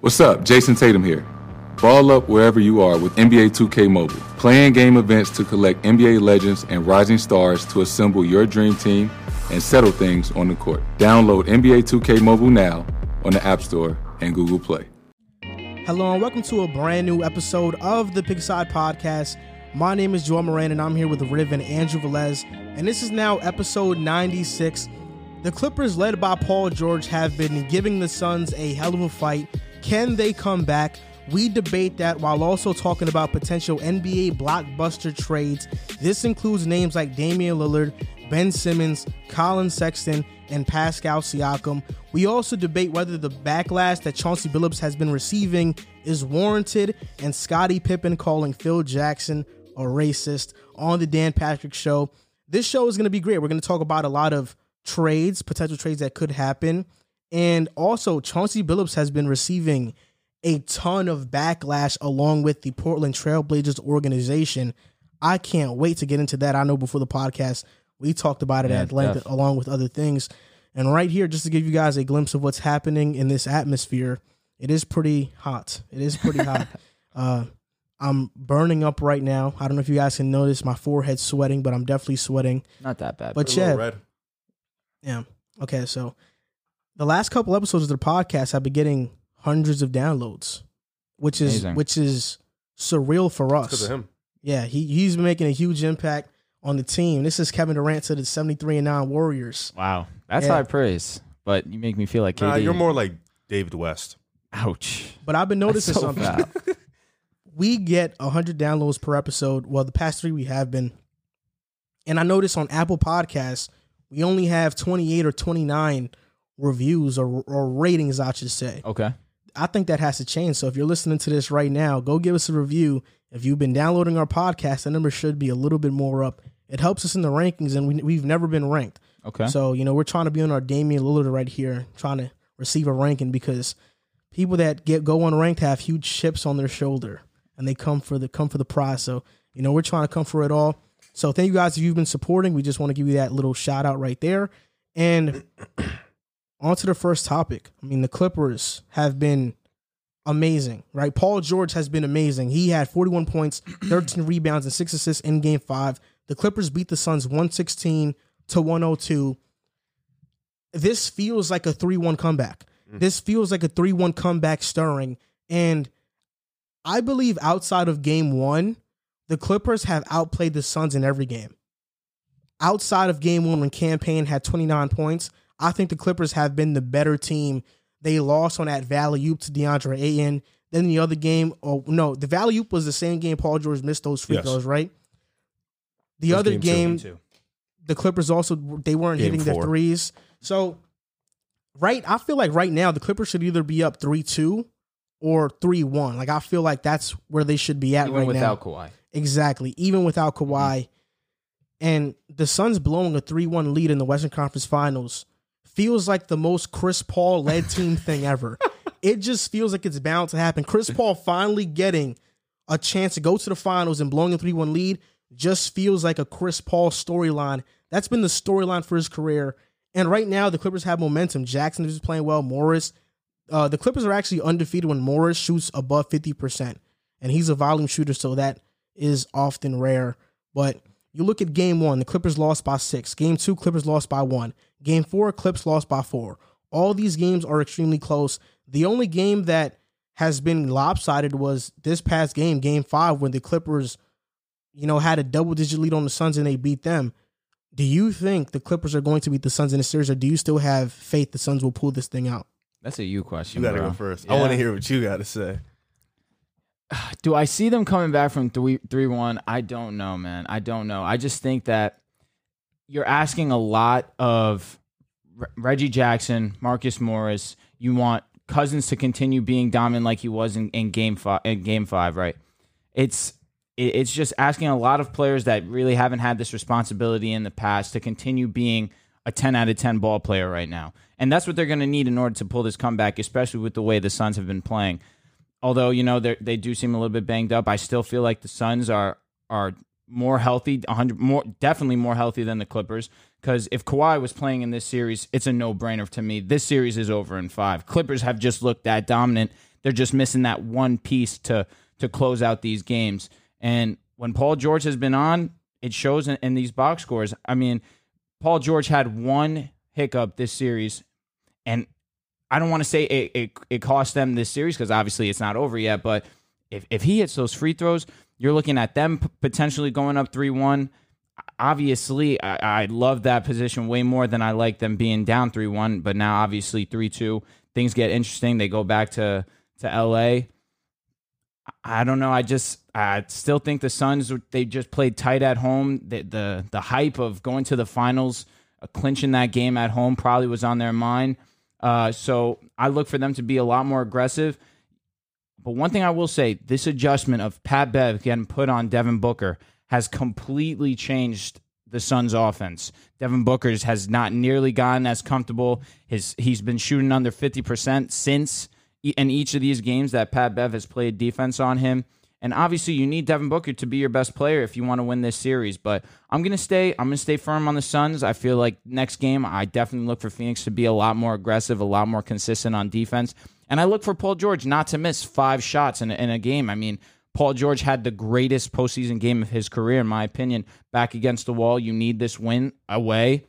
What's up? Jayson Tatum here. Ball up wherever you are with NBA 2K Mobile. Playing game events to collect NBA legends and rising stars to assemble your dream team and settle things on the court. Download NBA 2K Mobile now on the App Store and Google Play. Hello and welcome to a brand new episode of the Pigside Podcast. My name is Joel Moran and I'm here with Riv and Andrew Velez, and this is now episode 96. The Clippers, led by Paul George, have been giving the Suns a hell of a fight. Can they come back? We debate that while also talking about potential NBA blockbuster trades. This includes names like Damian Lillard, Ben Simmons, Colin Sexton, and Pascal Siakam. We also debate whether the backlash that Chauncey Billups has been receiving is warranted, and Scottie Pippen calling Phil Jackson a racist on the Dan Patrick Show. This show is going to be great. We're going to talk about a lot of trades, potential trades that could happen. And also, Chauncey Billups has been receiving a ton of backlash along with the Portland Trailblazers organization. I can't wait to get into that. I know before the podcast, we talked about it Yeah, at length along with other things. And right here, just to give you guys a glimpse of what's happening in this atmosphere, it is pretty hot. It is pretty hot. Uh, I'm burning up right now. I don't know if you guys can notice my forehead sweating, but I'm definitely sweating. Not that bad. But A yeah, red. yeah. Okay, so the last couple episodes of the podcast have been getting hundreds of downloads, which is Amazing. which is surreal for Because us. of him. Yeah, he he's been making a huge impact on the team. This is Kevin Durant to the 73 and 9 Warriors. wow, that's Yeah. high praise. But you make me feel like KD. Nah, you're more like David West. Ouch. But I've been noticing so something. foul. we get 100 downloads per episode. Well, the past three we have been. And I noticed on Apple Podcasts, we only have 28 or 29 reviews or, or ratings, I should say. Okay. I think that has to change. So if you're listening to this right now, go give us a review. If you've been downloading our podcast, the number should be a little bit more up. It helps us in the rankings, and we, we've never been ranked. Okay. So, you know, we're trying to be on our Damian Lillard right here, trying to receive a ranking because people that get go unranked have huge chips on their shoulder and they come for the come for the prize. So, you know, we're trying to come for it all. So thank you guys if you've been supporting. We just want to give you that little shout out right there. And on to the first topic. I mean, the Clippers have been amazing, right? Paul George has been amazing. He had 41 points, 13 rebounds, and six assists in game five. The Clippers beat the Suns 116 to 102. This feels like a 3 1 comeback. Mm. This feels like a 3 1 comeback stirring. And I believe outside of game one, the Clippers have outplayed the Suns in every game. Outside of game one, when Cam Payne had 29 points, I think the Clippers have been the better team. They lost on that Valley Oop to DeAndre Ayton. Then the other game, oh no, the Valley Oop was the same game Paul George missed those free Yes. throws, right? The It other game two. the Clippers also they weren't Game hitting their threes. So right, I feel like right now the Clippers should either be up three two or three one. Like I feel like that's where they should be at Even right without now. Kawhi. Exactly, even without mm-hmm. Kawhi, and the Suns blowing a three one lead in the Western Conference Finals feels like the most Chris Paul led team thing ever. It just feels like it's bound to happen. Chris Paul finally getting a chance to go to the finals and blowing a 3 1 lead just feels like a Chris Paul storyline. That's been the storyline for his career. And right now, the Clippers have momentum. Jackson is playing well. Morris, uh, the Clippers are actually undefeated when Morris shoots above 50%. And he's a volume shooter, so that is often rare. But you look at game one, the Clippers lost by six. Game two, Clippers lost by one. Game four, Clips lost by four. All these games are extremely close. The only game that has been lopsided was this past game, game five, when the Clippers, you know, had a double digit lead on the Suns and they beat them. Do you think the Clippers are going to beat the Suns in the series, or do you still have faith the Suns will pull this thing out? That's a you question. You got to bro. go first. I want to hear what you got to say. Do I see them coming back from three three one? I don't know, man. I don't know. I just think that you're asking a lot of Re- Reggie Jackson, Marcus Morris. You want Cousins to continue being dominant like he was in, in game five. In game five, right? It's it- it's just asking a lot of players that really haven't had this responsibility in the past to continue being a 10 out of 10 ball player right now. And that's what they're going to need in order to pull this comeback, especially with the way the Suns have been playing. Although, you know, they they do seem a little bit banged up, I still feel like the Suns are are more healthy, 100 more definitely more healthy than the Clippers cuz if Kawhi was playing in this series, it's a no-brainer to me. This series is over in 5. Clippers have just looked that dominant. they're just missing that one piece to to close out these games. And when Paul George has been on, it shows in, in these box scores. I mean, Paul George had one hiccup this series, and I don't want to say it, it, it cost them this series because obviously it's not over yet. But if, if he hits those free throws, you're looking at them potentially going up 3 1. Obviously, I, I love that position way more than I like them being down 3 1. But now, obviously, 3 2, things get interesting. They go back to, to LA. I don't know. I just I still think the Suns they just played tight at home. The the, the hype of going to the finals, uh, clinching that game at home probably was on their mind. Uh, so I look for them to be a lot more aggressive. But one thing I will say, this adjustment of Pat Bev getting put on Devin Booker has completely changed the Suns' offense. Devin Booker has not nearly gotten as comfortable. His he's been shooting under fifty percent since in each of these games that Pat Bev has played defense on him. And obviously, you need Devin Booker to be your best player if you want to win this series. But I'm gonna stay. I'm gonna stay firm on the Suns. I feel like next game, I definitely look for Phoenix to be a lot more aggressive, a lot more consistent on defense. And I look for Paul George not to miss five shots in a, in a game. I mean, Paul George had the greatest postseason game of his career, in my opinion. Back against the wall, you need this win away.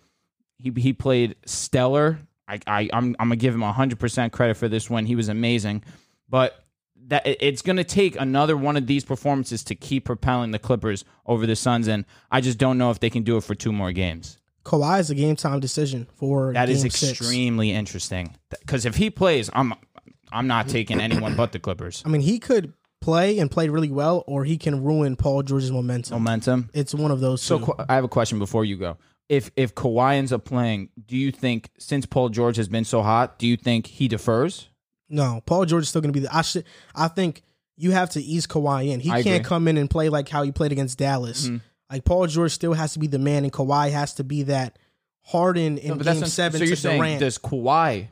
He he played stellar. I, I I'm I'm gonna give him 100 percent credit for this win. He was amazing, but that it's going to take another one of these performances to keep propelling the Clippers over the Suns, and I just don't know if they can do it for two more games. Kawhi is a game time decision for That is game six. extremely interesting because if he plays, I'm I'm not taking anyone but the Clippers. I mean, he could play and play really well, or he can ruin Paul George's momentum. Momentum. It's one of those So two. Ka- I have a question before you go. If if Kawhi ends up playing, do you think since Paul George has been so hot, do you think he defers? No, Paul George is still going to be the. I should. I think you have to ease Kawhi in. He I can't agree. come in and play like how he played against Dallas. Mhm. Like Paul George still has to be the man, and Kawhi has to be that Harden in No, but Game what- Seven So you're to saying Durant. does Kawhi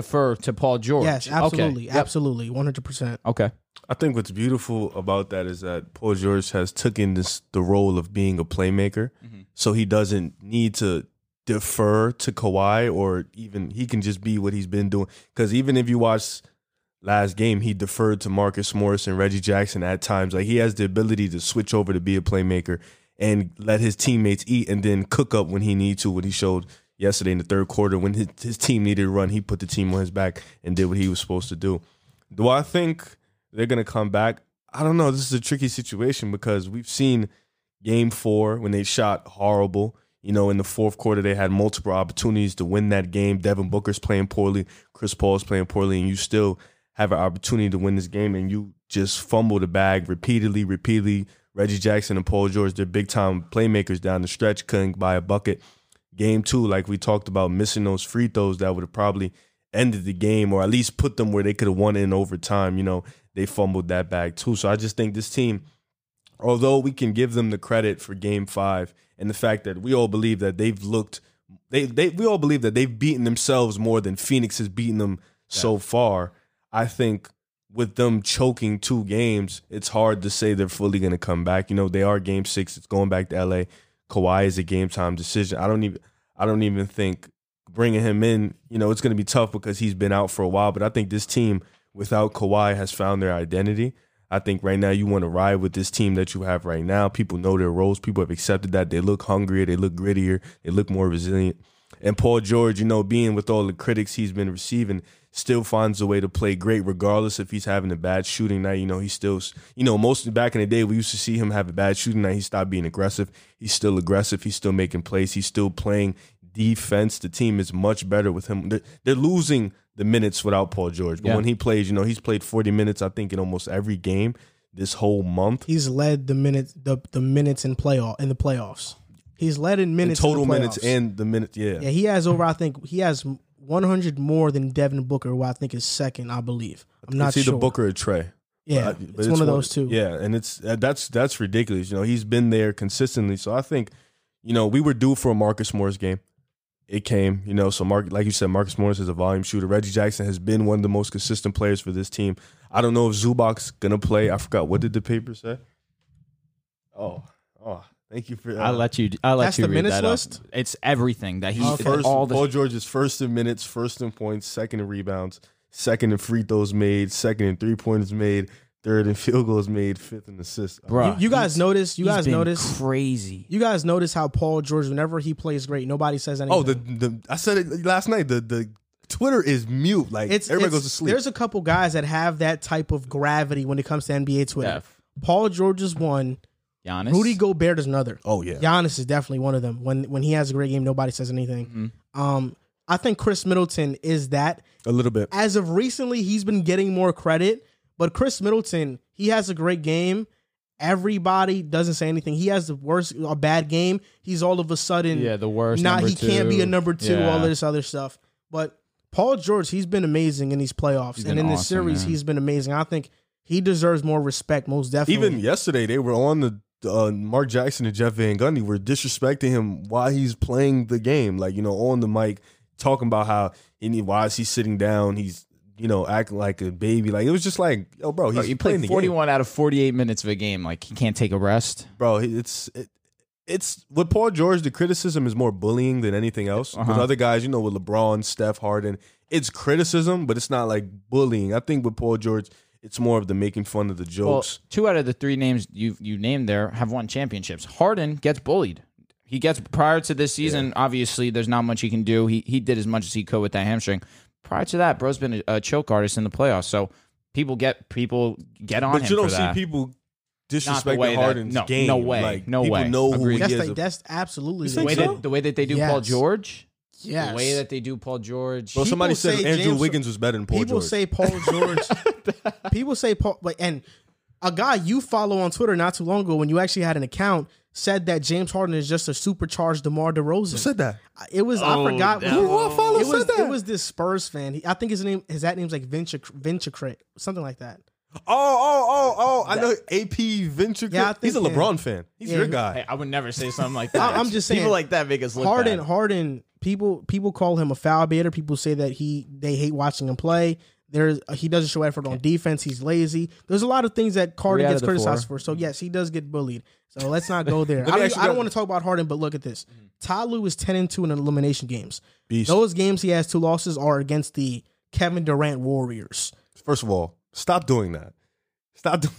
defer to Paul George? yes, absolutely, Yep. absolutely, one hundred percent. Okay. I think what's beautiful about that is that Paul George has taken this the role of being a playmaker, Mhm. so he doesn't need to defer to Kawhi or even he can just be what he's been doing. Because even if you watch last game, he deferred to Marcus Morris and Reggie Jackson at times. Like he has the ability to switch over to be a playmaker and let his teammates eat and then cook up when he needs to. What he showed yesterday in the third quarter when his, his team needed a run, he put the team on his back and did what he was supposed to do. Do I think they're gonna come back? I don't know. This is a tricky situation because we've seen game four when they shot horrible. You know, in the fourth quarter, they had multiple opportunities to win that game. Devin Booker's playing poorly, Chris Paul's playing poorly, and you still have an opportunity to win this game, and you just fumble the bag repeatedly, repeatedly. Reggie Jackson and Paul George, they're big time playmakers down the stretch, couldn't buy a bucket. Game two, like we talked about, missing those free throws that would have probably ended the game or at least put them where they could have won in overtime. You know, they fumbled that bag too. So I just think this team, although we can give them the credit for game five and the fact that we all believe that they've looked they they we all believe that they've beaten themselves more than Phoenix has beaten them so far. I think with them choking two games, it's hard to say they're fully going to come back. You know, they are game six. It's going back to LA. Kawhi is a game time decision. I don't even I don't even think bringing him in. You know, it's going to be tough because he's been out for a while. But I think this team without Kawhi has found their identity. I think right now you want to ride with this team that you have right now. People know their roles. People have accepted that. They look hungrier. They look grittier. They look more resilient. And Paul George, you know, being with all the critics he's been receiving, still finds a way to play great, regardless if he's having a bad shooting night. You know, he still, you know, most back in the day, we used to see him have a bad shooting night. He stopped being aggressive. He's still aggressive. He's still making plays. He's still playing defense. The team is much better with him. They're, they're losing the minutes without Paul George. But Yeah. when he plays, you know, he's played 40 minutes, I think, in almost every game this whole month. He's led the minutes the the minutes in playoff in the playoffs. He's led in In minutes total in the minutes playoffs. and the minutes, yeah. yeah, he has over. I think he has 100 more than Devin Booker, who I think is second. I believe. I'm not sure. it's either sure. Booker or Trae. yeah, But- but it's, one of those two. Yeah, and it's uh, that's that's ridiculous. You know, he's been there consistently. So I think, you know, we were due for a Marcus Morris game. It came, you know. So Mark, like you said, Marcus Morris is a volume shooter. Reggie Jackson has been one of the most consistent players for this team. I don't know if Zubac's gonna play. I forgot what did the paper say. Oh, oh, thank you for. Uh, I'll let you. I'll let That's you the read minutes that up. It's everything that he He's Okay. first. all the Paul George is first in minutes, first in points, second in rebounds, second in free throws made, second in three pointers made, third in field goals made, fifth in assists. Bro, You, you guys notice? You He's guys been notice? crazy. You guys notice how Paul George, whenever he plays great, nobody says anything. Oh, the, the I said it last night. The the Twitter is mute. Like it's everybody it's- goes to sleep. There's a couple guys that have that type of gravity when it comes to NBA Twitter. Def. Paul George is one. Giannis. Rudy Gobert is another. oh yeah. Giannis is definitely one of them. When when he has a great game, nobody says anything. Mm-hmm. Um, I think Khris Middleton is that. A little bit. As of recently, he's been getting more credit. But Khris Middleton, he has a great game. Everybody doesn't say anything. He has the worst, a bad game. He's all of a sudden, Yeah, the worst. Not number he can't be a number two. Yeah. All this other stuff. But Paul George, he's been amazing in these playoffs, and been in this series, man. he's been amazing. I think he deserves more respect, most definitely. Even yesterday, they were on the uh, Mark Jackson and Jeff Van Gundy were disrespecting him while he's playing the game. Like you know, on the mic, talking about how he need why is he sitting down? He's you know acting like a baby. Like it was just like, oh, bro, he's Bro, playing played 41 out of 48 minutes of a game. Like he can't take a rest. bro. It's it, it's with Paul George. The criticism is more bullying than anything else. With Uh-huh. other guys, you know, with LeBron, Steph, Harden, it's criticism, but it's not like bullying. I think with Paul George, it's more of the making fun of the Well, jokes. two out of the three names you you named there have won championships. Harden gets bullied. He gets prior to this season. Obviously, there's not much he can do. He he did as much as he could with that hamstring. Prior to that, bro's been a, a choke artist in the playoffs. So people get people get on but him you don't for see that. people Not the disrespecting way that- no, game. no way, Like, no people way. know who Agreed. he that's is. like, that's absolutely the way so? that the way that they do Paul George. Yes. The way that they do Paul George. Bro, somebody People said say Andrew James- Wiggins was better than Paul George. people George. say Paul George. people say Paul, like, and a guy you follow on Twitter not too long ago, when you actually had an account, said that James Harden is just a supercharged DeMar DeRozan. Who said that? It was I oh, forgot. damn. who- Who I follow it was said that? it was this Spurs fan. He, I think his name his that name's like Venture Venture something like that. Oh, oh, oh, oh! I know AP Venture. Yeah, I think he's a him. LeBron fan. He's Yeah, your he- guy. Hey, I would never say something like that. I- I'm just saying, people like that make us look Harden, bad. Harden, people people call him a foul baiter. People say that he they hate watching him play. There's he doesn't show effort on defense. He's lazy. There's a lot of things that Carter gets criticized four. for. So yes, he does get bullied. So let's not go there. Let I, don't, I don't want to talk about Harden, but look at this. Ty Lue is ten and two in elimination games. Beast. Those games he has two losses are against the Kevin Durant Warriors. First of all, stop doing that. Stop doing.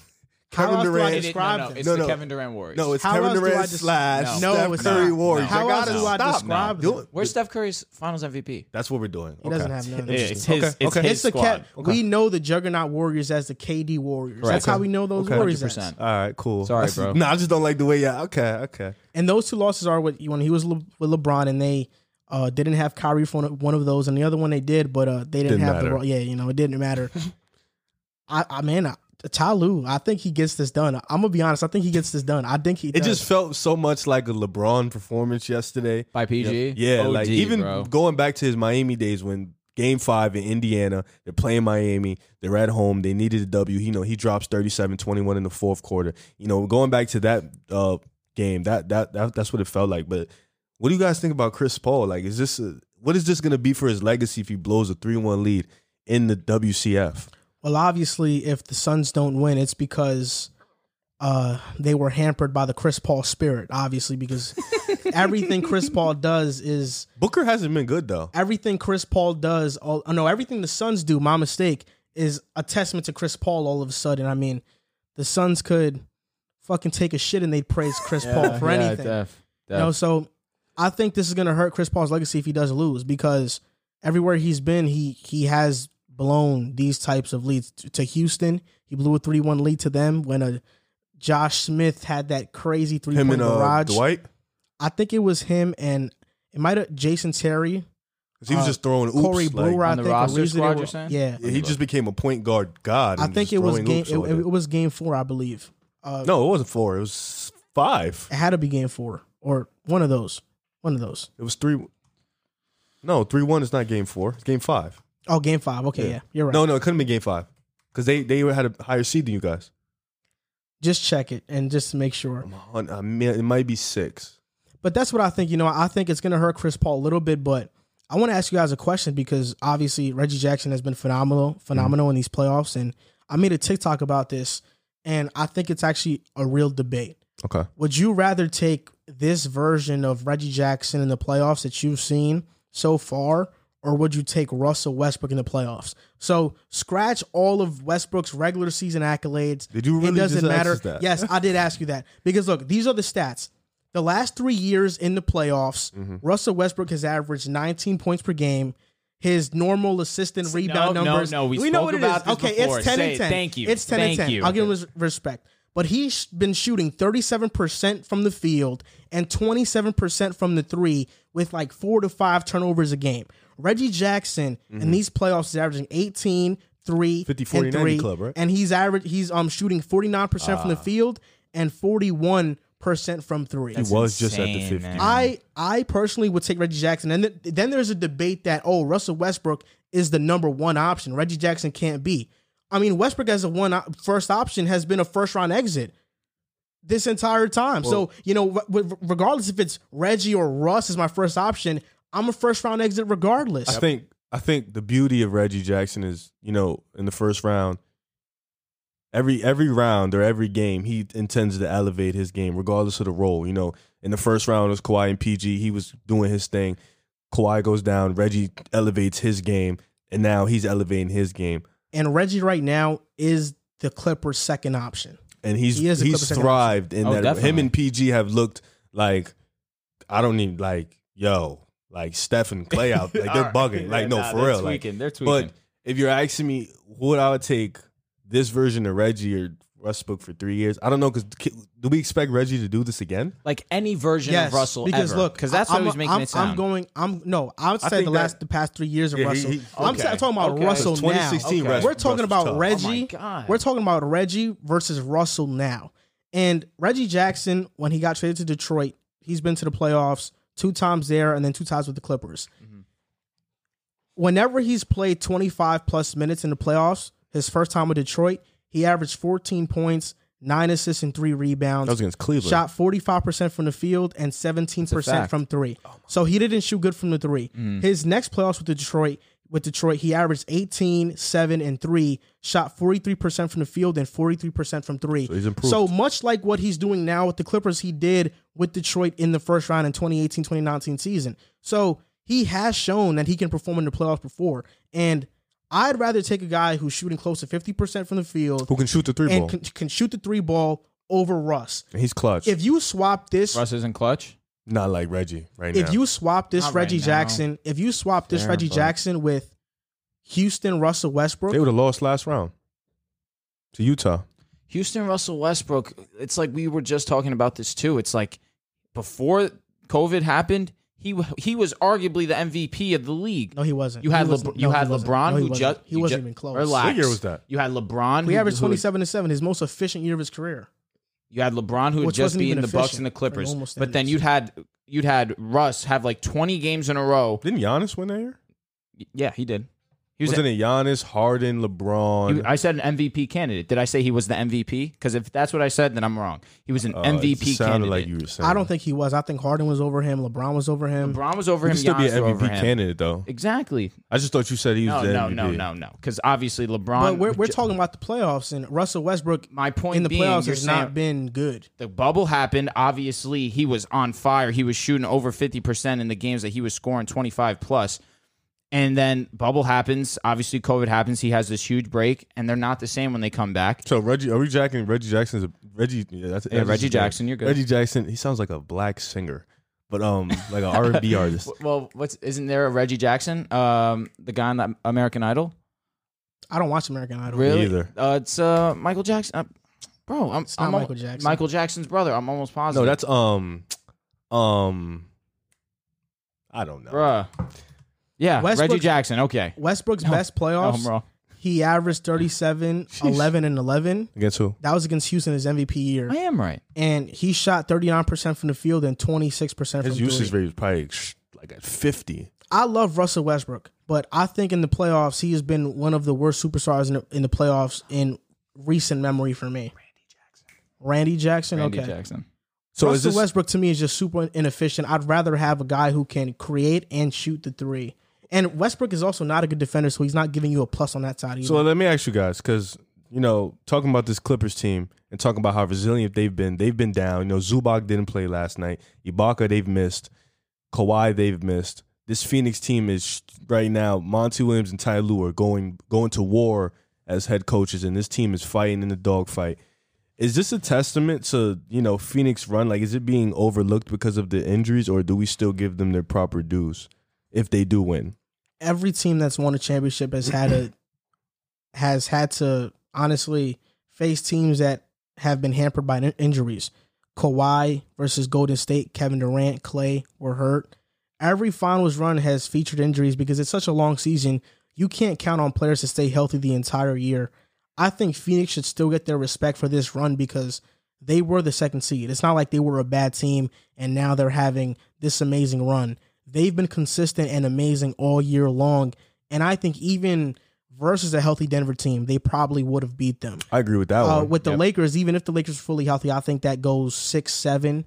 How Kevin else Durant. It- it- no, no, it's No, the no. Kevin Durant Warriors. No, it's How Kevin I Durant just- slash No. Steph No, it's Curry not. Warriors. How I else do I describe Do them? it. Where's Steph Curry's Finals MVP? That's what we're doing. He doesn't have none. It's Interesting. his. Okay, It's okay. his It's the squad. Kev- We know the Juggernaut Warriors as the KD Warriors. Correct. That's how we know those Okay. Warriors. as. 100%. All right, cool. Sorry, That's- bro. No, I just don't like the way. Yeah, okay, okay. And those two losses are what when he was Le- with LeBron and they uh, didn't have Kyrie for one- one of those, and the other one they did, but uh, they didn't, Didn't have matter. the yeah, you know, it didn't matter. I, I man, I, Ty Lue, I think he gets this done. I'm gonna be honest, I think he gets this done. I think he. It does. just felt so much like a LeBron performance yesterday. By PG? Yeah, OD, like even bro. going back to his Miami days when game five in Indiana, they're playing Miami, they're at home, they needed a W. You know, he drops 37 21 in the fourth quarter. You know, going back to that uh, game, that, that that that's what it felt like. But what do you guys think about Chris Paul? Like, is this a, what is this going to be for his legacy if he blows a 3 1 lead in the WCF? Well, obviously, if the Suns don't win, it's because uh, they were hampered by the Chris Paul spirit. Obviously, because everything Chris Paul does is Booker hasn't been good though. everything Chris Paul does. All uh, no, everything the Suns do. My mistake is a testament to Chris Paul. All of a sudden, I mean, the Suns could fucking take a shit and they'd praise Chris Paul for Yeah, anything. def, You know, so I think this is gonna hurt Chris Paul's legacy if he does lose because everywhere he's been, he he has blown these types of leads to, to Houston. He blew a three one lead to them when a Josh Smith had that crazy three Him point and uh, barrage. Dwight, I think it was him and it might have Jason Terry, 'Cause he was Uh, just throwing oops. Corey like- Brewer. I On the think roster originally squad, they were- you're saying? Yeah, Yeah, he just became a point guard god. I think it was game. It, it- it was game four, I believe. Uh, no, it wasn't four. It was five. it had to be game four or one of those. One of those. It was three. No, three one is not game four. It's game five. Oh, game five. Okay, yeah, Yeah. you're right. No, no, it couldn't be game five because they they had a higher seed than you guys. Just check it and just make sure. I'm a I mean, it might be six. But that's what I think. You know, I think it's going to hurt Chris Paul a little bit. But I want to ask you guys a question because obviously Reggie Jackson has been phenomenal, phenomenal mm-hmm. in these playoffs, and I made a TikTok about this, and I think it's actually a real debate. Okay. Would you rather take this version of Reggie Jackson in the playoffs that you've seen so far, or or would you take Russell Westbrook in the playoffs? So scratch all of Westbrook's regular season accolades. Did you really? it doesn't just matter. us that? Yes, I did ask you that because look, these are the stats. The last three years in the playoffs, Mm-hmm. Russell Westbrook has averaged 19 points per game. His normal assistant rebound no, no, numbers. no, we know spoke what it about is. okay, before. it's 10 Say and it. 10. Thank you. It's 10 Thank and 10. you. I'll give him respect. But he's been shooting 37% from the field and 27% from the three with like four to five turnovers a game. Reggie Jackson Mm-hmm. in these playoffs is averaging 18, 3, 50, 40, and 90 3. club, right? And he's average he's um shooting 49% from the field and 41% from three. He was just at the 50. man. I I personally would take Reggie Jackson, and th- then there's a debate that oh Russell Westbrook is the number one option. Reggie Jackson can't be. I mean Westbrook as a one op- first option has been a first round exit this entire time. so you know, w- w- regardless if it's Reggie or Russ is my first option, I'm a first round exit regardless. I think I think the beauty of Reggie Jackson is, you know, in the first round, every every round or every game, he intends to elevate his game, regardless of the role. You know, in the first round it was Kawhi and PG. He was doing his thing. Kawhi goes down, Reggie elevates his game, and now he's elevating his game. and Reggie right now is the Clippers' second option. And he's He he's Clippers second thrived in Oh, that. Him and PG have looked like I don't even like yo like Steph and Clay out like they're bugging like no Nah, for they're real like tweaking. they're tweaking. But if you're asking me would I would take this version of Reggie or Westbrook for three years, I don't know because do we expect Reggie to do this again? like any version Yes, of Russell because ever. look, because that's I- how I'm, he's making I'm, it sound. I'm going. I'm no. I would say think the that- last the past three years of Yeah, he- Russell. he- I'm okay. sa- talking about Okay. Russell It's now. 2016 Okay. We're talking Russ about tough. Reggie. Oh. We're talking about Reggie versus Russell now. And Reggie Jackson, when he got traded to Detroit, he's been to the playoffs two times there and then two times with the Clippers. Mm-hmm. Whenever he's played 25 plus minutes in the playoffs, his first time with Detroit, he averaged 14 points, nine assists, and three rebounds. That was against Cleveland. Shot 45% from the field and 17% from three. So he didn't shoot good from the 3 His next playoffs with Detroit, with Detroit, he averaged 18, 7, and 3, shot 43% from the field and 43% from 3. So he's improved. So much like what he's doing now with the Clippers, he did with Detroit in the first round in 2018 2019 season. So he has shown that he can perform in the playoffs before. And I'd rather take a guy who's shooting close to 50% from the field Who can shoot the three and ball? can, can shoot the three ball over Russ. And he's clutch. If you swap this, Russ isn't clutch. Not like Reggie right if now. you swap this Not right Reggie now. Jackson, if you swap this Fair, Reggie but- Jackson with Houston Russell Westbrook, they would have lost last round to Utah. Houston Russell Westbrook, it's like we were just talking about this too. It's like before COVID happened, he he was arguably the MVP of the league. no, he wasn't. You had He wasn't. you No, he had wasn't. LeBron No, he who wasn't. just he wasn't even close. Relax. What year was that? You had LeBron. He who- averaged who- 27 to 7, his most efficient year of his career. You had LeBron who had Which just wasn't beaten even the Bucks efficient and the by Clippers. normal But then standards. you'd had you'd had Russ have like 20 games in a row. Didn't Giannis win that year? Yeah, he did. He was. Wasn't it Giannis, Harden, LeBron? he- I said an MVP candidate. Did I say he was the MVP? Because if that's what I said, then I'm wrong. He was an Uh, MVP it sounded candidate. like you were saying. I don't think he was. I think Harden was over him. LeBron was over him. LeBron was over he him. could still be Giannis an was MVP over him. candidate though. Exactly. I just thought you said he was No, the no, MVP. no, no, no. Because obviously LeBron. But we're, we're talking about the playoffs, and Russell Westbrook My point in the being, playoffs you're has saying- not been good. the bubble happened. Obviously, he was on fire. He was shooting over 50% in the games that he was scoring 25 plus. And then bubble happens. Obviously, COVID happens. He has this huge break, and they're not the same when they come back. So Reggie, are we jacking Reggie Jackson's a, Reggie? Yeah, that's, Yeah, that's Reggie his name. Jackson, you're good. Reggie Jackson. He sounds like a black singer, but um, like an R and B artist. Well, what's isn't there a Reggie Jackson? Um, the guy on the American Idol. I don't watch American Idol. Really? either. Uh, it's uh Michael Jackson. Uh, bro, I'm, It's not I'm al- Michael Jackson. Michael Jackson's brother. I'm almost positive. No, that's um, um, I don't know. bruh. Yeah, Westbrook- Reggie Jackson. Okay. Westbrook's No. best No, playoffs, I'm wrong. he averaged 37, 11, and 11. Against who? That was against Houston his MVP year. I am right. And he shot 39% from the field and 26% from His usage three. rate was probably sh- like at fifty. I love Russell Westbrook, but I think in the playoffs, he has been one of the worst superstars in the, in the playoffs in recent memory for me. Randy Jackson. Randy Jackson, okay. Jackson. So is Russell this Westbrook to me is just super inefficient. I'd rather have a guy who can create and shoot the three. And Westbrook is also not a good defender, so he's not giving you a plus on that side either. So let me ask you guys, because you know, talking about this Clippers team and talking about how resilient they've been, they've been down. You know, Zubac didn't play last night. Ibaka they've missed. Kawhi they've missed. this Phoenix team is right now. Monty Williams and Ty Lue are going going to war as head coaches, and this team is fighting in the dogfight. Is this a testament to you know Phoenix run? Like, is it being overlooked because of the injuries, or do we still give them their proper dues if they do win? every team that's won a championship has had a has had to honestly face teams that have been hampered by injuries. Kawhi versus Golden State, Kevin Durant, Clay were hurt. Every finals run has featured injuries because it's such a long season. You can't count on players to stay healthy the entire year. I think Phoenix should still get their respect for this run because they were the second seed. It's not like they were a bad team and now they're having this amazing run. They've been consistent and amazing all year long. And I think even versus a healthy Denver team, they probably would have beat them. I agree with that Uh, one. with the Yep. Lakers, even if the Lakers are fully healthy, I think that goes six, seven.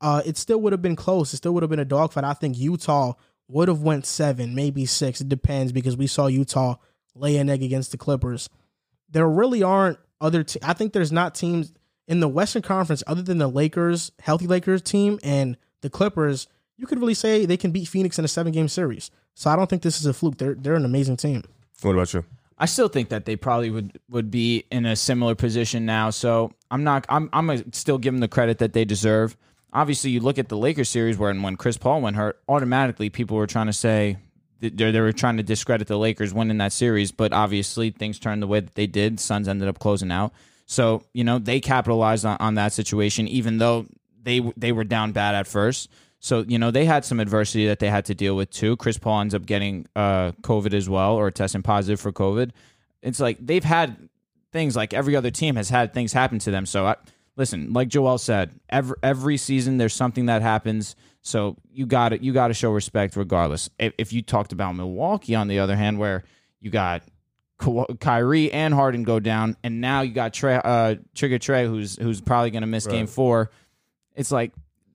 Uh, it still would have been close. It still would have been a dogfight. I think Utah would have went seven, maybe six. It depends because we saw Utah lay an egg against the Clippers. There really aren't other. Te- I think there's not teams in the Western Conference other than the Lakers, healthy Lakers team, and the Clippers. You could really say they can beat Phoenix in a seven game series. So I don't think this is a fluke. They're they're an amazing team. what about you? I still think that they probably would would be in a similar position now. So I'm not. I'm I'm gonna still give them the credit that they deserve. Obviously, you look at the Lakers series where and when Chris Paul went hurt, automatically people were trying to say they they were trying to discredit the Lakers winning that series. But obviously, things turned the way that they did. Suns ended up closing out. So you know they capitalized on, on that situation, even though they they were down bad at first. So you know they had some adversity that they had to deal with too. Chris Paul ends up getting uh, COVID as well, or testing positive for COVID. It's like they've had things like every other team has had things happen to them. So I, listen, like Joel said, every every season there's something that happens. So you got to you got to show respect regardless. If, if you talked about Milwaukee, on the other hand, where you got Kyrie and Harden go down, and now you got Trae, uh, Trigger Trae, who's who's probably going to miss Game Four. It's like,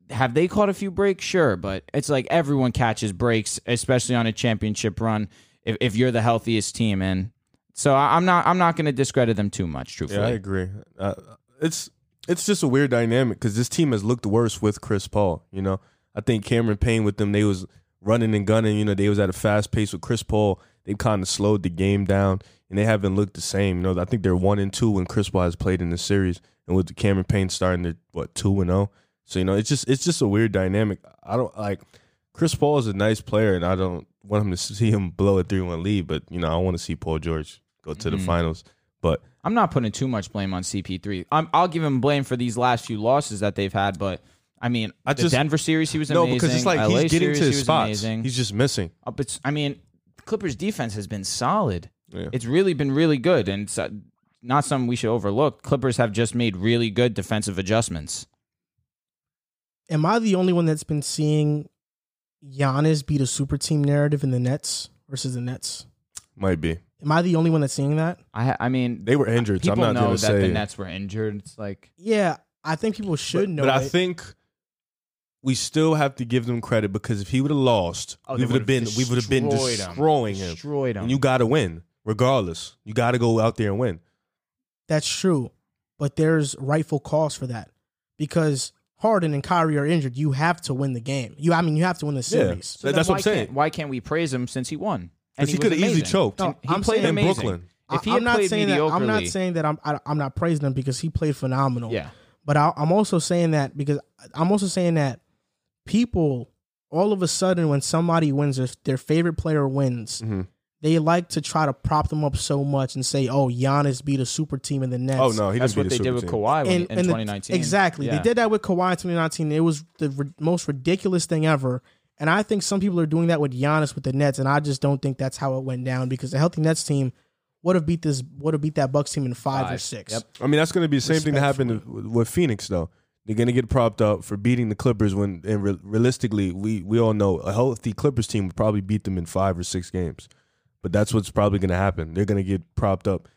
have they caught a few breaks? Sure, but it's like everyone catches breaks, especially on a championship run. If, if you're the healthiest team, and so I- I'm not I'm not going to discredit them too much. Truthfully, Yeah, I agree. Uh, it's it's just a weird dynamic because this team has looked worse with Chris Paul. You know, I think Cameron Payne with them, they was running and gunning. You know, they was at a fast pace with Chris Paul. They kind of slowed the game down, and they haven't looked the same. You know, I think they're one and two when Chris Paul has played in the series, and with Cameron Payne starting to what two and zero. So you know, it's just it's just a weird dynamic. I don't like Chris Paul is a nice player, and I don't want him to see him blow a three one lead. But you know, I want to see Paul George go to the Mhm. finals. But I'm not putting too much blame on CP3. I'm, I'll give him blame for these last few losses that they've had, but I mean, I the just- Denver series he was amazing. no, because it's like LA he's getting series, to he his was spots. Amazing. He's just missing. Uh, but I mean, Clippers defense has been solid. Yeah. It's really been really good, and it's uh, not something we should overlook. Clippers have just made really good defensive adjustments. Am I the only one that's been seeing Giannis beat a super team narrative in the Nets versus the Nets? Might be. Am I the only one that's seeing that? I I mean, They were injured, so I'm people not know that say. the Nets were injured. It's like Yeah, I think people should but, know. but I think we still have to give them credit because if he would have lost, oh, we would have been we would have been destroyed him. destroying him. Destroyed him. And you got to win regardless. You got to go out there and win. that's true, but there's rightful cause for that because Harden and Kyrie are injured. You have to win the game. You, I mean, you have to win the series. So then that's what why I'm saying. can't- Why can't we praise him since he won? And Because he was could have easily amazing. choked No, He I'm played saying- in amazing. Brooklyn. If he I- had I'm not played saying that. I'm not saying that I'm I, I'm not praising him because he played phenomenal. Yeah, But I, I'm also saying that because I'm also saying that people all of a sudden when somebody wins their, their favorite player wins, Mhm. They like to try to prop them up so much and say, "Oh, Giannis beat a super team in the Nets." Oh no, he that's what they did with team. Kawhi when, in the- 2019. exactly. Yeah. They did that with Kawhi in 2019. It was the ri- most ridiculous thing ever. And I think some people are doing that with Giannis with the Nets, and I just don't think that's how it went down because the healthy Nets team would have beat this would have beat that Bucks team in five, or six. Yep. I mean, that's going to be the same thing that happened with, with Phoenix, though. They're going to get propped up for beating the Clippers when, and re- realistically, we we all know a healthy Clippers team would probably beat them in five or six games. But that's what's probably going to happen. They're going to get propped up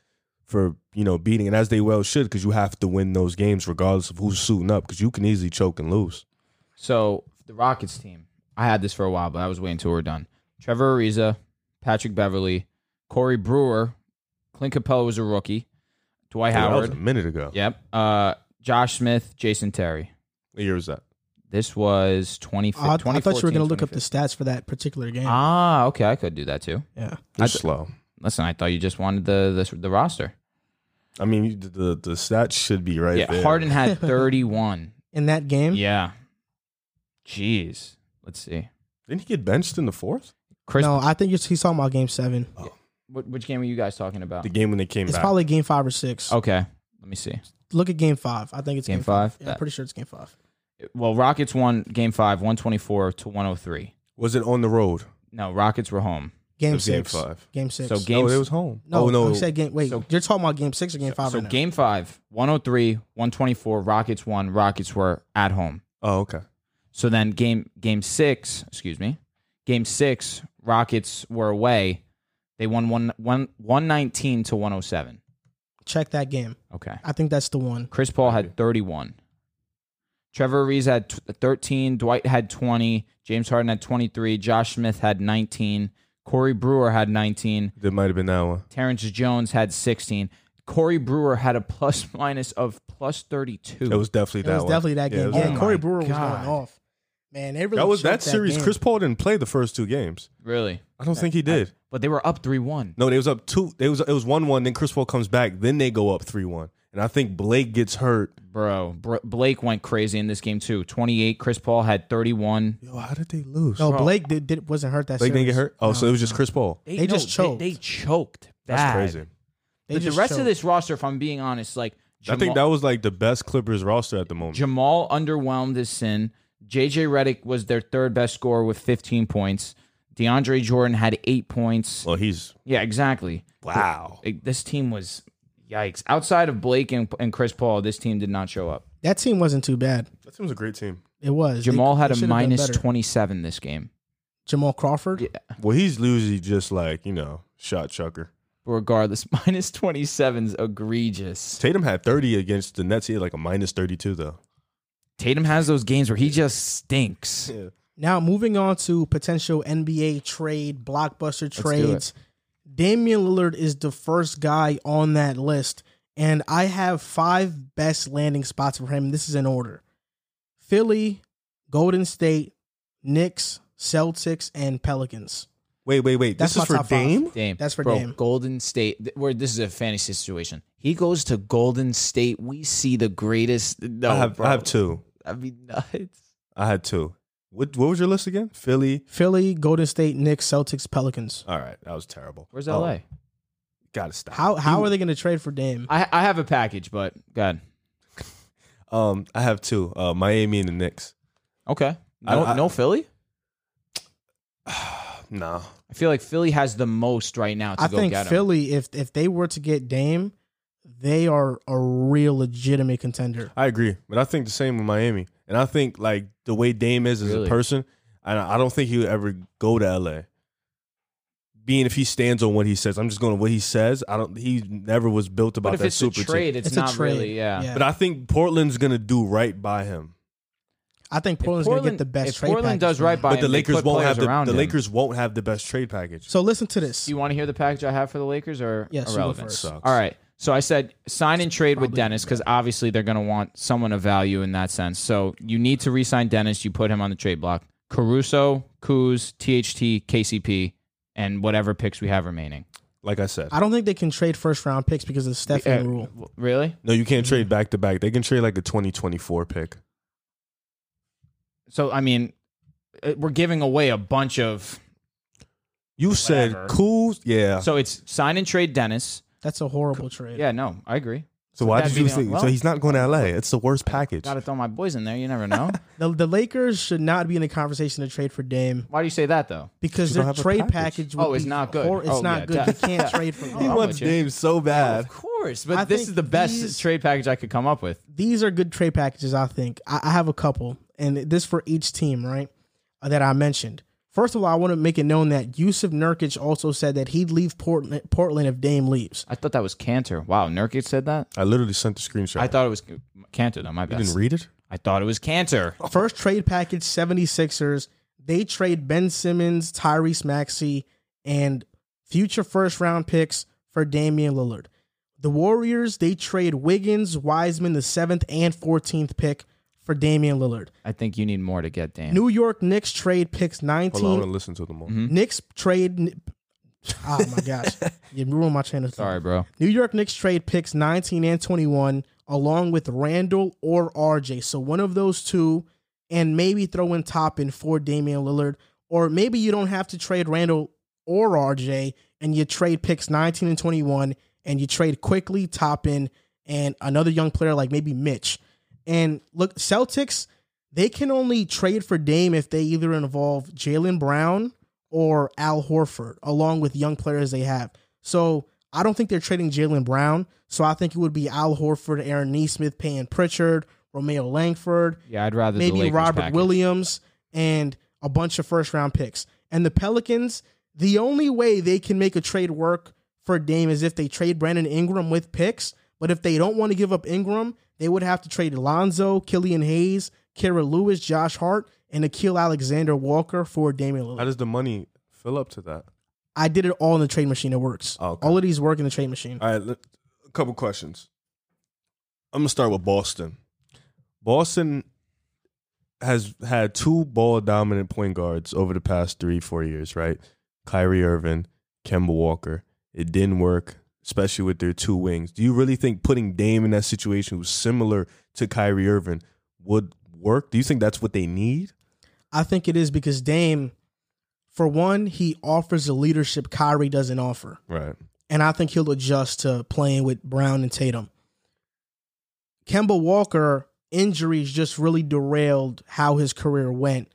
for you know beating, and as they well should, because you have to win those games regardless of who's suiting up, because you can easily choke and lose. So the Rockets team, I had this for a while, but I was waiting until we are done. Trevor Ariza, Patrick Beverley, Corey Brewer, Clint Capela was a rookie, Dwight That was a minute ago. yep, uh, Josh Smith, Jason Terry. What year was that? This was 20, Oh, I, I thought you were going to look up the stats for that particular game. Ah, okay, I could do that too. yeah. They're I- slow. Listen, I thought you just wanted the the, the roster. I mean, you- the the stats should be right yeah, there. Harden had 31. In that game, yeah. Jeez. Let's see. Didn't he get benched in the fourth? Chris, no, I think you're- he's talking about game seven. wh- which game are you guys talking about? The game when they came It's back. probably game five or six. Okay, let me see. Look at game five. I think it's Game game, five? Yeah, I'm pretty sure it's game five. Well, Rockets won game five, 124 to 103. was it on the road? No, Rockets were home. Game It was game six. five. Game six. So No, Games- it was home. no, oh no, I said game. Wait, So- you're talking about game six or game five? So right now? game five, 103, 124, Rockets won. Rockets were at home. oh okay. So then game game six, excuse me, game six, Rockets were away. They won one, one, 119 to 107. check that game. Okay. I think that's the one. Chris Paul had 31. Trevor Ariza had t- 13. Dwight had 20. James Harden had 23. Josh Smith had 19. Corey Brewer had 19. That might have been that one. Terrence Jones had 16. Corey Brewer had a plus minus of plus 32. It was definitely that. It was one. definitely that game. was Yeah, that Corey oh one. Brewer was going off. Man, they really That was that choked series. game. Chris Paul didn't play the first two games. really? I don't think he did. But they were up 3 1. No, they was up two. They was it was one one. Then Chris Paul comes back. Then they go up three one. And I think Blake gets hurt. Bro, Br- Blake went crazy in this game too. 28. Chris Paul had 31. Yo, how did they lose? No, Bro. Blake did, did wasn't hurt that. Blake didn't get hurt. Oh, No, so it was just. Chris Paul. They just choked. They, choked. That's bad. crazy. They But the just rest choked. of this roster, if I'm being honest, like I think that was like the best Clippers roster at the moment. Jamal underwhelmed his sin. JJ Redick was their third best scorer with 15 points. DeAndre Jordan had eight points. well, he's Yeah, exactly. wow. This team was yikes. Outside of Blake and, and Chris Paul, this team did not show up. that team wasn't too bad. That team was a great team. It was. Jamal They- had they a should've done minus better. 27 this game. Jamal Crawford. Yeah. Well, he's usually just like you know shot chucker. But regardless, minus 27's egregious. Tatum had thirty against the Nets. He had like a minus thirty two though. Tatum has those games where he just stinks. Now moving on to potential NBA trade blockbuster do it. trades. Damian Lillard is the first guy on that list, and I have five best landing spots for him. This is in order: Philly, Golden State, Knicks, Celtics, and Pelicans. Wait, wait, wait. That's this is my for top five. Dame. Dame. That's for Bro, Dame. Golden State, where this is a fantasy situation. He goes to Golden State. We see the greatest. No, I have bro. I have two. That'd be nuts. I had two. What what was your list again? Philly. Philly, Golden State, Knicks, Celtics, Pelicans. All right, that was terrible. Where's Oh, LA? Gotta stop. How how are they going to trade for Dame? I I have a package, but God. Um, I have two. Uh, Miami and the Knicks. Okay. No, I- I- no Philly. Nah. I feel like Philly has the most right now to I go think get him. Philly, if if they were to get Dame, they are a real legitimate contender. I agree, but I think the same with Miami, and I think like the way Dame is as Really? a person, I I don't think he would ever go to LA. Being if he stands on what he says, I'm just going to what he says. I don't. He never was built about but if that it's super a trade, team. it's, It's a not trade. really. Yeah. Yeah. But I think Portland's going to do right by him. I think If Portland's going to get the best if trade Portland package does for right him. by But the him, they Lakers put won't have the, the. Lakers won't have the best trade package. So listen to this. You want to hear the package I have for the Lakers or Yes, irrelevant? Sucks. All right. So I said sign and trade with Dennis because obviously they're going to want someone of value in that sense. So you need to re-sign Dennis. You put him on the trade block. Caruso, Kuz, THT, KCP, and whatever picks we have remaining. Like I said, I don't think they can trade first round picks because of the Stepien Uh, rule. Really? no, you can't trade back to back. They can trade like a 2024 pick. So I mean, uh, we're giving away a bunch of. You said Whatever. cool, yeah. So it's sign and trade Dennis. That's a horrible trade. Yeah, no, I agree. So why that'd did you be the- think? well- so he's not going to LA. It's the worst package. Got to throw my boys in there. You never know. The, the Lakers should not be in the conversation to trade for Dame Why do you say that though? because You their don't have a trade package. package. would Oh, it's be not good. hor- it's Oh, not yeah, good. that- You can't trade for He Dame. I'm wants with you. Dame so bad. Of course, but I this think is the best these- trade package I could come up with. These are good trade packages. I think I, I have a couple, and this for each team, right? uh, that I mentioned. First of all, I want to make it known that Yusuf Nurkic also said that he'd leave Portland, Portland if Dame leaves. I thought that was Kanter. Wow, Nurkic said that. I literally sent the screenshot. I thought it was Kanter. though. my you didn't read it. I thought it was Kanter. First trade package 76ers. They trade Ben Simmons, Tyrese Maxey, and future first round picks for Damian Lillard. The Warriors, they trade Wiggins, Wiseman, the seventh and 14th pick for for Damian Lillard. I think you need more to get Dan. New York Knicks trade picks 19. Hold on, I 19. want to listen to them all. Mhm. Knicks trade. Oh my gosh, you ruined my train of thought. Sorry, bro. New York Knicks trade picks 19 and 21 along with Randle or RJ. So one of those two, and maybe throw in Toppin for Damian Lillard. Or maybe you don't have to trade Randle or RJ and you trade picks 19 and 21 and you trade quickly Toppin and another young player like maybe Mitch. And look, Celtics, they can only trade for Dame if they either involve Jaylen Brown or Al Horford, along with young players they have. So I don't think they're trading Jaylen Brown. So I think it would be Al Horford, Aaron Nesmith, Payne Pritchard, Romeo Langford, Yeah, I'd rather maybe Robert package. Williams, and a bunch of first round picks. And the Pelicans, the only way they can make a trade work for Dame is if they trade Brandon Ingram with picks. But if they don't want to give up Ingram, they would have to trade Alonzo, Killian Hayes, Kira Lewis, Josh Hart, and Akil Alexander Walker for Damian Lillard. How does the money fill up to that? I did it all in the trade machine. It works. Oh, okay. All of these work in the trade machine. All right, let- a couple questions. I'm gonna start with Boston. Boston has had two ball dominant point guards over the past three, four years, right? Kyrie Irving, Kemba Walker. It didn't work, especially with their two wings. Do you really think putting Dame in that situation who's similar to Kyrie Irving would work? Do you think that's what they need? I think it is because Dame, for one, he offers a leadership Kyrie doesn't offer. Right. and I think he'll adjust to playing with Brown and Tatum. Kemba Walker injuries just really derailed how his career went,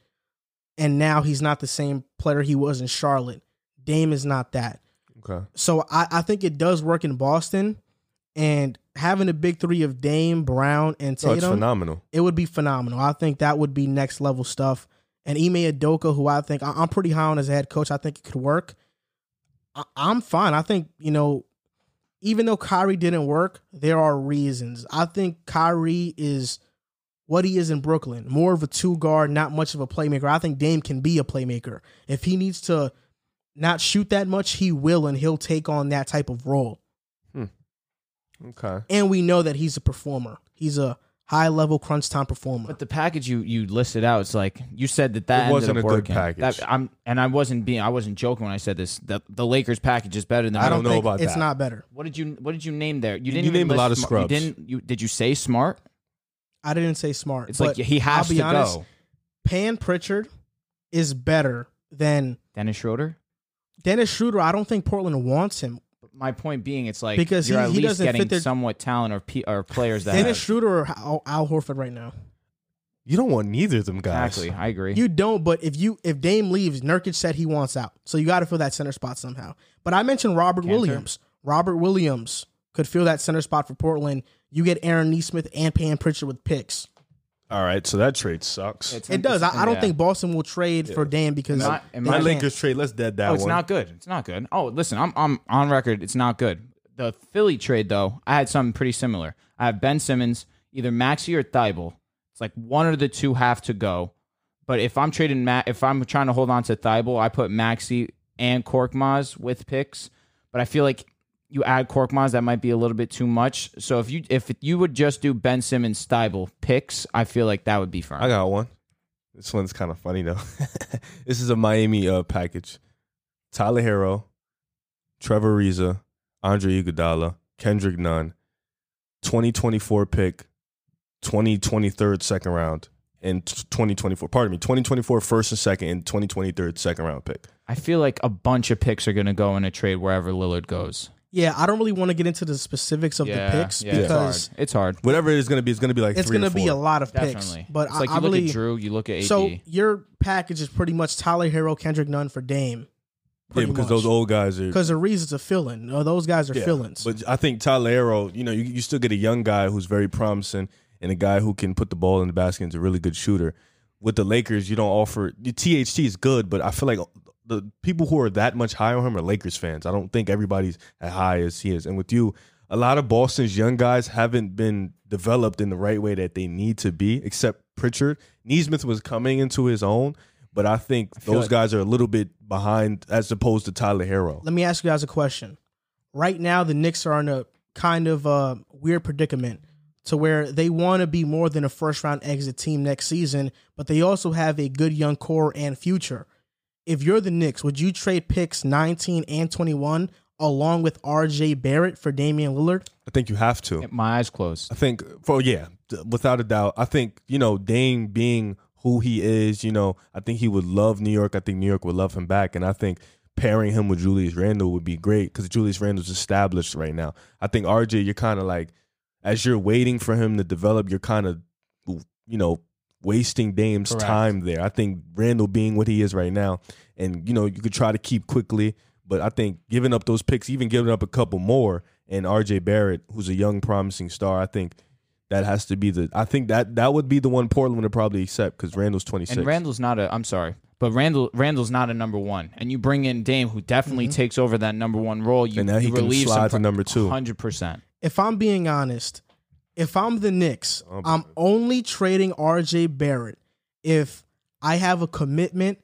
and now he's not the same player he was in Charlotte. Dame is not that. Okay. So I, I think it does work in Boston, and having a big three of Dame, Brown, and oh, it's Tatum, phenomenal. it would be phenomenal. I think that would be next level stuff. And Ime Udoka, who I think I- I'm pretty high on as a head coach, I think it could work. I, I'm fine. I think you know, even though Kyrie didn't work, there are reasons. I think Kyrie is what he is in Brooklyn, more of a two guard, not much of a playmaker. I think Dame can be a playmaker if he needs to not shoot that much. He will, and he'll take on that type of role. Hmm. Okay. And we know that he's a performer. He's a high level crunch time performer. But the package you you listed out, it's like you said that that It wasn't ended a up good package. That, I'm and I wasn't being I wasn't joking when I said this. That the Lakers package is better than I don't, know think about it's that. not better. What did you What did you name there? You You- didn't you even named a lot of Smart- scrubs. You didn't. You did you say smart? I didn't say smart. It's like he has I'll be to honest, go. Pan Pritchard is better than Dennis Schroeder. Dennis Schroeder. I don't think Portland wants him. My point being, it's like Because you're he- at he least doesn't getting fit their- somewhat talent or pe- or players that Dennis have- Schroeder or Al, Al Horford right now. You don't want neither of them guys. exactly. I agree. You don't. But if you if Dame leaves, Nurkic said he wants out. So you got to fill that center spot somehow. But I mentioned Robert Kanter. Williams. Robert Williams could fill that center spot for Portland. You get Aaron Nesmith and Pan Pritchard with picks. All right, so that trade sucks. It's- It does. I, I don't yeah. think Boston will trade for Dan because Not- they My my can't. Lakers trade. Let's dead that Oh, it's one. not good. It's not good. Oh, listen, I'm I'm on record. It's not good. The Philly trade though, I had something pretty similar. I have Ben Simmons, either Maxey or Thybulle. It's like one of the two have to go. But if I'm trading Matt, if I'm trying to hold on to Thybulle, I put Maxey and Korkmaz with picks. But I feel like you add Korkmaz, that might be a little bit too much. So if you if you would just do Ben Simmons, Thybulle picks, I feel like that would be fine. I got one. This one's kind of funny though. this is a Miami uh, package. Tyler Herro, Trevor Ariza, Andre Iguodala, Kendrick Nunn, 2024 pick, 2023 second round, and 2024. Pardon me, 2024 first and second, and 2023 second round pick. I feel like a bunch of picks are going to go in a trade wherever Lillard goes. Yeah, I don't really want to get into the specifics of the picks yeah, because it's hard. It's hard. Whatever it is going to be, it's going to be like it's three going to or be a four. lot of picks. Definitely. But it's I, like you I look really at Drew, you look at AD. so your package is pretty much Tyler Herro, Kendrick Nunn for Dame. Yeah, because those old guys are. because the reasons a fill-in. No, those guys are Yeah, fill-ins. But I think Tyler Herro, you know, you, you still get a young guy who's very promising and a guy who can put the ball in the basket and is a really good shooter. With the Lakers, you don't offer the THT is good, but I feel like the people who are that much high on him are Lakers fans. I don't think everybody's as high as he is. And with you, a lot of Boston's young guys haven't been developed in the right way that they need to be, except Pritchard. Nesmith was coming into his own, but I think feel those like- guys are a little bit behind as opposed to Tyler Herro. Let me ask you guys a question. Right now, the Knicks are in a kind of a weird predicament. to where they want to be more than a first round exit team next season, but they also have a good young core and future. If you're the Knicks, would you trade picks 19 and 21 along with RJ Barrett for Damian Lillard? I think you have to. My eyes closed. I think for yeah, without a doubt. I think you know Dame being who he is. You know, I think he would love New York. I think New York would love him back, and I think pairing him with Julius Randle would be great because Julius Randle's established right now. I think RJ, you're kind of like as you're waiting for him to develop, you're kind of you know wasting Dame's Correct. time there. I think Randle being what he is right now, and you know you could try to keep Quickley, but I think giving up those picks, even giving up a couple more, and RJ Barrett, who's a young promising star, I think that has to be the. I think that that would be the one Portland would probably accept because Randle's 26. And Randle's not a. I'm sorry, but Randle Randle's not a number one. And you bring in Dame, who definitely mm-hmm. takes over that number one role. You And now he can relieve slide some to number two. Hundred percent. if I'm being honest, if I'm the Knicks, Oh, I'm only trading RJ Barrett if I have a commitment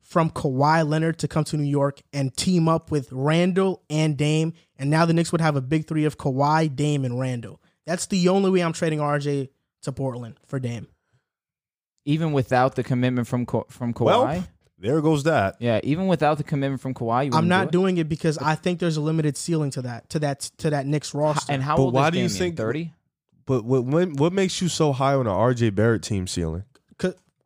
from Kawhi Leonard to come to New York and team up with Randle and Dame. And now the Knicks would have a big three of Kawhi, Dame, and Randle. That's the only way I'm trading RJ to Portland for Dame. Even without the commitment from Ka- from Kawhi. Well, there goes that. yeah, even without the commitment from Kawhi, you I'm wouldn't do it? doing it because I think there's a limited ceiling to that to that to that Knicks roster. And how But old why is do you think- Thirty. But what what, what makes you so high on the RJ Barrett team ceiling?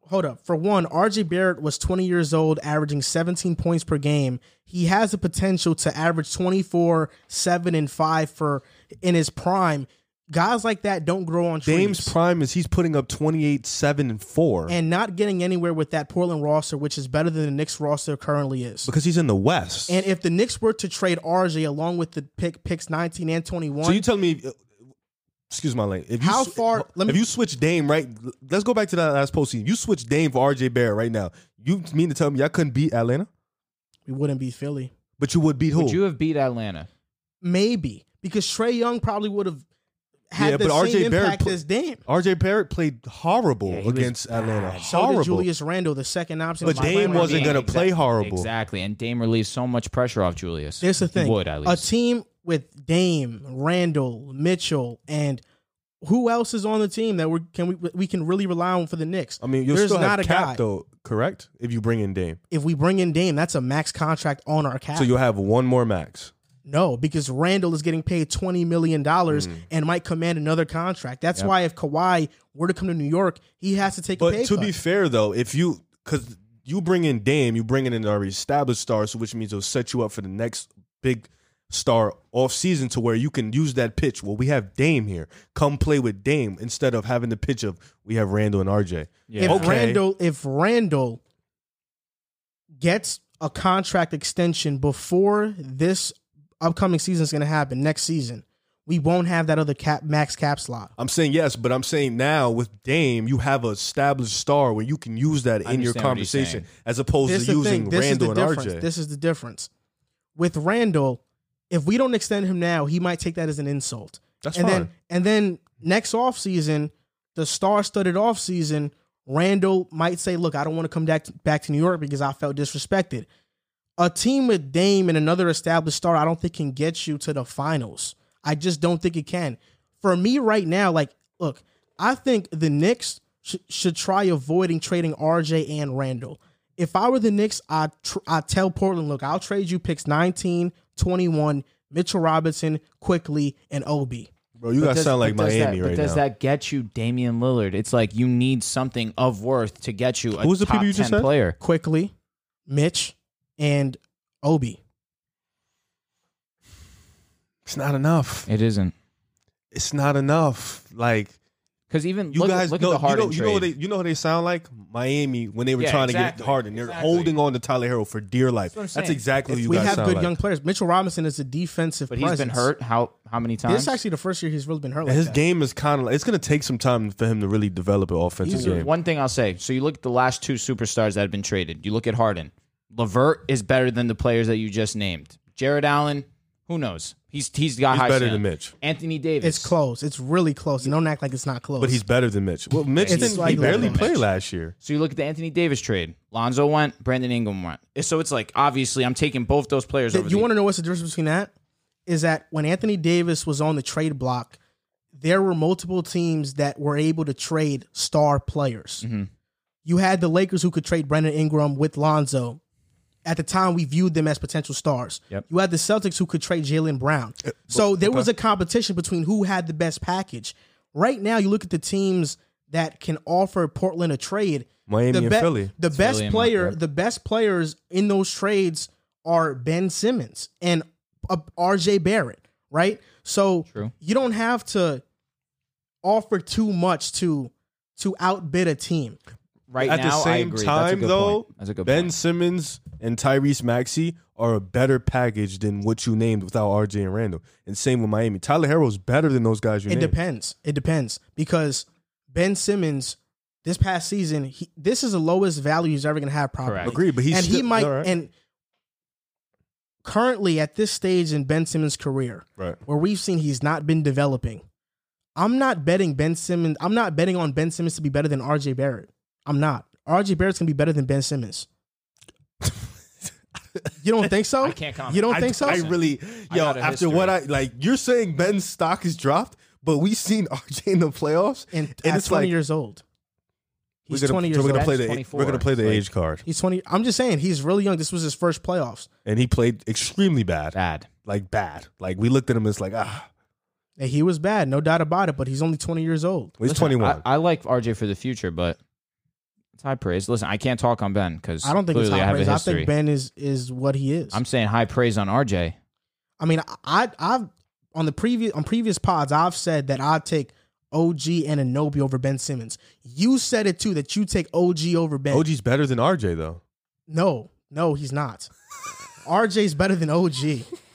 hold up. For one, RJ Barrett was 20 years old, averaging 17 points per game. He has the potential to average 24, 7, and 5 for in his prime. Guys like that don't grow on trees. Dame's prime is he's putting up 28, 7, and 4 and not getting anywhere with that Portland roster, which is better than the Knicks roster currently is. because he's in the West. And if the Knicks were to trade RJ along with the pick picks 19 and 21, so you tell me, excuse my language. If you How sw- far- let if me- you switch Dame right, let's go back to that last postseason. You switch Dame for RJ Barrett right now. You mean to tell me I couldn't beat Atlanta, we wouldn't beat Philly. but you would beat who? Would you have beat Atlanta? Maybe because Trae Young probably would have had Yeah, the but same RJ Barrett impact put- as Dame. RJ Barrett played horrible Yeah, against Atlanta. bad. So Horrible. did Julius Randle, the second option. But Dame wasn't gonna play horrible. Exactly, and Dame relieved so much pressure off Julius. Here's the He thing: would at least a team with Dame, Randle, Mitchell, and who else is on the team that we can we we can really rely on for the Knicks? I mean, you'll There's still not have a cap guy. though, correct? If you bring in Dame, If we bring in Dame, that's a max contract on our cap. so you'll have one more max. no, because Randle is getting paid twenty million dollars Mm. and might command another contract. That's why if Kawhi were to come to New York, he has to take a But pay to cut. be fair though, if you because you bring in Dame, you bring in an already established star, so which means it'll set you up for the next big star off season to where you can use that pitch. Well, we have Dame here. Come play with Dame instead of having the pitch of we have Randle and RJ. Yeah. if Okay. Randle if Randle gets a contract extension before this upcoming season is going to happen next season, we won't have that other cap max cap slot. I'm saying yes, but I'm saying now with Dame, you have an established star where you can use that in your understand what he's conversation as opposed This to using thing. Randle and difference. RJ. This is the difference. With Randle, if we don't extend him now, he might take that as an insult. That's and fine. then and then next off season, the star-studded off season, Randle might say, "Look, I don't want to come back to, back to New York because I felt disrespected." A team with Dame and another established star, I don't think can get you to the finals. I just don't think it can. For me right now, like, look, I think the Knicks sh- should try avoiding trading RJ and Randle. If I were the Knicks, I'd, tr- I'd tell Portland, look, I'll trade you picks 19, 21, Mitchell Robinson, Quickley, and Obi. Bro, you But guys does- sound like Miami that, right But does now. that get you Damian Lillard? It's like you need something of worth to get you a Who's the top people you 10 just said? player. Quickley, Mitch, and Obi. it's not enough. It isn't It's not enough. Like because even you look, guys look know, at the Harden you know, you know what trade. they you know what they sound like? Miami when they were Yeah, trying to get Harden. They're Exactly. holding on to Tyler Herro for dear life. what I'm That's, saying. exactly what you we guys have sound good like. young players. Mitchell Robinson is a defensive but he's been hurt. How how many times? This is actually the first year he's really been hurt. And Like his that. game is kind of like it's going to take some time for him to really develop an offensive Here's game. One thing I'll say. So you look at the last two superstars that have been traded. You look at Harden. Levert is better than the players that you just named. Jarrett Allen, who knows? He's he's got He's high better ceiling. than Mitch. Anthony Davis. It's close. It's really close. And don't act like it's not close. But he's better than Mitch. Well, Mitch It's didn't, he slightly barely better than play Mitch. last year. So you look at the Anthony Davis trade. Lonzo went, Brandon Ingram went. So it's like obviously I'm taking both those players Th- over. you the- want to know what's the difference between that? Is that when Anthony Davis was on the trade block, there were multiple teams that were able to trade star players. Mm-hmm. You had the Lakers who could trade Brandon Ingram with Lonzo. At the time, we viewed them as potential stars. Yep. You had the Celtics who could trade Jaylen Brown. So there was a competition between who had the best package. Right now, you look at the teams that can offer Portland a trade. Miami the and be- Philly. The best Philly player, the best players in those trades are Ben Simmons and uh, RJ Barrett, right? So True. you don't have to offer too much to to outbid a team. Right At now, the I same agree. That's a time, good though, point. That's a good Ben point. Simmons and Tyrese Maxey are a better package than what you named without RJ and Randle. And same with Miami. Tyler Herro's better than those guys you It named. depends. It depends because Ben Simmons this past season, he, this is the lowest value he's ever going to have probably. Correct. Agreed, but he's and he might all right. and currently at this stage in Ben Simmons' career, right. where we've seen he's not been developing. I'm not betting Ben Simmons. I'm not betting on Ben Simmons to be better than RJ Barrett. I'm not. RJ Barrett's gonna be better than Ben Simmons. You don't think so? I can't comment. You don't I, think so? I really, I yo, got after a what I like, you're saying Ben's stock is dropped, but we've seen RJ in the playoffs, and, and at it's 20 like years old. He's we're gonna, 20 so years we're gonna old. play the 24. we're gonna play the Like- age card, He's 20. I'm just saying he's really young. This was his first playoffs. and he played extremely bad, Bad. like bad. Like we looked at him as like ah, And he was bad, no doubt about it, but he's only 20 years old. he's Listen, 21. I, I like RJ for the future, but it's high praise. Listen, I can't talk on Ben because I don't think clearly it's I high have praise. a I think Ben is is what he is. I'm saying high praise on RJ. I mean, I I've on the previous on previous pods, I've said that I'd take OG Anunoby over Ben Simmons. You said it too that you take OG over Ben. OG's better than RJ though. No, no, he's not. RJ's better than OG.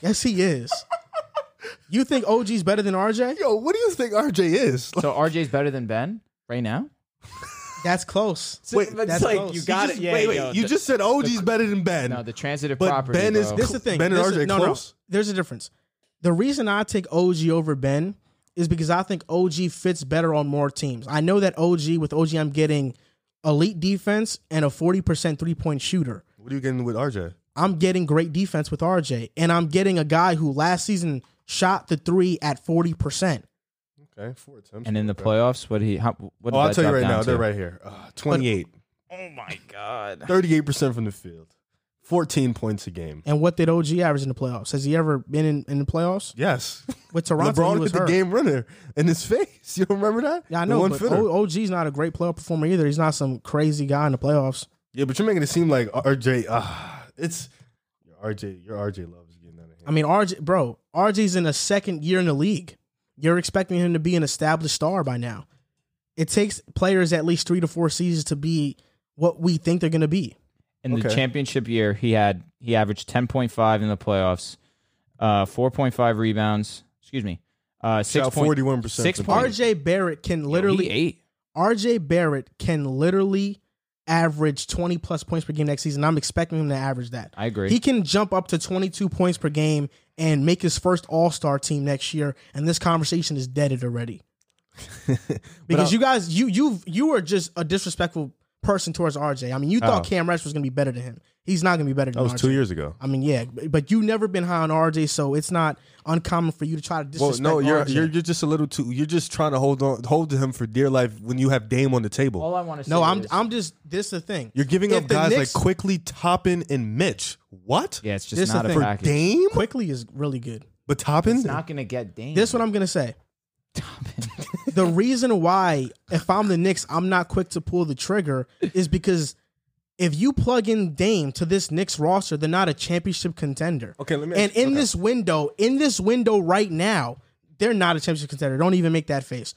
Yes, he is. You think OG's better than RJ? Yo, what do you think RJ is? So RJ's better than Ben right now. That's close. Wait, but that's close. you You got just- it. Yeah, wait, wait. yo, you the- just said OG's better than Ben. no the transitive But property. Ben is bro. This is the thing. Ben and This is- RJ no, no. close? There's a difference. The reason I take OG over Ben is because I think OG fits better on more teams. I know that OG with OG I'm getting elite defense and a 40% three-point shooter. What are you getting with RJ? I'm getting great defense with RJ and I'm getting a guy who last season shot the 3 at 40%. Okay, four attempts. and in the playoffs, what he? How, what? Oh, I'll tell you right now, down they're right here. Uh, 28. Oh my god. 38% from the field. 14 points a game. And what did OG average in the playoffs? Has he ever been in, in the playoffs? Yes. With Toronto, he LeBron was hit the hurt. game runner in his face. You don't remember that? Yeah, I The know, one but. O- OG's not a great playoff performer either. He's not some crazy guy in the playoffs. Yeah, but you're making it seem like RJ. Ah, it's your RJ. Your RJ loves getting out of hand. I mean, RJ, bro, RJ's in a second year in the league. You're expecting him to be an established star by now. It takes players at least three to four seasons to be what we think they're going to be. In the Okay. championship year, he had he averaged ten point five in the playoffs, uh, four point five rebounds. Excuse me, uh, six Shot point 41%. six from point- three. RJ Barrett can Yo, literally he ate. RJ Barrett can literally average 20 plus points per game next season. I'm expecting him to average that. I agree. He can jump up to 22 points per game and make his first All-Star team next year and this conversation is deaded already. because you guys you you you are just a disrespectful person towards RJ. I mean, you thought oh. Cam Reddish was going to be better than him. He's not going to be better than That was RJ. two years ago. I mean, yeah, but you never been high on RJ, so it's not uncommon for you to try to disrespect. Well, no, you're, RJ. you're you're just a little too. You're just trying to hold on, hold to him for dear life when you have Dame on the table. All I want to say. no, I'm is- I'm just this is the thing. You're giving If up guys Knicks- like Quickley Toppin and Mitch. What? Yeah, it's just the not a thing. For package. Dame? Quickley is really good. But Toppin? It's not gonna get Dame. This is what I'm gonna say. The reason why, if I'm the Knicks, I'm not quick to pull the trigger is because if you plug in Dame to this Knicks roster, they're not a championship contender. Okay, let me And ask in okay. this window, in this window right now, they're not a championship contender. Don't even make that face.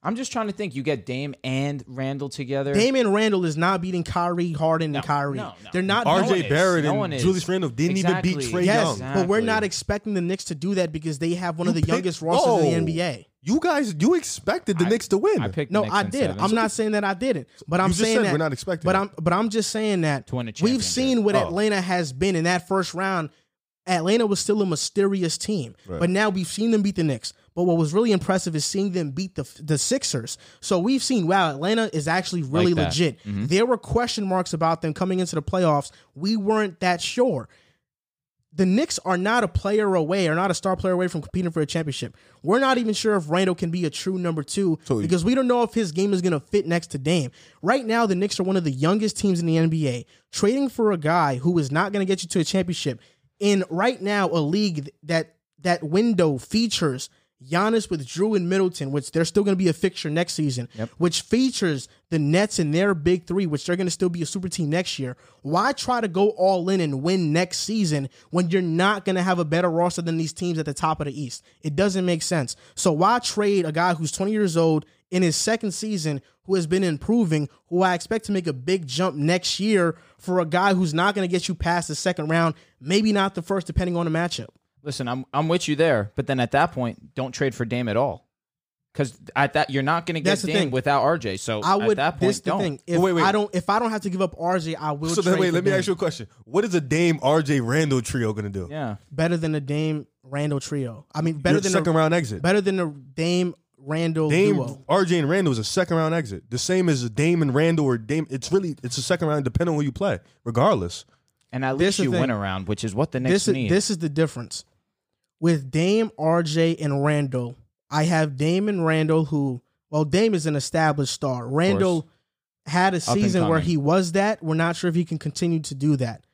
I'm just trying to think. You get Dame and Randle together. Dame and Randle is not beating Kyrie, Harden, No, and Kyrie. no, no. They're not. RJ is. Barrett No and one is. Julius Randle didn't Exactly. even beat Trae yes, Young. but we're not expecting the Knicks to do that because they have one of the You picked- youngest rosters in the Oh. NBA. You guys, you expected the I- Knicks to win. I picked. No, the Knicks I in did. seven. I'm not saying that I didn't, but I'm just saying said that we're not expecting But it. I'm but I'm just saying that To win a we've championship. seen what Oh. Atlanta has been in that first round. Atlanta was still a mysterious team, Right. but now we've seen them beat the Knicks. But what was really impressive is seeing them beat the the Sixers. So we've seen wow, Atlanta is actually really that. legit. Mm-hmm. There were question marks about them coming into the playoffs. We weren't that sure. The Knicks are not a player away or not a star player away from competing for a championship. We're not even sure if Randle can be a true number two So- because we don't know if his game is going to fit next to Dame. Right now, the Knicks are one of the youngest teams in the NBA. Trading for a guy who is not going to get you to a championship in right now a league that that window features Giannis with Jrue and Middleton, which they're still going to be a fixture next season, which features the Nets and their big three, which they're going to still be a super team next year. Why try to go all in and win next season when you're not going to have a better roster than these teams at the top of the East? It doesn't make sense. So why trade a guy who's 20 years old in his second season who has been improving, who I expect to make a big jump next year for a guy who's not going to get you past the second round, maybe not the first, depending on the matchup? Listen, I'm I'm with you there, but then at that point, don't trade for Dame at all, because at that you're not going to get That's the Dame thing. without RJ. So I would. at that point, this the don't. thing. If Wait, wait. I don't, if I don't have to give up RJ, I will. So trade then, wait, for let me Dame. ask you a question. What is a Dame RJ Randle trio gonna do? Yeah, better than a Dame Randle trio. I mean, better Your than second a, round exit. better than a Dame Randle Dame duo. RJ and Randle is a second round exit. The same as Dame and Randle or Dame. It's really it's a second round depending on who you play, regardless. and at This least is you the win thing. around, which is what the Knicks This is need. this is the difference with Dame, RJ, and Randle. I have Dame and Randle who, well, Dame is an established star. Randall had a season where he was that. We're not sure if he can continue to do that.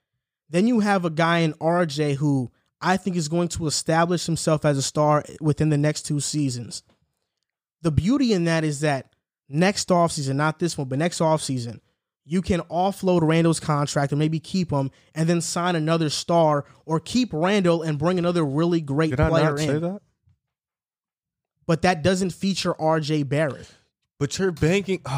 Then you have a guy in RJ who I think is going to establish himself as a star within the next two seasons. The beauty in that is that next offseason, not this one, but next offseason, you can offload Randle's contract and maybe keep him and then sign another star or keep Randle and bring another really great Did I player not in. say that? But that doesn't feature RJ Barrett. But you're banking.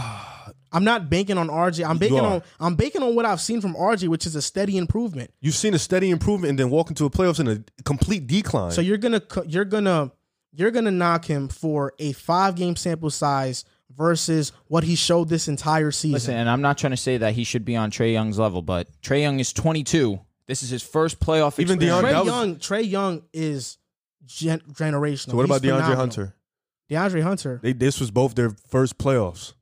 I'm not banking on RJ. I'm banking on I'm banking on what I've seen from RJ, which is a steady improvement. You've seen a steady improvement and then walk into a playoffs in a complete decline. So you're gonna you're gonna you're gonna knock him for a five game sample size versus what he showed this entire season. Listen, and I'm not trying to say that he should be on Trae Young's level, but Trae Young is 22. This is his first playoff Even experience. DeAndre- Trae was- Young, Trae Young is gen- generational. So what He's about DeAndre phenomenal. Hunter? DeAndre Hunter. They, this was both their first playoffs.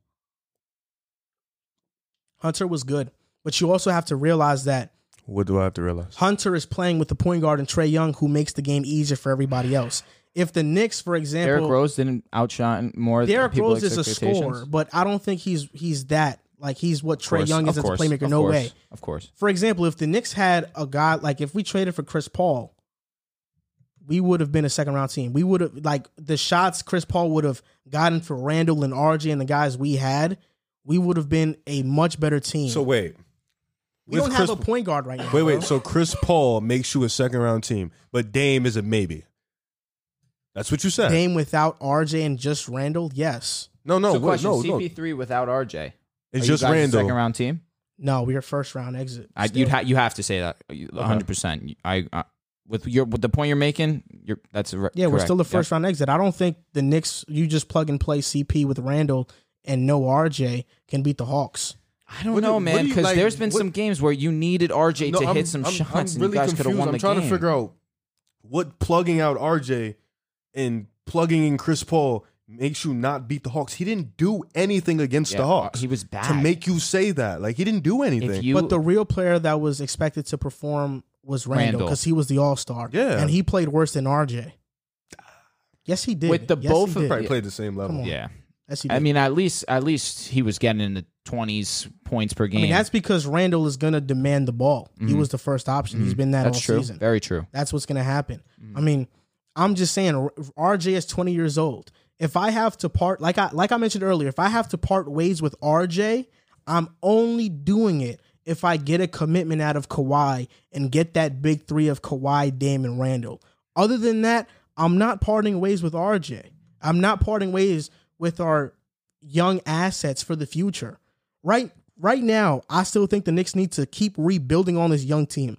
Hunter was good, but you also have to realize that What do I have to realize? Hunter is playing with the point guard and Trae Young, who makes the game easier for everybody else. If the Knicks, for example, Derrick Rose didn't outshine more. Derrick than people's Rose is a scorer, but I don't think he's he's that like he's what Trae course, Young is of as a playmaker. of No course, way. Of course. For example, if the Knicks had a guy like if we traded for Chris Paul, we would have been a second round team. We would have like the shots Chris Paul would have gotten for Randle and RJ and the guys we had. We would have been a much better team. So wait. we With don't Chris- have a point guard right now. Wait, wait. bro. So Chris Paul makes you a second round team, but Dame is a maybe. That's what you said. Dame without RJ and just Randle, yes. no, no, so what, question, no, no. CP3 without RJ. It's Are just you guys a Randle. second round team. No, we are first round exit. I, still. you'd ha- you have to say that 100. percent I uh, with your with the point you're making, you're that's re- yeah, we're still the Yep. first round exit. I don't think the Knicks you just plug and play CP with Randle and no RJ can beat the Hawks. I don't What know, what man, because like, there's been what- some games where you needed RJ No, to I'm- hit some I'm- shots, I'm and really you guys could have confused. won I'm the trying to figure out what plugging out RJ and plugging in Chris Paul makes you not beat the Hawks. He didn't do anything against Yeah, the Hawks uh, He was bad to make you say that. Like he didn't do anything. You, but the real player that was expected to perform was Randle Randle. because he was the All Star. Yeah. and he played worse than RJ. Yes, he did. With the yes, both of- did. probably played the same level. Yeah, Yes, he did. I mean, at least at least he was getting in the 20s points per game. I mean, that's because Randle is going to demand the ball. He was the first option. He's been that Mm-hmm. That's all true. season. Very true. That's what's going to happen. Mm. I mean, I'm just saying, RJ is 20 years old. If I have to part, like I like I mentioned earlier, if I have to part ways with RJ, I'm only doing it if I get a commitment out of Kawhi and get that big three of Kawhi, Dame, and Randle. Other than that, I'm not parting ways with RJ. I'm not parting ways with our young assets for the future. Right right now, I still think the Knicks need to keep rebuilding on this young team.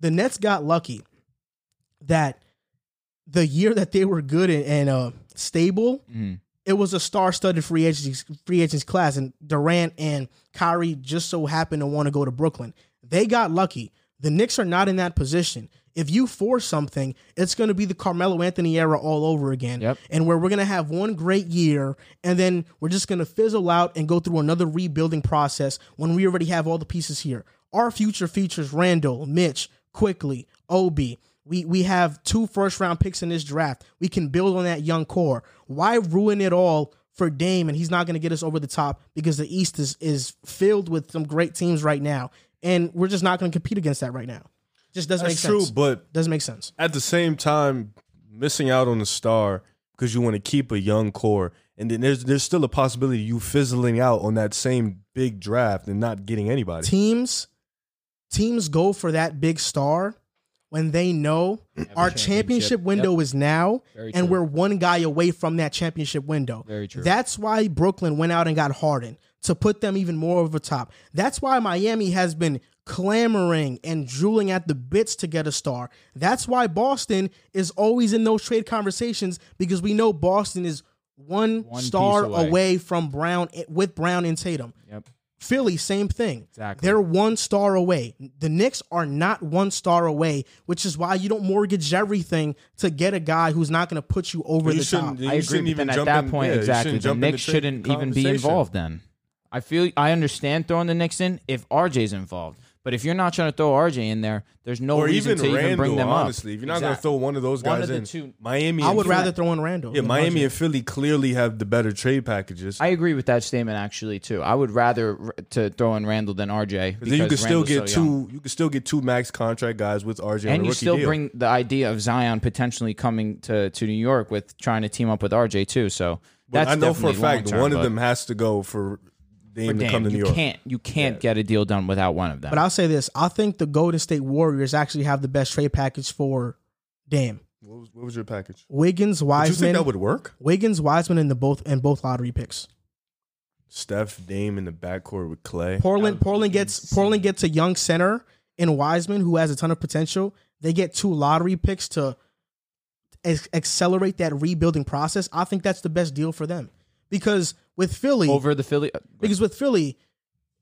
The Nets got lucky that the year that they were good and, and uh, stable, Mhm. it was a star-studded free agents free agents class, and Durant and Kyrie just so happened to want to go to Brooklyn. They got lucky. The Knicks are not in that position. If you force something, it's going to be the Carmelo Anthony era all over again, Yep. and where we're going to have one great year, and then we're just going to fizzle out and go through another rebuilding process when we already have all the pieces here. Our future features Randle, Mitch, Quickley, Obi. We we have two first round picks in this draft. We can build on that young core. Why ruin it all for Dame and he's not going to get us over the top because the East is is filled with some great teams right now, and we're just not going to compete against that right now. Just doesn't That's make sense. true, but doesn't make sense. at the same time, missing out on the star because you want to keep a young core, and then there's there's still a possibility of you fizzling out on that same big draft and not getting anybody. Teams teams go for that big star when they know our championship, championship. window is now and we're one guy away from that championship window. Very true. That's why Brooklyn went out and got Harden to put them even more over top. That's why Miami has been clamoring and drooling at the bits to get a star. That's why Boston is always in those trade conversations because we know Boston is one, One star away. away from Brown with Brown and Tatum. Yep. Philly, same thing. Exactly. They're one star away. The Knicks are not one star away, which is why you don't mortgage everything to get a guy who's not going to put you over You the top. shouldn't- You I agree, shouldn't but even then at jump that in- point, yeah, exactly, shouldn't the jump the Knicks shouldn't even be involved. Then I feel I understand throwing the Knicks in if RJ's involved, but if you're not trying to throw RJ in there, there's no or reason even to Randle. even bring them honestly, up. if you're not going to throw one of those One guys of the in, two- Miami. I and would Philly- rather throw in Randle. Yeah, than Miami RJ. and Philly clearly have the better trade packages. I agree with that statement actually too. I would rather r- to throw in Randle than RJ Because then you because can still Randle's get so young. two. You can still get two max contract guys with RJ on and a you rookie still deal. bring the idea of Zion potentially coming to, to New York with trying to team up with RJ too. So But that's I know for a definitely fact long-term, one of but them has to go for Dame for to Dame, come to New you York. can't you can't get a deal done without one of them. But I'll say this: I think the Golden State Warriors actually have the best trade package for Dame. What was, what was your package? Wiggins, Wiseman. Did you think that would work? Wiggins, Wiseman, in the both and both lottery picks. Steph, Dame in the backcourt with Clay. Portland, Portland gets Portland gets a young center in Wiseman who has a ton of potential. They get two lottery picks to ex- accelerate that rebuilding process. I think that's the best deal for them because with Philly, over the Philly because with Philly,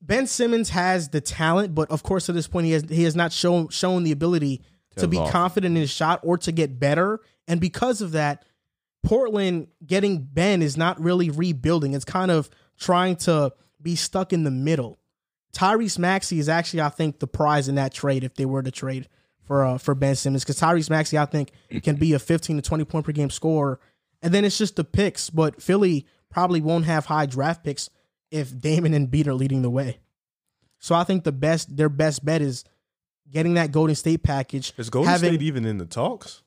Ben Simmons has the talent, but of course at this point he has he has not shown shown the ability to, be evolve. confident in his shot or to get better. And because of that, Portland getting Ben is not really rebuilding. It's kind of trying to be stuck in the middle. Tyrese Maxey is actually, I think, the prize in that trade if they were to trade for uh, for Ben Simmons because Tyrese Maxey, I think, can be a 15 to 20 point per game scorer. And then it's just the picks, but Philly probably won't have high draft picks if Damon and Beat are leading the way. So I think the best, their best bet is getting that Golden State package. Is Golden having- State even in the talks?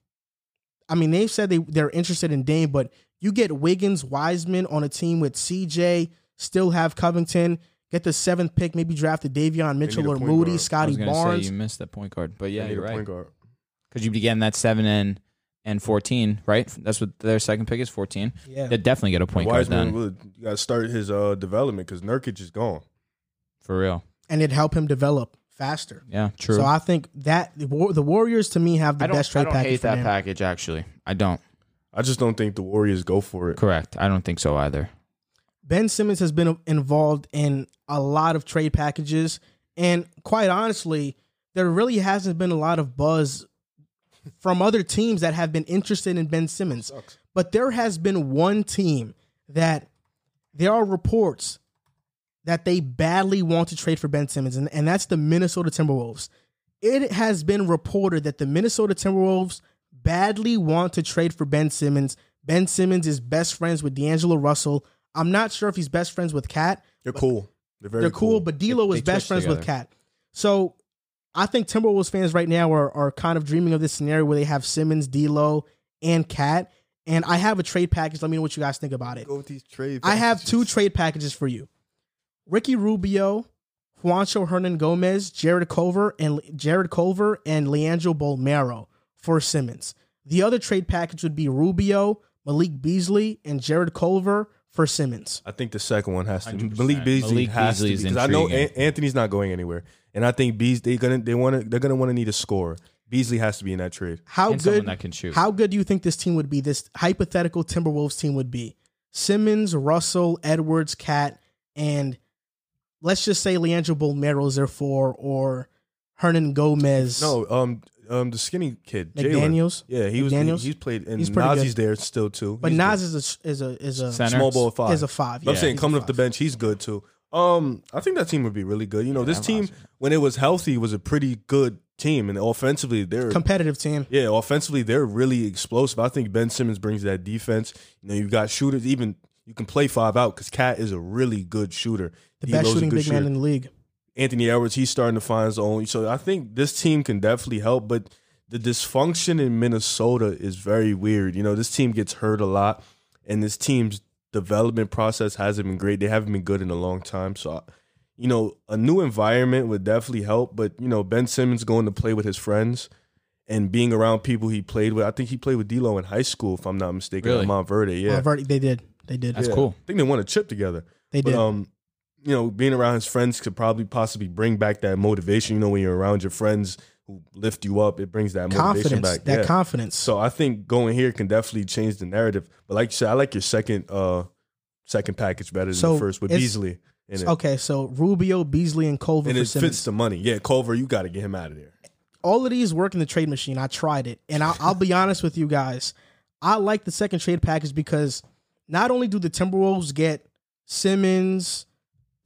I mean, they've said they they're interested in Dame, but you get Wiggins, Wiseman on a team with CJ, still have Covington, get the seventh pick, maybe draft a Davion Mitchell or Moody, guard. Scotty was Barnes. say you missed that point guard, but yeah, you're a right point guard. because you'd be getting that seven and and fourteen, right? That's what their second pick is, fourteen. Yeah. They'd definitely get a point guard Wiseman, then would- you got to start his uh, development because Nurkic is gone. for real. and it'd help him develop faster. Yeah, true. So I think that the War- the Warriors to me have the I don't, best I trade don't package hate for that Dame. package actually. I don't. I just don't think the Warriors go for it. Correct. I don't think so either. Ben Simmons has been involved in a lot of trade packages, and quite honestly, there really hasn't been a lot of buzz from other teams that have been interested in Ben Simmons. But there has been one team that there are reports that they badly want to trade for Ben Simmons, and, and that's the Minnesota Timberwolves. It has been reported that the Minnesota Timberwolves badly want to trade for Ben Simmons. Ben Simmons is best friends with D'Angelo Russell. I'm not sure if he's best friends with KAT. They're cool. They're very They're cool, but D'Lo They- is they best twitch friends with together. KAT. So I think Timberwolves fans right now are, are kind of dreaming of this scenario where they have Simmons, D'Lo, and KAT. And I have a trade package. Let me know what you guys think about it. go with these trade. I have two trade packages for you: Ricky Rubio, Juancho Hernan Gomez, Jarrett Culver, and Jarrett Culver and Leandro Bolmaro for Simmons. The other trade package would be Rubio, Malik Beasley, and Jarrett Culver for Simmons. I think the second one has to. 100%. Malik Beasley Malik has Beasley to is because I know. An- Anthony's not going anywhere, and I think Beasley they gonna they want to they're gonna want to need a score. Beasley has to be in that trade. How And someone good? that can shoot. How good do you think this team would be? This hypothetical Timberwolves team would be Simmons, Russell, Edwards, KAT, and let's just say Leandro Bolmaro is there for or Hernangomez. No, um, um, the skinny kid, Jalen. McDaniels. Yeah, he was. He, he's played, and He's pretty Naz's good. there still too. but He's Naz is a is a is a Center. small ball five. is a five. I'm saying He's coming off the bench, he's good too. Um, I think that team would be really good. You know, this that team roster. when it was healthy was a pretty good team, and offensively they're Competitive team. yeah, offensively they're really explosive. I think Ben Simmons brings that defense. You know, you've got shooters. Even you can play five out because KAT is a really good shooter. The D'Lo's best shooting good big man in the league. Anthony Edwards, he's starting to find his own. So I think this team can definitely help, but the dysfunction in Minnesota is very weird. You know, this team gets hurt a lot, and this team's development process hasn't been great. They haven't been good in a long time. So, you know, a new environment would definitely help. But you know, Ben Simmons going to play with his friends and being around people he played with. I think he played with D'Lo in high school, if I'm not mistaken, Really? at Montverde. Yeah, they did. They did. That's Yeah. cool. I think they won a chip together. They But did. um, you know, being around his friends could probably possibly bring back that motivation. You know, when you're around your friends who lift you up, it brings that motivation confidence. back. That yeah. confidence. so I think going here can definitely change the narrative. But like you said, I like your second uh second package better than So the first with Beasley in it. okay, so Rubio, Beasley, and Culver And for it Simmons. fits the money. Yeah, Culver, you got to get him out of there. all of these work in the trade machine. I tried it, and I'll, I'll be honest with you guys. I like the second trade package because not only do the Timberwolves get Simmons,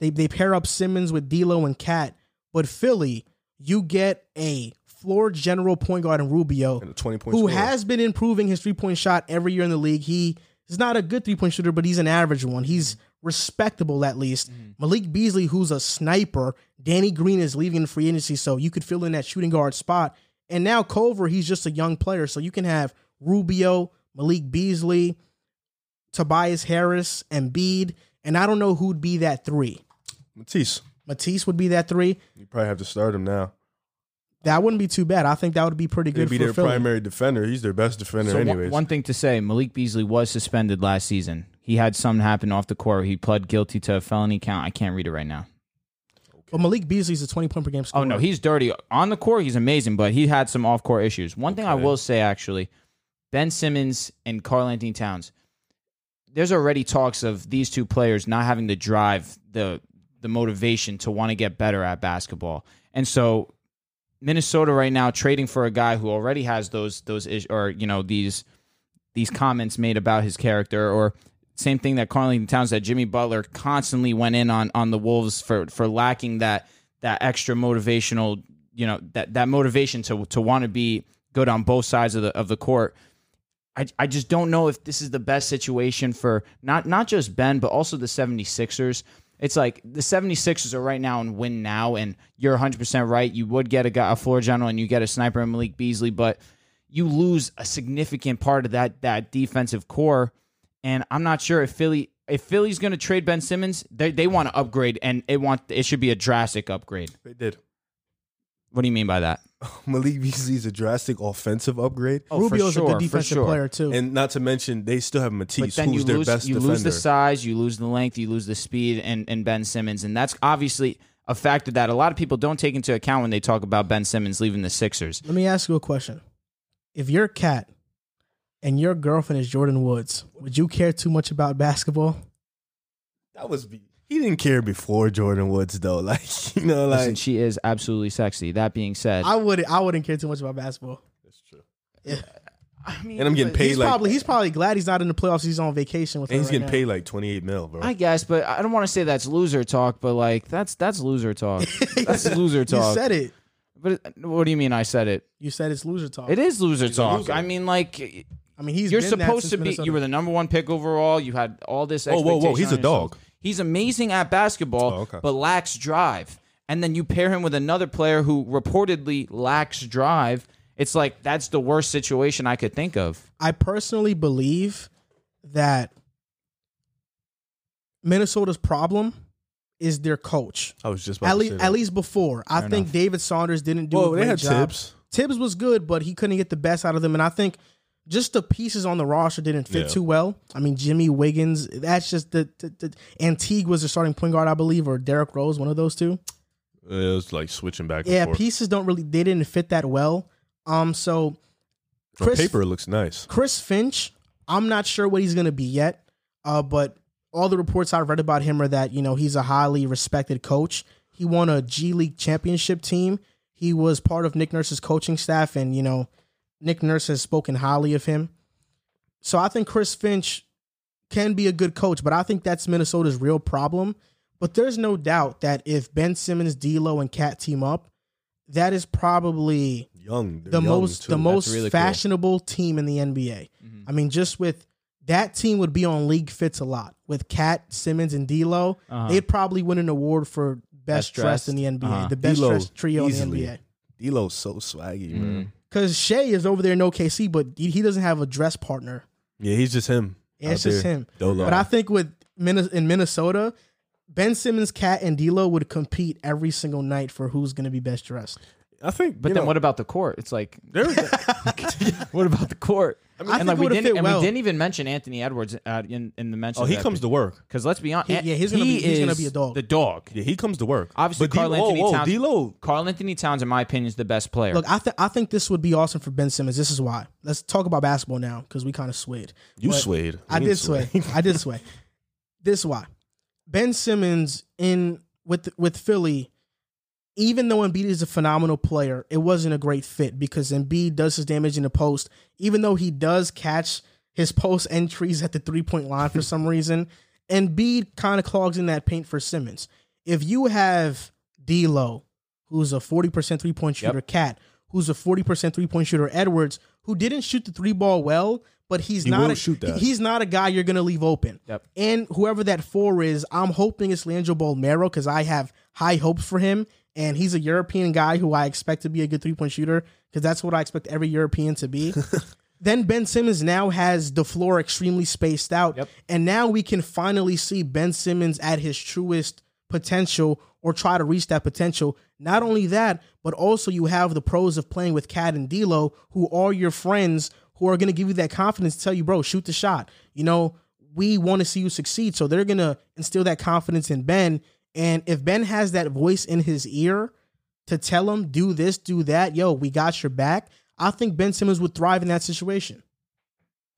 they they pair up Simmons with D'Lo and KAT, but Philly, you get a floor general point guard in Rubio, And a 20 point who scorer. has been improving his three point shot every year in the league. He is not a good three point shooter, but he's an average one. He's respectable at least. Mm-hmm. Malik Beasley, who's a sniper. Danny Green is leaving in free agency, so you could fill in that shooting guard spot. And now Culver, he's just a young player, so you can have Rubio, Malik Beasley, Tobias Harris, and Bede. And I don't know who'd be that three. Matisse. Matisse would be that three. You probably have to start him now. That wouldn't be too bad. I think that would be pretty good. He'd be for their Philly. primary defender. He's their best defender, So one- anyways. one thing to say, Malik Beasley was suspended last season. He had something happen off the court. He pled guilty to a felony count. I can't read it right now. But Malik Beasley's a 20 point per game scorer. Oh no, he's dirty on the court. He's amazing, but he had some off court issues. One thing I will say, actually, Ben Simmons and Karl-Anthony Towns. There's already talks of these two players not having to drive, the the motivation to want to get better at basketball, and so Minnesota right now trading for a guy who already has those those is- or you know these these comments made about his character or same thing that Karl-Anthony Towns that Jimmy Butler constantly went in on on the Wolves for for lacking that that extra motivational you know that that motivation to to want to be good on both sides of the of the court. I, I just don't know if this is the best situation for not not just Ben but also the 76ers. It's like the 76ers are right now and win now and you're 100% right. You would get a guy a floor general and you get a sniper in Malik Beasley but you lose a significant part of that that defensive core and I'm not sure if Philly if Philly's going to trade Ben Simmons, they they want to upgrade and it want it should be a drastic upgrade. they did. What do you mean by that? Malik Beasley is a drastic offensive upgrade. Oh, for Rubio's sure, a good for defensive sure. player too. And not to mention, they still have But Matisse, then who's you their lose best you defender. lose the size, you lose the length, you lose the speed and and Ben Simmons and that's obviously a factor that a lot of people don't take into account when they talk about Ben Simmons leaving the Sixers. Let me ask you a question. If you're a cat and your girlfriend is Jordyn Woods, would you care too much about basketball? that was be- he didn't care before Jordyn Woods though. Like you know, like Listen, she is absolutely sexy. That being said, I would I wouldn't care too much about basketball. that's true. Yeah. I mean, And I'm getting paid He's like probably he's probably glad he's not in the playoffs. He's on vacation with and he's right getting now. paid like 28 mil, bro. I guess, but I don't want to say that's loser talk, but like that's that's loser talk. That's loser talk. You said it. But it- what do you mean? I said it. You said it's loser talk. It is loser He's talk. loser. I mean, like I mean, he's you're been that supposed since to be. Minnesota. You were the number one pick overall. You had all this. Oh, whoa, whoa, he's a yourself. dog. He's amazing at basketball, Oh, okay. but lacks drive. And then you pair him with another player who reportedly lacks drive. It's like that's the worst situation I could think of. I personally believe that Minnesota's problem is their coach. I was just about At to least, say at least before, I Fair think enough. David Saunders didn't do Well, a they great had job. Thibs. Thibs was good, but he couldn't get the best out of them. And I think just the pieces on the roster didn't fit Yeah. too well. I mean, Jimmy Wiggins, that's just the, the, the Antigue was the starting point guard, I believe, or Derrick Rose, one of those two. It was like switching back and Yeah, forth. pieces don't really they didn't fit that well. Um, so Chris- paper, it looks nice. Chris Finch, I'm not sure what he's gonna be yet. Uh, but all the reports I've read about him are that you know he's a highly respected coach. He won a G League championship team. He was part of Nick Nurse's coaching staff, and you know Nick Nurse has spoken highly of him. So I think Chris Finch can be a good coach, but I think that's Minnesota's real problem. But there's no doubt that if Ben Simmons, D'Lo, and KAT team up, that is probably Young, they're the young, most too. the most really cool. fashionable team in the NBA. Mhm. I mean, just with that team would be on league fits a lot with KAT Simmons and D'Lo. Uh-huh. They'd probably win an award for best, Best dressed in the? NBA, Uh-huh. the best D'Lo, dressed trio easily. in the NBA. D'Lo's so swaggy, Mm. man. Because Shai is over there in OKC, but he, he doesn't have a dress partner. Yeah, he's just him. Yeah, it's out just there. him. Dolo. But I think with in Minnesota, Ben Simmons, KAT, and D'Lo would compete every single night for who's going to be best dressed. I think, But then know, what about the court? It's like, what about the court? I and like we didn't, and well. we didn't even mention Anthony Edwards uh, in in the mention. oh, he comes to work. because let's be honest, He- yeah, he's gonna be- he's gonna be a dog. The dog. Yeah, he comes to work. Obviously, but Karl D- whoa, Anthony whoa, Towns- D'Lo. Karl-Anthony Towns, in my opinion, is the best player. Look, I think I think this would be awesome for Ben Simmons. This is why. Let's talk about basketball now because we kind of swayed. You But swayed. I We did didn't sway. I did sway. This is why. Ben Simmons in with with Philly, even though Embiid is a phenomenal player, it wasn't a great fit because Embiid does his damage in the post. Even though he does catch his post entries at the three point line for some reason, Embiid kind of clogs in that paint for Simmons. If you have D'Lo, who's a forty percent three point shooter, Yep. KAT, who's a forty percent three point shooter, Edwards, who didn't shoot the three ball well, but he's He not a, shoot that. he's not a guy you're gonna leave open. Yep. And whoever that four is, I'm hoping it's Leandro Bolmaro because I have high hopes for him. And he's a European guy who I expect to be a good three point shooter because that's what I expect every European to be. then Ben Simmons now has the floor extremely spaced out. Yep. And now we can finally see Ben Simmons at his truest potential or try to reach that potential. Not only that, but also you have the pros of playing with KAT and D'Lo, who are your friends, who are going to give you that confidence to tell you, bro, shoot the shot. You know, we want to see you succeed. So they're going to instill that confidence in Ben. And if Ben has that voice in his ear to tell him, do this, do that, yo, we got your back, I think Ben Simmons would thrive in that situation.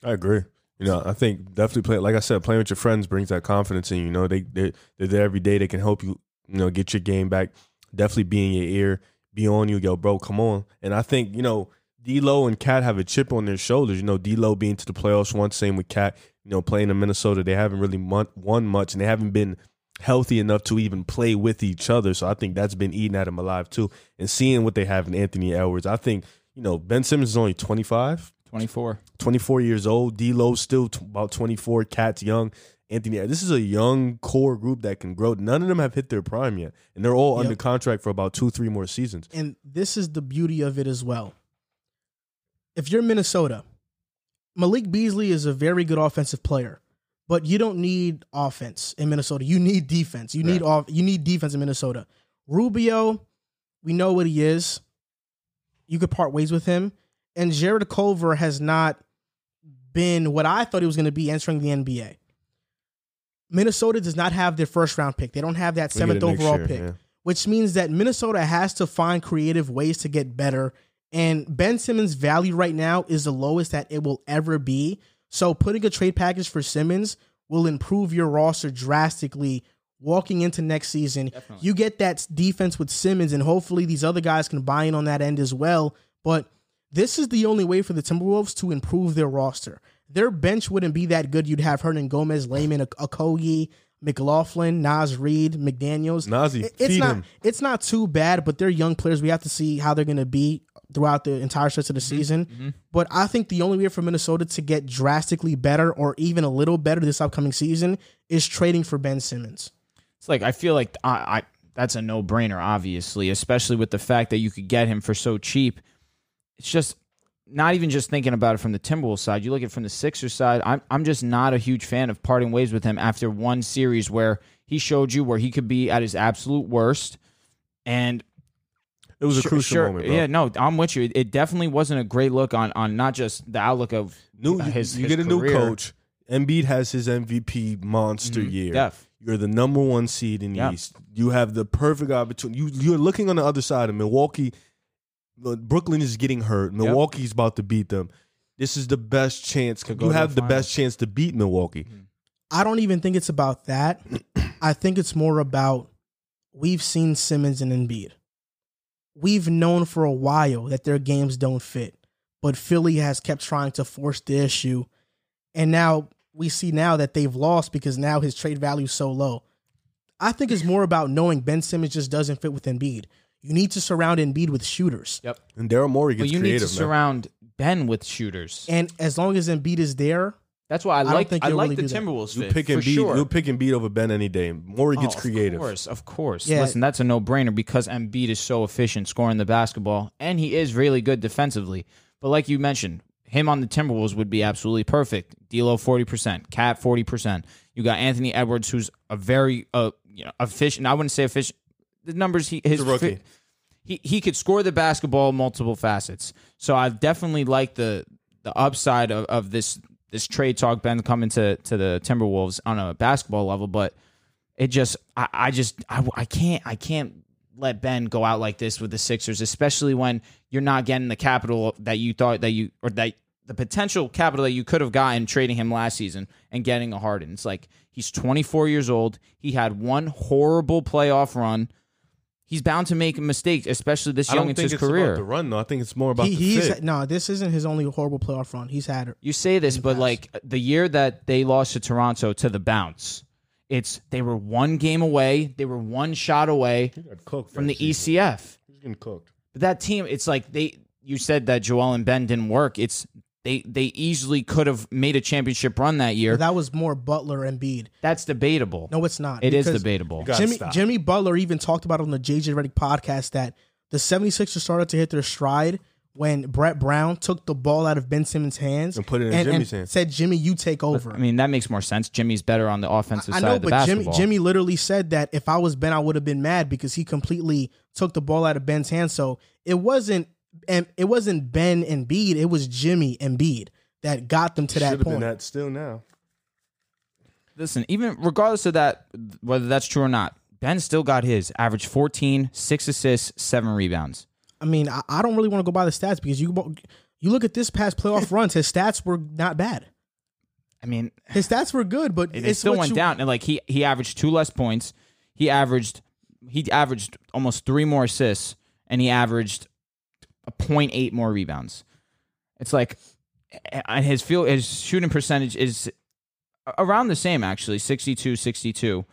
I agree. You know, I think definitely play. Like I said, playing with your friends brings that confidence in you. Know, they they they're there every day. They can help you. You know, get your game back. Definitely be in your ear, be on you. Yo, bro, come on. And I think you know, D'Lo and KAT have a chip on their shoulders. You know, D'Lo being to the playoffs once. Same with KAT. You know, playing in Minnesota, they haven't really won much, and they haven't been healthy enough to even play with each other. So I think that's been eating at them alive too. And seeing what they have in Anthony Edwards, I think you know Ben Simmons is only twenty five. 24. 24 years old. D'Lo still t- about 24. KAT's young. Anthony, this is a young core group that can grow. None of them have hit their prime yet, and they're all Yep. under contract for about two, three more seasons. and this is the beauty of it as well. If you're Minnesota, Malik Beasley is a very good offensive player, but you don't need offense in Minnesota. You need defense. You need off. You need defense in Minnesota. Rubio, we know what he is. You could part ways with him, and Jarrett Culver has not been what I thought he was going to be entering the NBA. Minnesota does not have their first round pick. They don't have that We get it seventh overall year, pick yeah. which means that Minnesota has to find creative ways to get better. And Ben Simmons' value right now is the lowest that it will ever be. So putting a trade package for Simmons will improve your roster drastically walking into next season. Definitely. You get that defense with Simmons, and hopefully these other guys can buy in on that end as well. But this is the only way for the Timberwolves to improve their roster. Their bench wouldn't be that good. You'd have Hernangomez, Layman, Okogie, McLaughlin, Naz Reid, McDaniels. Nazi, It- it's feed not him. it's not too bad, but they're young players. We have to see how they're going to be throughout the entire stretch of the mm-hmm. season. Mm-hmm. But I think the only way for Minnesota to get drastically better or even a little better this upcoming season is trading for Ben Simmons. It's like I feel like I, I that's a no brainer, obviously, especially with the fact that you could get him for so cheap. It's just not even just thinking about it from the Timberwolves side. You look at it from the Sixers side. I'm I'm just not a huge fan of parting ways with him after one series where he showed you where he could be at his absolute worst. And It was a Sure- crucial sure, moment, bro. Yeah, no, I'm with you. It definitely wasn't a great look on on not just the outlook of New, uh, you- his you his get a new career. coach. Embiid has his MVP monster Mhm. year. Def. You're the number one seed in the Yeah. East. You have the perfect opportunity. You, you're looking on the other side of Milwaukee. Look, Brooklyn is getting hurt. Milwaukee's about to beat them. This is the best chance. Could You to have the the best chance to beat Milwaukee. I don't even think it's about that. I think it's more about we've seen Simmons and Embiid. We've known for a while that their games don't fit, but Philly has kept trying to force the issue. And now we see now that they've lost because now his trade value is so low. I think it's more about knowing Ben Simmons just doesn't fit with Embiid. You need to surround Embiid with shooters. Yep. And Daryl Morey gets But gets you need to man. surround Ben with shooters. And as long as Embiid is there, That's why I don't like think I like really the do that. Timberwolves You fit, pick for and beat. sure. You pick and beat over Ben any day. Morey gets Oh, creative. Of course, of course. Yeah. Listen, that's a no-brainer because Embiid is so efficient scoring the basketball, and he is really good defensively. But like you mentioned, him on the Timberwolves would be absolutely perfect. D'Lo forty percent, KAT forty percent. You got Anthony Edwards, who's a very uh you know efficient. I wouldn't say efficient. The numbers he his rookie. fi- he he could score the basketball multiple facets. So I definitely like the the upside of, of this this trade talk Ben coming to to the Timberwolves on a basketball level, but it just I, I just I, I can't I can't let Ben go out like this with the Sixers, especially when you're not getting the capital that you thought that you or that the potential capital that you could have gotten trading him last season and getting a Harden. It's like he's 24 years old. He had one horrible playoff run. He's bound to make mistakes, especially this I young don't into think his it's career. about the run though. I think it's more about he, the he's fit. no. This isn't his only horrible playoff run. He's had You say this, but like the year that they lost to Toronto to the bounce, it's they were one game away, they were one shot away He got cooked from the season. ECF. He's getting cooked. But that team, it's like they you said that Joel and Ben didn't work. It's they they easily could have made a championship run that year. that was more Butler and Embiid. That's debatable. No, it's not. it is because debatable. Jimmy stop. Jimmy Butler even talked about it on the JJ Redick podcast that the 76ers started to hit their stride when Brett Brown took the ball out of Ben Simmons' hands And put it in and, Jimmy's hands. said, "Jimmy, you take over." I mean, that makes more sense. Jimmy's better on the offensive I side know, of the but Jimmy. Jimmy literally said that if I was Ben, I would have been mad because he completely took the ball out of Ben's hands. So it wasn't and it wasn't Ben and Embiid, it was Jimmy and Embiid that got them to that Should've point. been that still now. Listen, even regardless of that, whether that's true or not, Ben still got his average 14, six assists, seven rebounds. I mean, I, I don't really want to go by the stats because you you look at this past playoff runs, his stats were not bad. I mean, His stats were good, but it, it's still went you- down. And like he he averaged two less points. He averaged he averaged almost three more assists, and he averaged a point eight more rebounds. It's like and his field his shooting percentage is around the same actually 62 62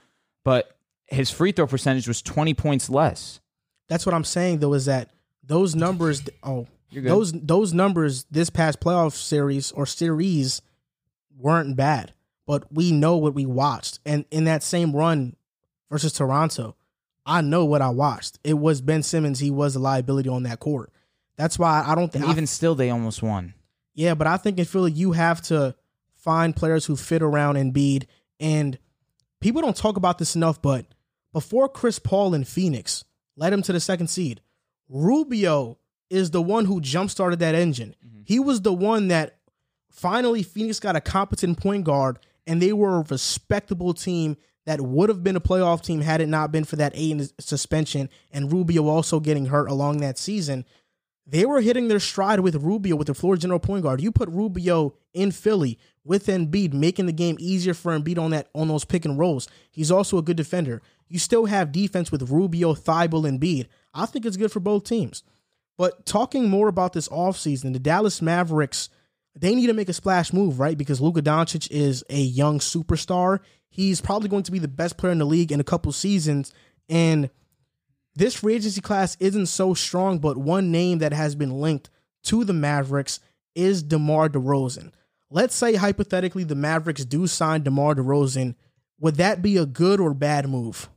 but his free throw percentage was 20 points less That's what I'm saying though is that those numbers oh those those numbers this past playoff series or series weren't bad. But we know what we watched. And in that same run versus Toronto, I know what I watched. It was Ben Simmons, he was a liability on that court. That's why I don't think and even still they almost won Yeah, but I think in Philly you have to find players who fit around Embiid. And people don't talk about this enough, but before Chris Paul in Phoenix led him to the second seed, Rubio is the one who jump started that engine. Mm-hmm. He was the one that finally Phoenix got a competent point guard, and they were a respectable team that would have been a playoff team had it not been for that eight suspension and Rubio also getting hurt along that season they were hitting their stride with Rubio with the floor general point guard. You put Rubio in Philly with Embiid, making the game easier for Embiid on that on those pick and rolls. He's also a good defender. You still have defense with Rubio, Thybulle, and Embiid. I think it's good for both teams. But talking more about this offseason, the Dallas Mavericks, they need to make a splash move, right? Because Luka Doncic is a young superstar. He's probably going to be the best player in the league in a couple seasons. And this free agency class isn't so strong, but one name that has been linked to the Mavericks is DeMar DeRozan. Let's say hypothetically the Mavericks do sign DeMar DeRozan. Would that be a good or bad move?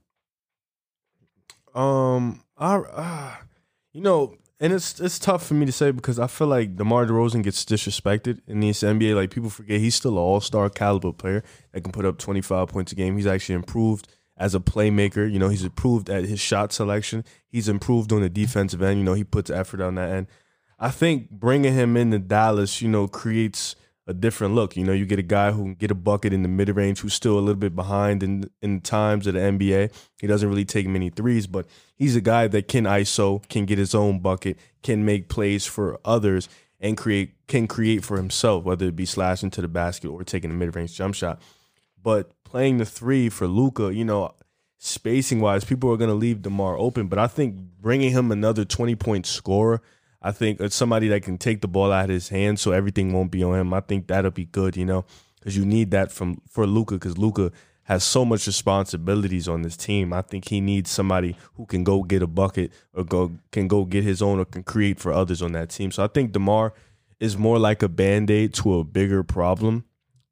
Um, I, uh, you know, and it's it's tough for me to say because I feel like DeMar DeRozan gets disrespected in the NBA. Like people forget he's still an All Star caliber player that can put up twenty five points a game. He's actually improved as a playmaker. You know, he's improved at his shot selection. He's improved on the defensive end. You know, he puts effort on that end. I think bringing him into Dallas, you know, creates a different look. You know, you get a guy who can get a bucket in the mid range, who's still a little bit behind in in times of the NBA. He doesn't really take many threes, but he's a guy that can ISO, can get his own bucket, can make plays for others, and create can create for himself, whether it be slashing to the basket or taking a mid range jump shot. But playing the three for Luka, you know, spacing wise, people are going to leave Demar open. But I think bringing him another twenty point scorer. I think it's somebody that can take the ball out of his hands, so everything won't be on him. I think that'll be good, you know, because you need that from for Luka, because Luka has so much responsibilities on this team. I think he needs somebody who can go get a bucket or go can go get his own or can create for others on that team. So I think DeMar is more like a band-aid to a bigger problem.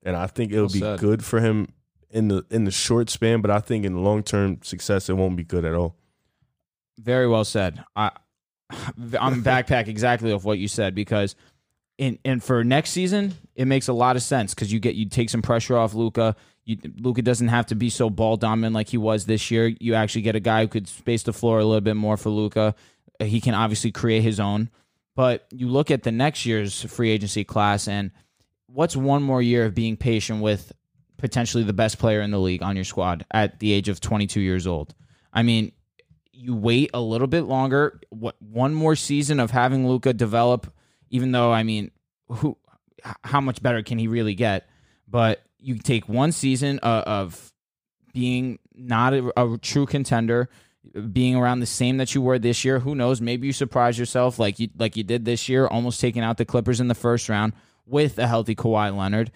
And I think it'll Well be good for him in the in the short span, but I think in the long term success it won't be good at all. Very well said. I I'm backpack exactly of what you said because in and for next season it makes a lot of sense because you get you take some pressure off Luka. You, Luka doesn't have to be so ball dominant like he was this year. You actually get a guy who could space the floor a little bit more for Luka. He can obviously create his own. But you look at the next year's free agency class and what's one more year of being patient with potentially the best player in the league on your squad at the age of 22 years old. I mean, you wait a little bit longer. What one more season of having Luka develop? Even though I mean, who, how much better can he really get? But you take one season of, of being not a, a true contender, being around the same that you were this year. Who knows? Maybe you surprise yourself like you like you did this year, almost taking out the Clippers in the first round with a healthy Kawhi Leonard.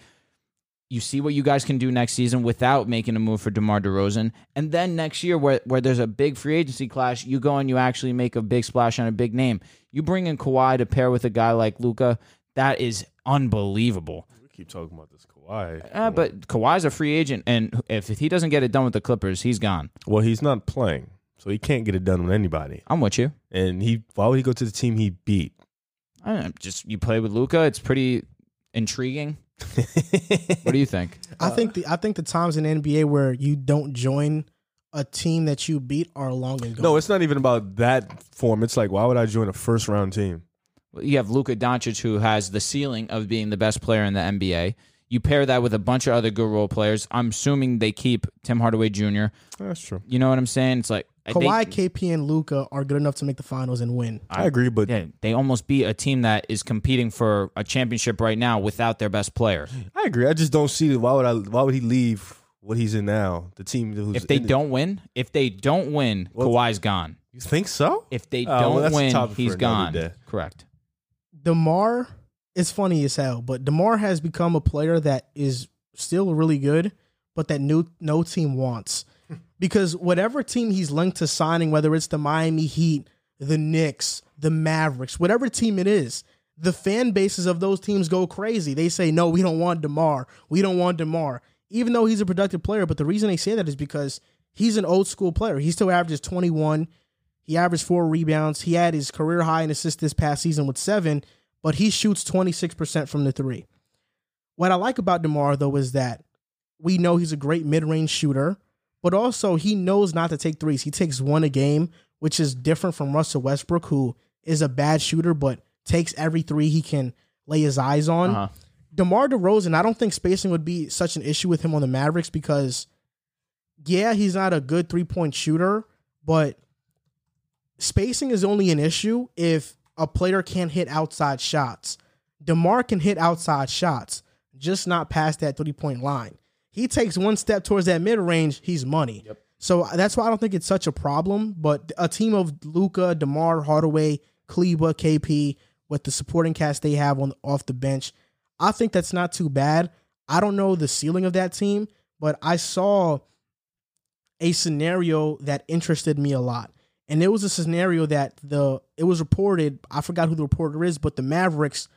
You see what you guys can do next season without making a move for DeMar DeRozan. And then next year, where, where there's a big free agency clash, you go and you actually make a big splash on a big name. You bring in Kawhi to pair with a guy like Luka. That is unbelievable. We keep talking about this Kawhi. Uh, but Kawhi's a free agent, and if, if he doesn't get it done with the Clippers, he's gone. well, he's not playing, so he can't get it done with anybody. I'm with you. And he why would he go to the team he beat? I don't know, just you play with Luka. It's pretty intriguing. What do you think? I think the I think the times in the NBA where you don't join a team that you beat are long and gone. No, it's not even about that form. It's like, why would I join a first round team? You have Luka Doncic, who has the ceiling of being the best player in the NBA. You pair that with a bunch of other good role players. I'm assuming they keep Tim Hardaway Jr. That's true. You know what I'm saying? It's like they- Kawhi, KP, and Luka are good enough to make the finals and win. I, agree, but yeah, they almost beat a team that is competing for a championship right now without their best player. I agree. I just don't see why would I why would he leave what he's in now? The team who's If they in don't win, if they don't win, Well- Kawhi's gone. you think so? If they oh, well, don't that's a win, he's gone. day. Correct. Demar is funny as hell, but Demar has become a player that is still really good, but that no no team wants. Because whatever team he's linked to signing, whether it's the Miami Heat, the Knicks, the Mavericks, whatever team it is, the fan bases of those teams go crazy. They say, no, we don't want DeMar. We don't want DeMar. Even though he's a productive player, but the reason they say that is because he's an old school player. He still averages 21. He averaged four rebounds. He had his career high in assists this past season with seven, but he shoots 26% from the three. What I like about DeMar, though, is that we know he's a great mid range shooter, but also he knows not to take threes. He takes one a game, which is different from Russell Westbrook, who is a bad shooter, but takes every three he can lay his eyes on. Uh-huh. DeMar DeRozan, I don't think spacing would be such an issue with him on the Mavericks because, yeah, he's not a good three point shooter, but spacing is only an issue if a player can't hit outside shots. DeMar can hit outside shots, just not past that three point line. He takes one step towards that mid range, he's money. So that's why I don't think it's such a problem. But a team of Luka, DeMar, Hardaway, Kleber, KP, with the supporting cast they have on off the bench, I think that's not too bad. I don't know the ceiling of that team, but I saw a scenario that interested me a lot. And it was a scenario that the it was reported, I forgot who the reporter is, but the Mavericks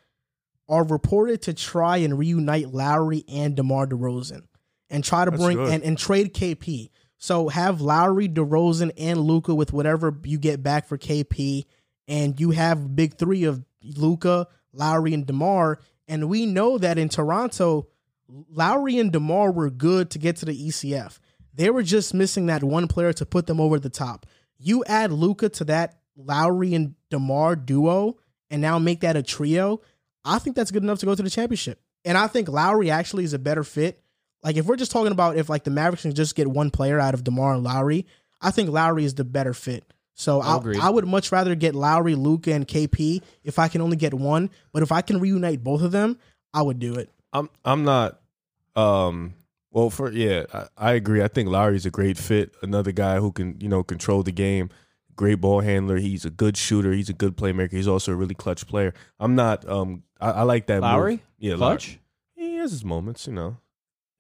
are reported to try and reunite Lowry and DeMar DeRozan and try to That's bring good. and, and trade KP. So have Lowry, DeRozan, and Luka with whatever you get back for KP, and you have big three of Luka, Lowry, and DeMar. And we know that in Toronto, Lowry and DeMar were good to get to the ECF. They were just missing that one player to put them over the top. You add Luka to that Lowry and DeMar duo and now make that a trio. I think that's good enough to go to the championship. And I think Lowry actually is a better fit. Like if we're just talking about if like the Mavericks can just get one player out of DeMar and Lowry, I think Lowry is the better fit. So I, Agreed. I would much rather get Lowry, Luka, and KP if I can only get one. But if I can reunite both of them, I would do it. I'm I'm not um well for yeah, I, I agree. I think Lowry's a great fit. Another guy who can, you know, control the game. Great ball handler. He's a good shooter. He's a good playmaker. He's also a really clutch player. I'm not um I, I like that move. Lowry? Yeah, Clutch? Lowry. He has his moments, you know.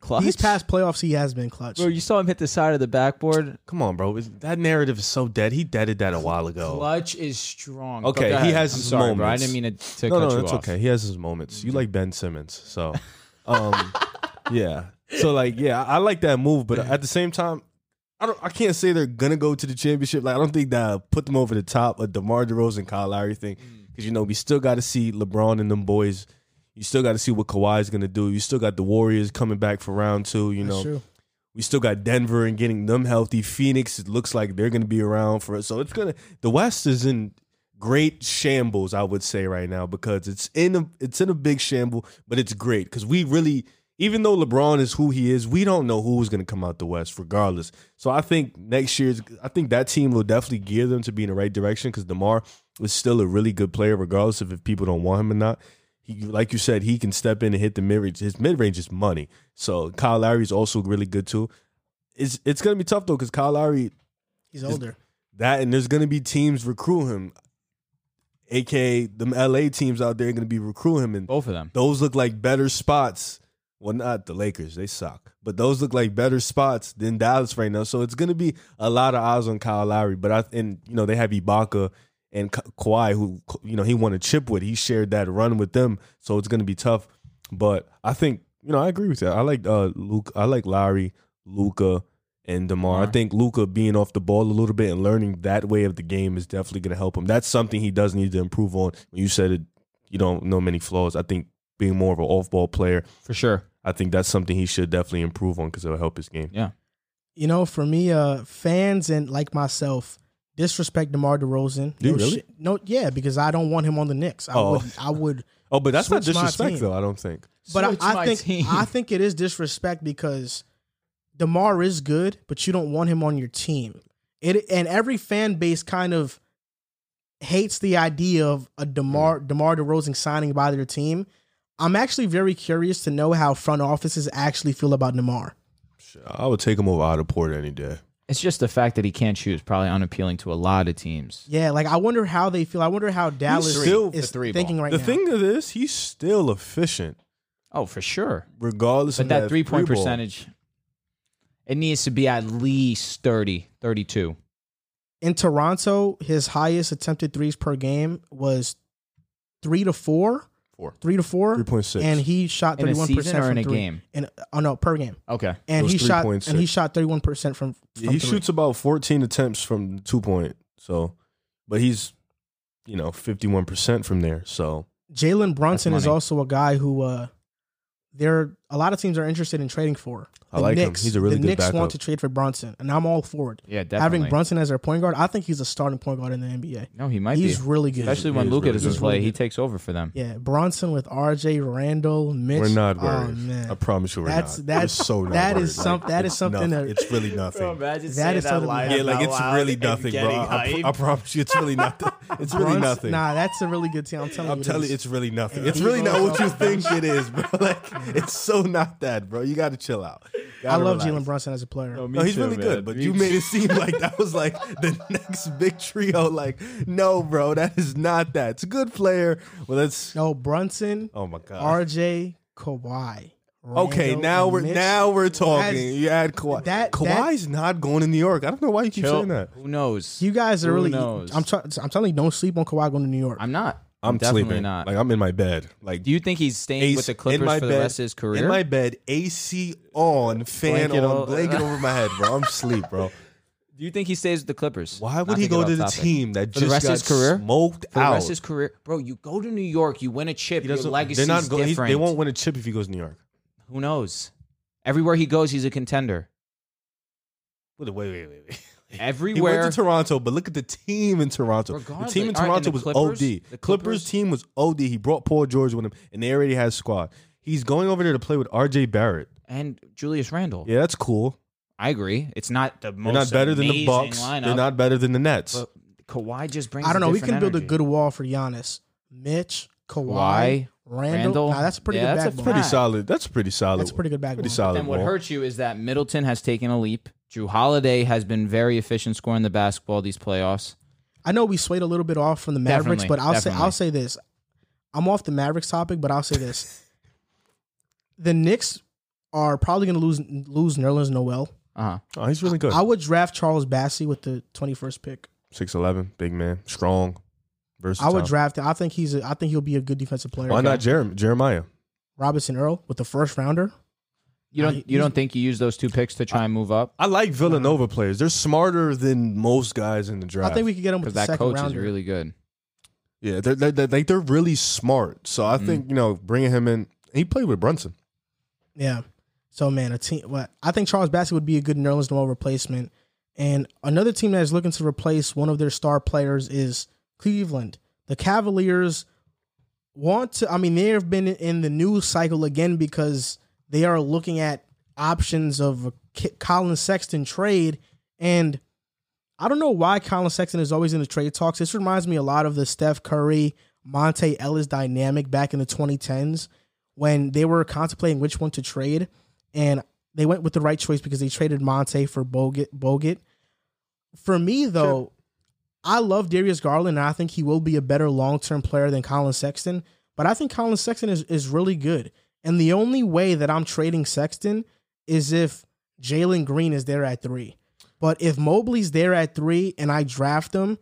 Clutch. These past playoffs, he has been clutch. bro, you saw him hit the side of the backboard. Come on, bro. Is- That narrative is so dead. He deaded that a while ago. Clutch is strong. Okay, he ahead. has I'm his sorry, bro. I didn't mean to, to no, cut no, you it's off. okay. He has his moments. You like Ben Simmons, so um, yeah. So like, yeah, I I like that move, but at the same time, I don't. I can't say they're gonna go to the championship. Like, I don't think that put them over the top of DeMar DeRozan, Kyle Lowry thing, because you know we still got to see LeBron and them boys. You still got to see what Kawhi's gonna do. You still got the Warriors coming back for round two. You That's know, true. we still got Denver and getting them healthy. Phoenix, it looks like they're going to be around for it. So it's going to, the West is in great shambles, I would say right now, because it's in a, it's in a big shamble, but it's great because we really, even though LeBron is who he is, we don't know who's going to come out the West regardless. So I think next year's, I think that team will definitely gear them to be in the right direction because DeMar is still a really good player, regardless of if people don't want him or not. He, like you said, he can step in and hit the mid range. His mid range is money. So Kyle Lowry is also really good too. It's it's gonna be tough though because Kyle Lowry He's older. that and there's gonna be teams recruit him, aka them LA teams out there are gonna be recruit him and Both of them. those look like better spots. Well, not the Lakers, they suck, but those look like better spots than Dallas right now. So it's gonna be a lot of eyes on Kyle Lowry. But I and you know they have Ibaka and Ka- Kawhi, who you know he won a chip with. He shared that run with them, so it's gonna be tough. But I think you know I agree with that. I like uh Luke. I like Lowry, Luka, and Demar. I think Luka being off the ball a little bit and learning that way of the game is definitely gonna help him. That's something he does need to improve on. When you said it, you don't know many flaws. I think being more of an off ball player, For sure. I think that's something he should definitely improve on because it'll help his game. Yeah. You know, for me, uh, fans and like myself disrespect DeMar DeRozan. Do you no, really? shit- no, yeah, because I don't want him on the Knicks. I Oh. would, I would, Oh, but that's not disrespect though. I don't think. but Switch I, I think, team. I think it is disrespect because DeMar is good, but you don't want him on your team. It and every fan base kind of hates the idea of a DeMar mm. DeMar DeRozan signing by their team. I'm actually very curious to know how front offices actually feel about DeMar. I would take him over Otto Porter any day. It's just the fact that he can't shoot is probably unappealing to a lot of teams. Yeah, like I wonder how they feel. I wonder how Dallas still- is three thinking ball. right the now. thing of this, he's still efficient, Oh, for sure. regardless But of that three point ball. percentage, it needs to be at least 30, 32. in Toronto, his highest attempted threes per game was three to four, Four. three to four, Three point six. and he shot In thirty a one season percent or from in a three. game? And oh no, per game, Okay. and was he shot 3.6. and he shot thirty one percent from. From he three. shoots about 14 attempts from two point. So, but he's, you know, 51% from there. So, Jalen Brunson is money. also a guy who uh, there a lot of teams are interested in trading for. I like him. He's a really the good Knicks backup. want to trade for Brunson, and I'm all for it. Yeah, definitely. Having Brunson as their point guard, I think he's a starting point guard in the NBA. no, he might he's be. really good. Especially He when is Luka really doesn't good. play, Really he takes over for them. Yeah, Brunson with RJ Randle, Mitch. we're not Oh worried. man, I promise you we're That's- not. that's- We're so not that worried. is some- that is something nothing. that- It's really nothing. imagine That is something we yeah, like it's really nothing, bro. I, I promise you, it's really nothing. It's really nothing. Nah, that's a really good team. I'm telling I'm you. telling you, it's really nothing. It's really not what you think it is, bro. Like it's so not that, bro. You got to chill out. I Gotta love. Jalen Brunson as a player. No, he's really good, but you made it seem like that was like the next big trio. Like, no, bro, that is not that. It's a good player. Well, that's No, Brunson, oh my god. RJ, Kawhi. Okay, now we're Mitch. now we're talking. Has- you add Kawhi. that- Kawhi's not going to New York. I don't know why you keep Chill. saying that. Who knows? You guys are Who really. knows? I'm trying. I'm telling you, don't sleep on Kawhi going to New York. I'm not. I'm, definitely sleeping. not. Like I'm in my bed. Like Do you think he's staying Ace with the Clippers my for the bed- rest of his career? in my bed, AC on, fan Blanket on, o- blanket over my head, bro. I'm asleep, bro. Do you think he stays with the Clippers? Why Not would he get go off to the topic. team that For just the rest got of his career? smoked For the out? rest of his career, bro, you go to New York, you win a chip, He your doesn't- legacy's they're not go- he's- different. They won't win a chip if he goes to New York. Who knows? Everywhere he goes, he's a contender. Wait, wait, wait, wait. Wait. He went to Toronto, but look at the team in Toronto. Regardless, the team in all right, Toronto the was Clippers- OD. the Clippers, Clippers- team was OD. He brought Paul George with him, and they already had a squad. He's going over there to play with RJ Barrett. and Julius Randle. Yeah, that's cool. I agree. It's not the most They're not better than the Bucks. lineup, They're not better than the Nets. But Kawhi just brings. I don't a know. We can build a good wall for Giannis, Mitch, Kawhi, Kawhi, Randle. Randle. Nah, that's a pretty Yeah, good that's a pretty solid. That's pretty solid. That's a pretty good backbone. Pretty solid. And what hurts you is that Middleton has taken a leap. Jrue Holiday has been very efficient scoring the basketball these playoffs. I know we swayed a little bit off from the Mavericks, Definitely, but I'll say. I'll say this. I'm off the Mavericks topic, but I'll say this. the Knicks are probably going to lose lose Nerlens Noel. Uh huh. Oh, he's really good. I would draft Charles Bassey with the 21st pick. Six eleven, big man, strong, versatile. I would draft. I think he's. A, I think he'll be a good defensive player. Why not Jerem- Jeremiah? Robinson Earl with the first rounder. You don't. You don't think you use those two picks to try and move up? I like Villanova players. They're smarter than most guys in the draft. I think we could get him with Because the that second coach rounder. is really good. yeah, they're, they're, they're like they're really smart. So I mm. think you know bringing him in. He played with Brunson. Yeah. So man, a team. What I think Charles Bassey would be a good Nerlens Noel replacement, and another team that is looking to replace one of their star players is Cleveland. The Cavaliers want to. I mean, they have been in the news cycle again because they are looking at options of Colin Sexton trade, and I don't know why Colin Sexton is always in the trade talks. This reminds me a lot of the Steph Curry, Monta Ellis dynamic back in the 2010s when they were contemplating which one to trade, and they went with the right choice because they traded Monta for Bogut. Bogut. For me, though, I love Darius Garland, and I think he will be a better long term player than Colin Sexton. But I think Colin Sexton is, is really good. And the only way that I'm trading Sexton is if Jalen Green is there at three. But if Mobley's there at three and I draft him,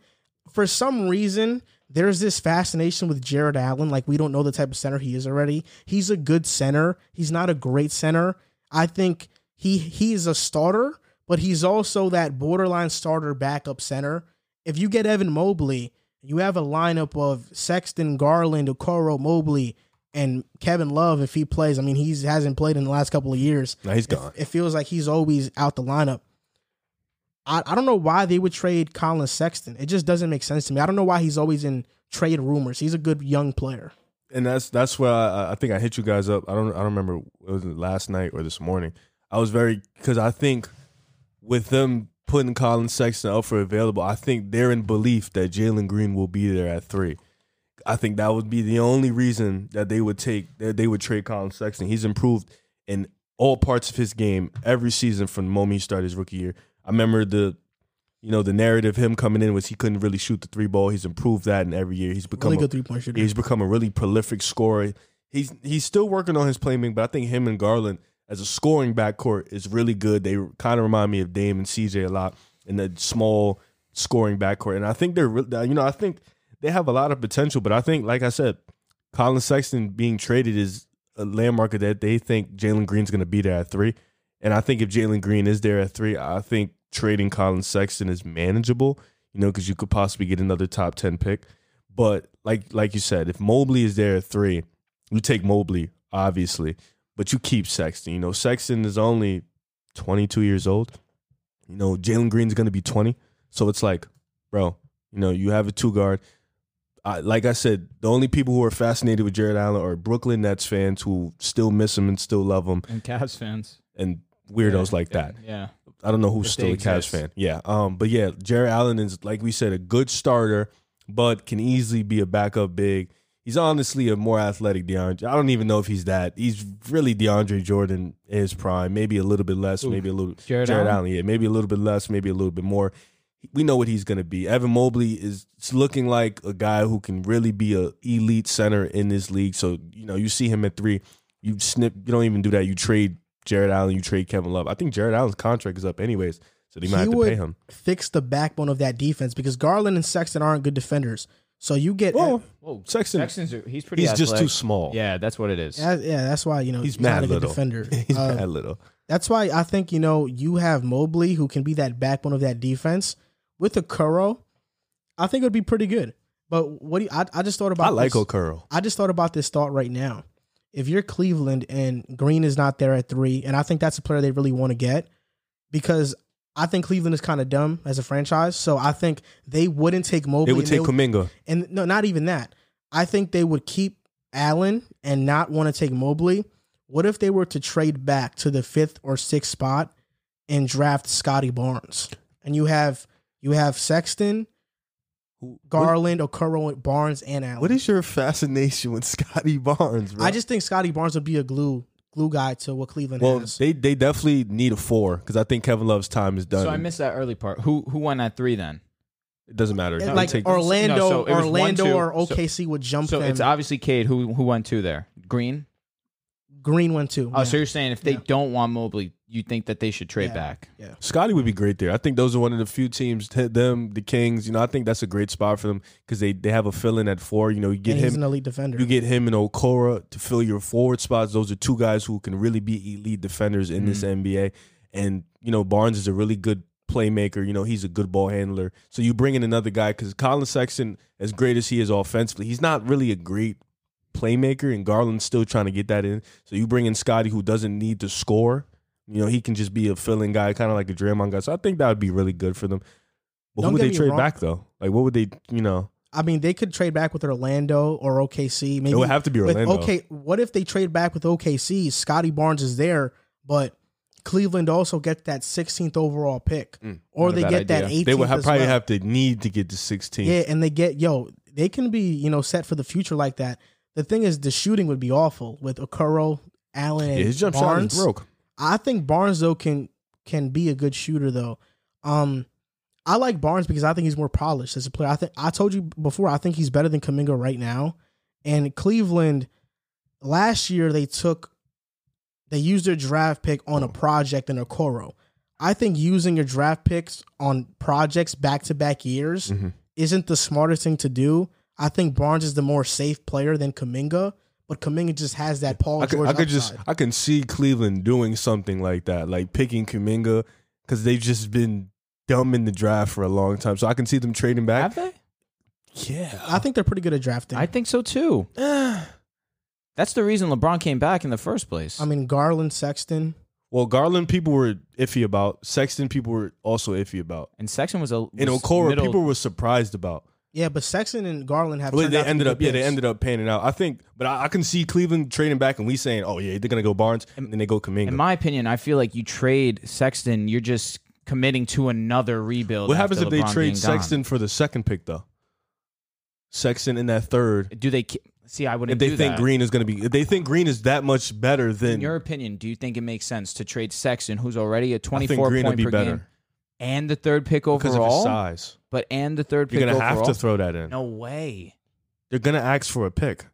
for some reason, there's this fascination with Jarrett Allen. Like, we don't know the type of center he is already. He's a good center. He's not a great center. I think he he's a starter, but he's also that borderline starter backup center. If you get Evan Mobley, you have a lineup of Sexton, Garland, Okoro, Mobley, and Kevin Love if he plays. I mean, he hasn't played in the last couple of years. Now he's gone. It, feels like he's always out the lineup. I, I don't know why they would trade Colin Sexton. It just doesn't make sense to me. I don't know why he's always in trade rumors. He's a good young player. and that's that's where I, I think I hit you guys up. I don't I don't remember was it last night or this morning. I was very because I think with them putting Colin Sexton up for available, I think they're in belief that Jalen Green will be there at three. I think that would be the only reason that they would take that they would trade Colin Sexton. He's improved in all parts of his game every season from the moment he started his rookie year. I remember the you know the narrative him coming in was he couldn't really shoot the three ball. He's improved that in every year. He's become Really a- good three point shooter. He's become a really prolific scorer. He's he's still working on his playmaking, but I think him and Garland as a scoring backcourt is really good. They kind of remind me of Dame and CJ a lot in the small scoring backcourt, and I think they're re- you know I think they have a lot of potential. But I think, like I said, Colin Sexton being traded is a landmark that they think Jalen Green's going to be there at three, and I think if Jalen Green is there at three, I think trading Colin Sexton is manageable. You know, because you could possibly get another top ten pick. But like like you said, if Mobley is there at three, you take Mobley, obviously, but you keep Sexton. You know, Sexton is only 22 years old. You know, Jalen Green's going to be 20. So it's like, bro, you know, you have a two guard. I, like I said, the only people who are fascinated with Jarrett Allen are Brooklyn Nets fans who still miss him and still love him, And Cavs fans. and weirdos Yeah, like that. Yeah. I don't know who's still a Cavs fan. Yeah. Um. But yeah, Jarrett Allen is like we said, a good starter, but can easily be a backup big. He's honestly a more athletic DeAndre. I don't even know if he's that. He's really DeAndre Jordan in his prime. Maybe a little bit less. Who? Maybe a little. Jared Jarrett Allen? Allen. Yeah. Maybe a little bit less. Maybe a little bit more. We know what he's going to be. Evan Mobley is looking like a guy who can really be a elite center in this league. So you know, you see him at three. You snip. You don't even do that. You trade Jarrett Allen. You trade Kevin Love. I think Jarrett Allen's contract is up anyways, so they might He have to would pay him. fix the backbone of that defense because Garland and Sexton aren't good defenders. So you get Well, Whoa, Sexton, Sexton's he's pretty. he's just too small. Yeah, that's what it is. yeah, yeah, that's why you know he's he's, not mad a good little. defender. he's Uh, mad little. That's why I think you know you have Mobley who can be that backbone of that defense with the Kuro. I think it would be pretty good. But what do you, I, I just thought about I like this, Okoro. I just thought about this thought right now. If you're Cleveland and Green is not there at three, and I think that's a player they really want to get because I think Cleveland is kind of dumb as a franchise. So I think they wouldn't take Mobley. They would take Kuminga. and no, not even that. I think they would keep Allen and not want to take Mobley. What if they were to trade back to the fifth or sixth spot and draft Scottie Barnes? And you have you have Sexton, Who- Garland, Okoro, Barnes, and Allen. What, what is your fascination with Scottie Barnes, bro? I just think Scottie Barnes would be a glue glue guy to what Cleveland well, has. they they definitely need a four because I think Kevin Love's time is done. So I missed that early part. Who who won at three then? it doesn't matter. It's They like take- Orlando, no, so Orlando one, two. or So- OKC would jump So them. it's obviously Cade who who won two there. Green. Green went two. Oh, yeah. so you're saying if they Yeah. don't want Mobley, you think that they should trade Yeah. back? yeah. Scottie would be great there. I think those are one of the few teams, them, the Kings. You know, I think that's a great spot for them because they they have a fill in at four. You know, you get and he's him. an elite defender. You get him and Okoro to fill your forward spots. Those are two guys who can really be elite defenders in this mm. NBA. And you know, Barnes is a really good playmaker. You know, he's a good ball handler. So you bring in another guy because Colin Sexton, as great as he is offensively, he's not really a great playmaker. And Garland's still trying to get that in. So you bring in Scottie, who doesn't need to score. You know, he can just be a filling guy, kind of like a Draymond guy. So I think that would be really good for them. But Don't who would they trade wrong. back though? Like, what would they? You know, I mean, they could trade back with Orlando or OKC. Maybe it would have to be with Orlando. okay. What if they trade back with OKC? Scottie Barnes is there, but Cleveland also gets that 16th overall pick, Mm, or they get that idea. 18th. They would have, probably well. have to need to get to 16. Yeah, and they get yo, they can be you know set for the future like that. The thing is, the shooting would be awful with Okoro, Allen, Yeah, his jump shot Barnes. is broke. I think Barnes though can can be a good shooter though. Um, I like Barnes because I think he's more polished as a player. I think I told you before. I think he's better than Kuminga right now. And Cleveland last year they took they used their draft pick on a project in Okoro. I think using your draft picks on projects back to back years Mhm. isn't the smartest thing to do. I think Barnes is the more safe player than Kuminga, but Kuminga just has that Paul I could, George I could just. I can see Cleveland doing something like that, like picking Kuminga, because they've just been dumb in the draft for a long time. So I can see them trading back. Have they? Yeah, I think they're pretty good at drafting. I think so too. That's the reason LeBron came back in the first place. I mean, Garland, Sexton. well, Garland people were iffy about. Sexton people were also iffy about. and Sexton was a And was Okoro middle- people were surprised about. Yeah, but Sexton and Garland have. Well, they out to ended be up, good yeah, they ended up panning out. I think, but I, I can see Cleveland trading back, and we saying, oh yeah, they're gonna go Barnes, and then they go Kuminga. In my opinion, I feel like you trade Sexton, you're just committing to another rebuild. what happens after if they trade being gone. Sexton for the second pick though? Sexton in that third. Do they see? I wouldn't. if they do think that. Green is going to be, if they think Green is that much better than, In your opinion, do you think it makes sense to trade Sexton, who's already a 24 think Green point would be per better game, and the third pick overall because of his size. But and the third pick You're going to overall? have to throw that in. No way. They're going to ask for a pick.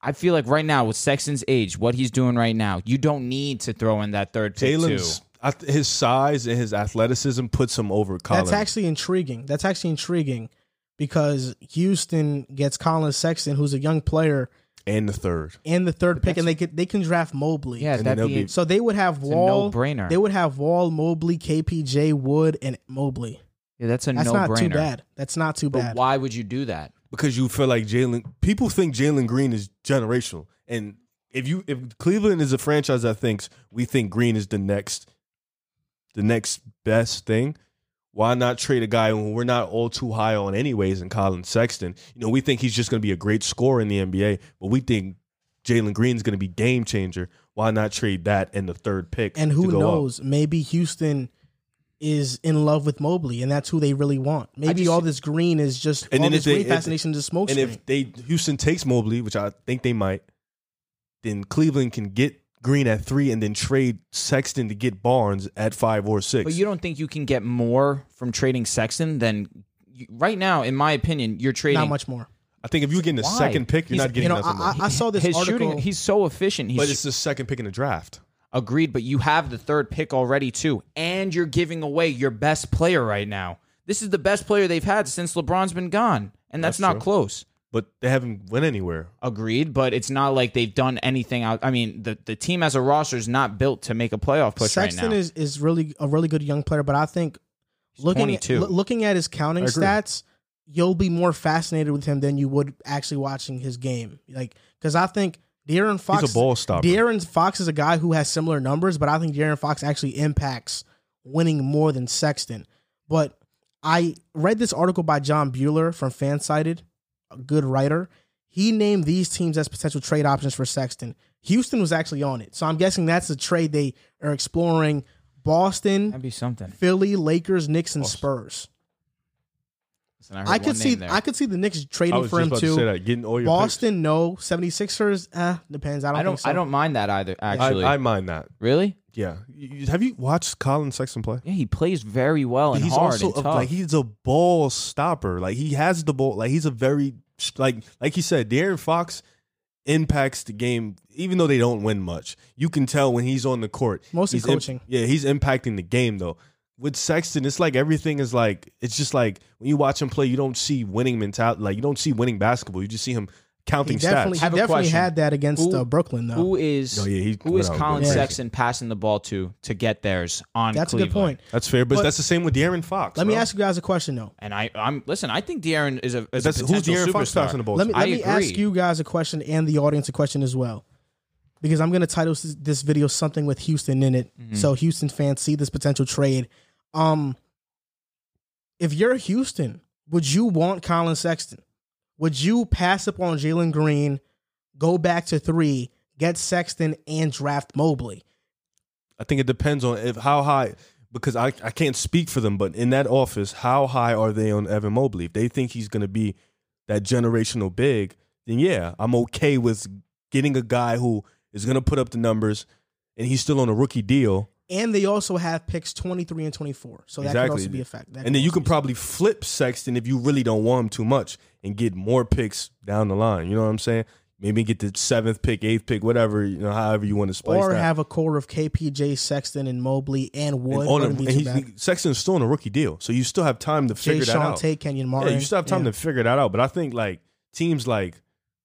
I feel like right now with Sexton's age, what he's doing right now, you don't need to throw in that third pick Jalen's too. His size and his athleticism puts him over Colin. That's actually intriguing. That's actually intriguing because Houston gets Colin Sexton, who's a young player, and the third. and the third But pick, and they could they can draft Mobley. Yeah, And that'd be, they'll be- So they would have a Wall. no-brainer. They would have Wall, Mobley, KPJ, Wood, and Mobley. yeah, that's a That's no-brainer. not too bad. That's not too But bad. why would you do that? because you feel like Jalen. People think Jalen Green is generational, and if you if Cleveland is a franchise that thinks we think Green is the next, the next best thing, why not trade a guy when we're not all too high on anyways? In Colin Sexton, you know we think he's just going to be a great scorer in the NBA, but we think Jalen Green is going to be game changer. Why not trade that and the third pick? And who go up? knows? Maybe Houston is in love with Mobley, and that's who they really want. Maybe just- all this green is just And all then this if they- green fascination is smoke And if they Houston takes Mobley, which I think they might, then Cleveland can get Green at three and then trade Sexton to get Barnes at five or six. But you don't think you can get more from trading Sexton than right now? In my opinion, you're trading not much more. I think if you're getting the Why? second pick, you're He's- not getting You know, nothing I, more. I, I saw this his article. shooting. He's so efficient. He's but it's the second pick in the draft. agreed. But you have the third pick already too, and you're giving away your best player right now. This is the best player they've had since LeBron's been gone, and that's, That's not true. close. But they haven't went anywhere. Agreed, but it's not like they've done anything out. I mean, the, the team as a roster is not built to make a playoff push Sexton right now. is is really a really good young player, but I think looking at, 22. loo- looking at his counting stats, you'll be more fascinated with him than you would actually watching his game. Like because I think De'Aaron Fox, He's a ball stopper. De'Aaron Fox is a guy who has similar numbers, but I think De'Aaron Fox actually impacts winning more than Sexton. But I read this article by John Bueller from Fansided, a good writer. He named these teams as potential trade options for Sexton. Houston was actually on it. So I'm guessing that's a trade they are exploring. Boston, That'd be something. Philly, Lakers, Knicks, and Spurs. Listen, heard I could see there. I could see the Knicks I trading for him about to say too. Getting all your Boston, no. 76ers, eh, depends. I don't, I don't. think so. I don't mind that either. Actually, I, I mind that. really? Yeah. You- you- have you watched Colin Sexton play? Yeah, he plays very well and he's hard also and a, tough. like he's a ball stopper. Like he has the ball. Like he's a very like like he said, De'Aaron Fox impacts the game, even though they don't win much. You can tell when he's on the court. Mostly he's im- coaching. yeah, he's impacting the game though. With Sexton, it's like everything is like it's just like when you watch him play, you don't see winning mentality. Like you don't see winning basketball. You just see him He counting definitely, stats. he have definitely question. had that against Who- uh, Brooklyn, though. Who is Oh, yeah, he who is Colin crazy. Sexton passing the ball to to get theirs on? That's a good point. That's fair, but, But- that's the same with De'Aaron Fox. Let me ask you guys a question, though. And I, I'm listen. I think De'Aaron is a, is That's a who's potential De'Aaron Fox passing the ball? Let me to? let me ask you guys a question and the audience a question as well, because I'm going to title this, this video something with Houston in it, Mm-hmm. so Houston fans see this potential trade. Um, if you're Houston, would you want Colin Sexton? Would you pass up on Jalen Green, go back to three, get Sexton, and draft Mobley? I think it depends on if how high because I, I can't speak for them, but in that office, how high are they on Evan Mobley? If they think he's gonna be that generational big, then yeah, I'm okay with getting a guy who is gonna put up the numbers and he's still on a rookie deal. And they also have picks 23 and 24, so that could also be a fact. That and then you can probably flip Sexton if you really don't want him too much and get more picks down the line. You know what I'm saying? Maybe get the seventh pick, eighth pick, whatever, you know, however you want to splice or that. have a core of KPJ, Sexton, and Mobley and Wood. and a, and. Sexton's still on a rookie deal, so you still have time to Jay figure that Sean out. Tate, Kenyon Martin. Yeah, you still have time Yeah. to figure that out. But I think like teams like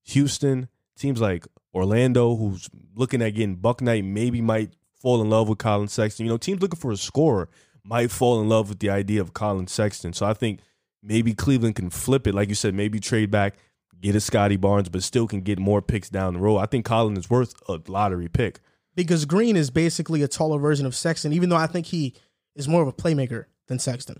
Houston, teams like Orlando, who's looking at getting Buck Knight, maybe might fall in love with Colin Sexton. You know, teams looking for a scorer might fall in love with the idea of Colin Sexton. So I think maybe Cleveland can flip it, like you said, maybe trade back, get a Scottie Barnes, but still can get more picks down the road. I think Colin is worth a lottery pick. because Green is basically a taller version of Sexton, even though I think he is more of a playmaker than Sexton.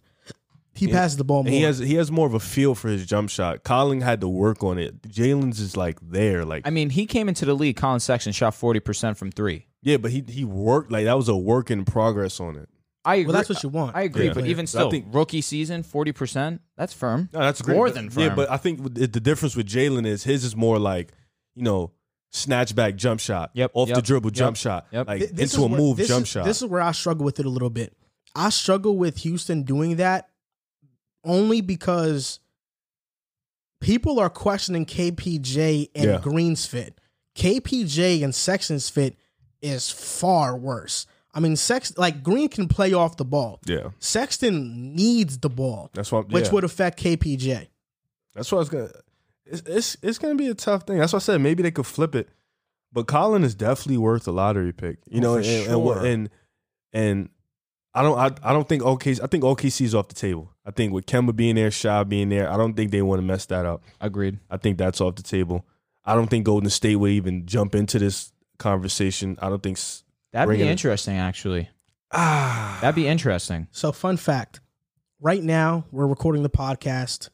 He Yeah. passes the ball more. He has he has more of a feel for his jump shot. Colin had to work on it. Jalen's is like there, like I mean, he came into the league. Colin Sexton shot forty percent from three. Yeah, but he he worked like that was a work in progress on it. I agree. well, that's what you want. I agree, Yeah. but even So I still, think- rookie season forty percent. That's firm. No, that's great. More But- than Yeah, firm. but I think with- the difference with Jalen is his is more like, you know, snatch back jump shot. Yep, Off the yep, dribble yep, jump shot. yep. Like Th- this into a where- move this jump is- shot. This is where I struggle with it a little bit. I struggle with Houston doing that only because people are questioning KPJ and Yeah. Green's fit. KPJ and Sexton's fit is far worse. I mean, Sex like Green can play off the ball. yeah. Sexton needs the ball, That's what which yeah. would affect KPJ. That's what I was gonna it's, it's it's gonna be a tough thing. That's why I said maybe they could flip it. But Colin is definitely worth a lottery pick. You Oh, know, for and, and sure. and and I don't I, I don't think OKC I think OKC is off the table. I think with Kemba being there, Shai being there, I don't think they want to mess that up. Agreed. I think that's off the table. I don't think Golden State would even jump into this conversation. I don't think. s- That'd Bring be it interesting, actually. Ah, That'd be interesting. So, fun fact right now, we're recording the podcast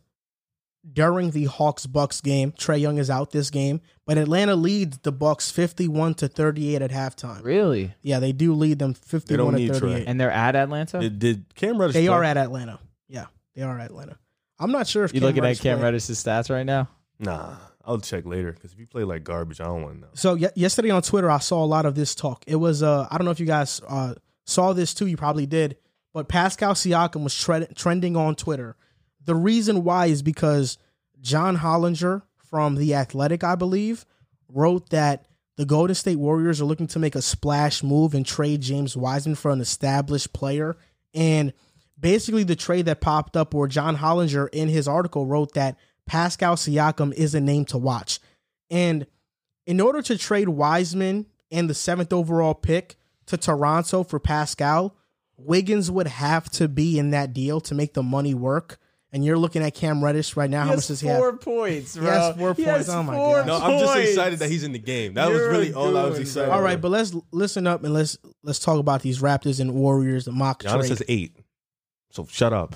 during the Hawks Bucks game. Trae Young is out this game, but Atlanta leads the Bucks 51 to 38 at halftime. Really? Yeah, they do lead them 51 need to Trey. 38. And they're at Atlanta. did, did Cam Reddish? They play? are at Atlanta. Yeah, they are at Atlanta. I'm not sure if you Cam looking Reddish at Cam played. Reddish's stats right now? Nah, I'll check later because if you play like garbage, I don't want to know. So ye- yesterday on Twitter, I saw a lot of this talk. It was uh, I don't know if you guys uh, saw this too. You probably did, but Pascal Siakam was tre- trending on Twitter. The reason why is because John Hollinger from the Athletic, I believe, wrote that the Golden State Warriors are looking to make a splash move and trade James Wiseman for an established player. And basically, the trade that popped up, where John Hollinger in his article wrote that Pascal Siakam is a name to watch. And in order to trade Wiseman and the seventh overall pick to Toronto for Pascal, Wiggins would have to be in that deal to make the money work. And you're looking at Cam Reddish right now. How much does he have? Four points, He has four points. Oh my four gosh. No, I'm just excited that he's in the game. That You're was really all I was excited. All right, about. but let's listen up and let's let's talk about these Raptors and Warriors the mock Giannis trade. says eight. So shut up.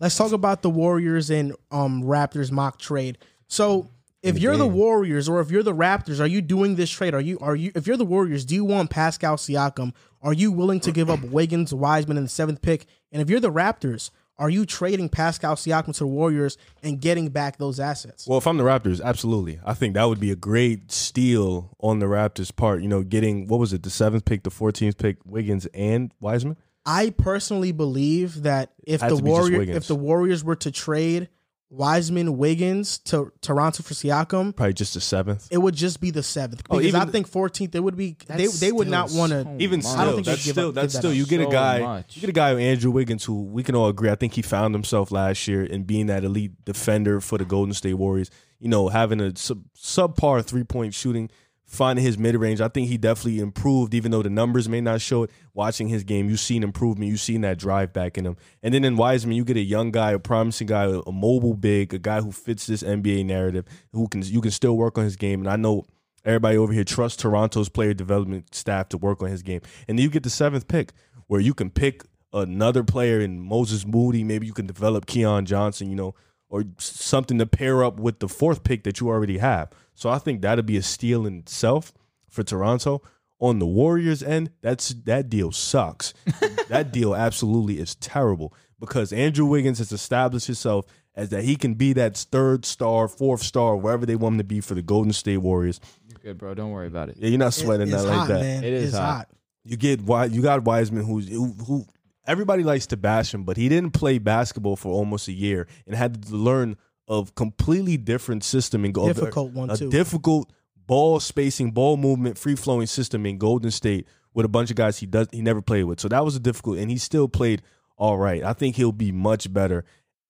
Let's talk about the Warriors and um Raptors mock trade. So if you're the. Warriors or if you're the Raptors, are you doing this trade? Are you are you if you're the Warriors, do you want Pascal Siakam? Are you willing to give up Wiggins, Wiseman in the seventh pick? And if you're the Raptors, are you trading Pascal Siakam to the Warriors and getting back those assets? Well, if I'm the Raptors, absolutely. I think that would be a great steal on the Raptors' part. You know, getting what was it, the seventh pick, the 14th pick, Wiggins and Wiseman. I personally believe that if the to Warrior if the Warriors were to trade Wiseman, Wiggins, to Toronto for Siakam, Probably just the seventh. it would just be the seventh. Oh, Because I think 14th, it would be they they would not want to. so Even much. I don't still, think that's still up- that's give that still you get a guy much. you get a guy Andrew Wiggins who we can all agree I think he found himself last year in being that elite defender for the Golden State Warriors. You know, having a sub, subpar three point shooting, finding his mid range. I think he definitely improved, even though the numbers may not show it. Watching his game, you've seen improvement. You've seen that drive back in him. And then in Wiseman, you get a young guy, a promising guy, a mobile big, a guy who fits this NBA narrative, who can you can still work on his game. And I know everybody over here trusts Toronto's player development staff to work on his game. And then you get the seventh pick, where you can pick another player in Moses Moody. Maybe you can develop Keon Johnson, you know, or something to pair up with the fourth pick that you already have. So I think that'd be a steal in itself for Toronto. On the Warriors end, that's that deal sucks. that deal absolutely is terrible because Andrew Wiggins has established himself as that he can be that third star, fourth star, wherever they want him to be for the Golden State Warriors. You're good, bro. Don't worry about it. Yeah, you're not sweating it's that like hot, that. man. It is it's hot. hot. You get you got Wiseman who's who, who everybody likes to bash him, but he didn't play basketball for almost a year and had to learn a completely different system and go Difficult one, a too. difficult ball spacing, ball movement, free flowing system in Golden State with a bunch of guys he does he never played with. So that was a difficult, and he still played all right. I think he'll be much better.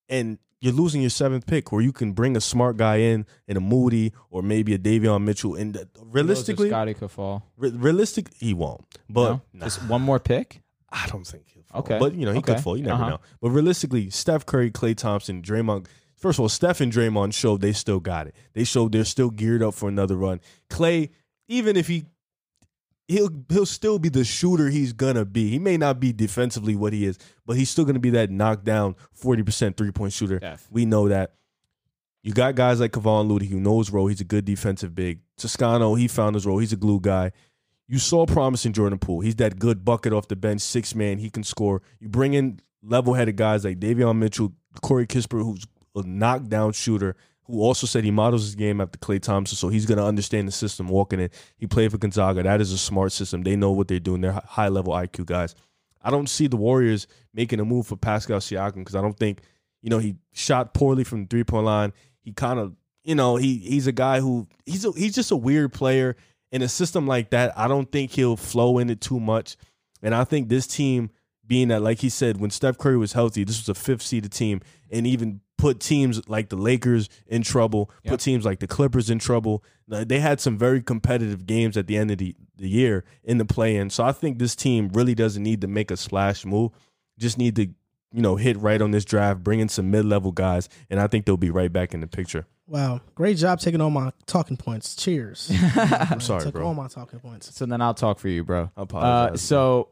And you're losing your seventh pick, where you can bring a smart guy in, in a Moody or maybe a Davion Mitchell. And realistically, Scottie could fall. re- realistic, he won't. But No? nah. Just one more pick. I don't think he'll fall. Okay. But, you know, he could fall. You never Uh-huh. know. But realistically, Steph Curry, Klay Thompson, Draymond. First of all, Steph and Draymond showed they still got it. They showed they're still geared up for another run. Klay, even if he he'll he'll still be the shooter he's gonna be. He may not be defensively what he is, but he's still gonna be that knockdown 40% three-point shooter. Def. We know that. You got guys like Kevon Looney who knows his role. He's a good defensive big. Toscano, he found his role. He's a glue guy. You saw promise in Jordan Poole. He's that good bucket off the bench, six man. He can score. You bring in level headed guys like Davion Mitchell, Corey Kispert, who's a knockdown shooter, who also said he models his game after Klay Thompson, so he's going to understand the system walking in. He played for Gonzaga. That is a smart system. They know what they're doing. They're high level IQ guys. I don't see the Warriors making a move for Pascal Siakam because I don't think, you know, he shot poorly from the three point line. He kind of, you know, he he's a guy who he's a, he's just a weird player in a system like that. I don't think he'll flow in it too much, and I think this team being that, like he said, when Steph Curry was healthy, this was a fifth seeded team, and even put teams like the Lakers in trouble, Yep. put teams like the Clippers in trouble. They had some very competitive games at the end of the, the year in the play in. So I think this team really doesn't need to make a splash move. Just need to, you know, hit right on this draft, bring in some mid level guys, and I think they'll be right back in the picture. Wow, great job taking all my talking points. Cheers. I'm sorry, Took bro. all my talking points. So then I'll talk for you, bro. I apologize. Uh, so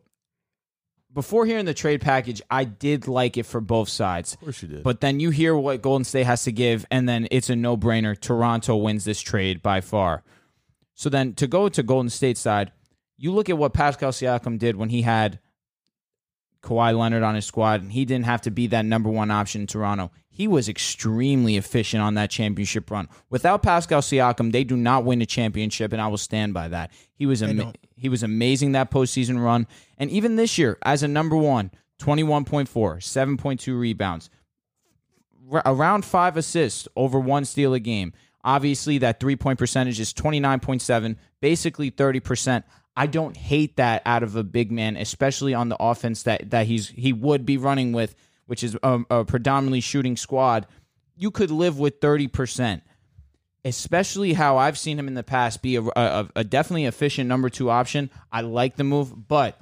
before hearing the trade package, I did like it for both sides. of course you did. But then you hear what Golden State has to give, and then it's a no brainer. Toronto wins this trade by far. So then to go to Golden State side, you look at what Pascal Siakam did when he had Kawhi Leonard on his squad, and he didn't have to be that number one option in Toronto. He was extremely efficient on that championship run. Without Pascal Siakam, they do not win a championship, and I will stand by that. He was ama- he was amazing that postseason run, and even this year as a number one, twenty one point four, seven point two rebounds, r- around five assists over one steal a game. Obviously, that three point percentage is 29.7, basically 30%. I don't hate that out of a big man, especially on the offense that, that he's he would be running with, which is a, a predominantly shooting squad. You could live with 30%, especially how I've seen him in the past be a, a, a definitely efficient number two option. I like the move, but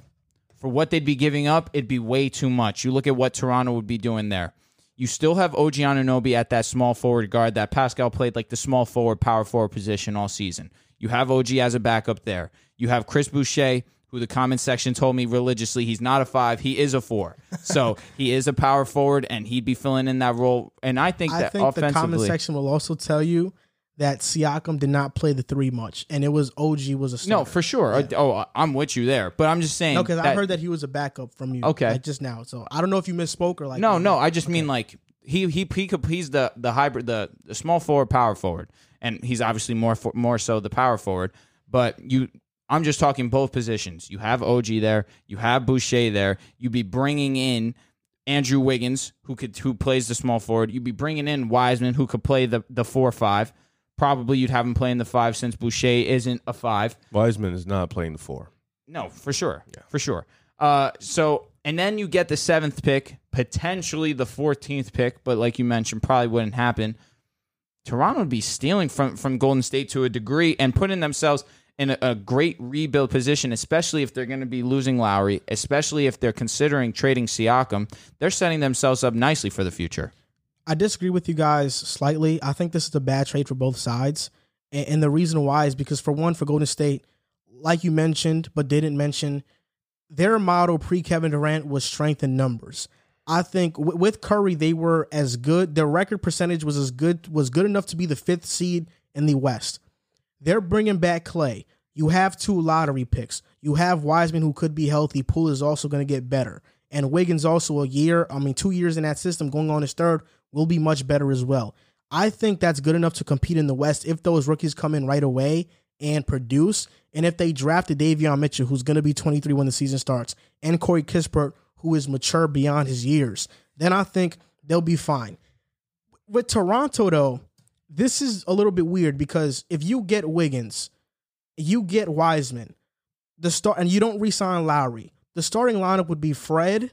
for what they'd be giving up, it'd be way too much. You look at what Toronto would be doing there. You still have OG Anunoby at that small forward guard that Pascal played like the small forward, power forward position all season. You have OG as a backup there. You have Chris Boucher, who the comment section told me religiously he's not a five, he is a four. So he is a power forward, and he'd be filling in that role. And I think I that think the comment section will also tell you that Siakam did not play the three much, and it was OG was a starter. no, for sure. Oh, I'm with you there. But I'm just saying. No, because I heard that he was a backup from you. Okay. like, just now. So I don't know if you misspoke or like. No, no, I just mean like he he he could, he's the the hybrid the, the small forward power forward, and he's obviously more for, more so the power forward. But you, I'm just talking both positions. You have OG there, you have Boucher there. You'd be bringing in Andrew Wiggins, who could who plays the small forward. You'd be bringing in Wiseman, who could play the the four five. Probably you'd have him playing the five since Boucher isn't a five. Wiseman is not playing the four. No, for sure, for sure. Uh, so and then you get the seventh pick, potentially the fourteenth pick, but like you mentioned, probably wouldn't happen. Toronto would be stealing from from Golden State to a degree and putting themselves in a, a great rebuild position, especially if they're going to be losing Lowry, especially if they're considering trading Siakam. They're setting themselves up nicely for the future. I disagree with you guys slightly. I think this is a bad trade for both sides. And, and the reason why is because, for one, for Golden State, like you mentioned, but didn't mention, their model pre Kevin Durant was strength in numbers. I think with Curry, they were as good. Their record percentage was as good, was good enough to be the fifth seed in the West. They're bringing back Klay. You have two lottery picks. You have Wiseman, who could be healthy. Poole is also going to get better. And Wiggins, also a year, I mean, two years in that system, going on his third, will be much better as well. I think that's good enough to compete in the West if those rookies come in right away and produce. And if they drafted Davion Mitchell, who's going to be 23 when the season starts, and Corey Kispert, who is mature beyond his years, then I think they'll be fine. With Toronto, though, this is a little bit weird because if you get Wiggins, you get Wiseman, the start, and you don't re-sign Lowry, the starting lineup would be Fred,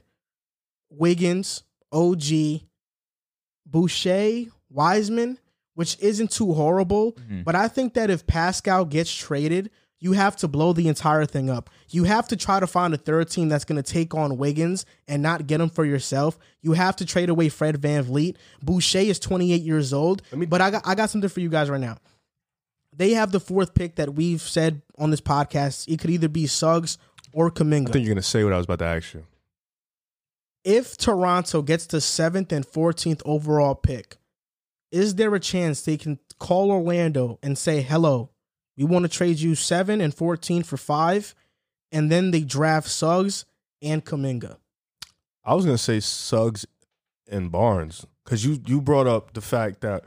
Wiggins, OG, Boucher, Wiseman, which isn't too horrible. Mm-hmm. But I think that if Pascal gets traded, you have to blow the entire thing up. You have to try to find a third team that's going to take on Wiggins and not get him for yourself. You have to trade away Fred VanVleet. Boucher is 28 years old. but I got I got something for you guys right now. They have the fourth pick that we've said on this podcast. It could either be Suggs or Kuminga. I think you're gonna say what I was about to ask you. if Toronto gets the seventh and 14th overall pick, is there a chance they can call Orlando and say, hello, we want to trade you seven and 14 for five? And then they draft Suggs and Kuminga. I was gonna say Suggs and Barnes because you you brought up the fact that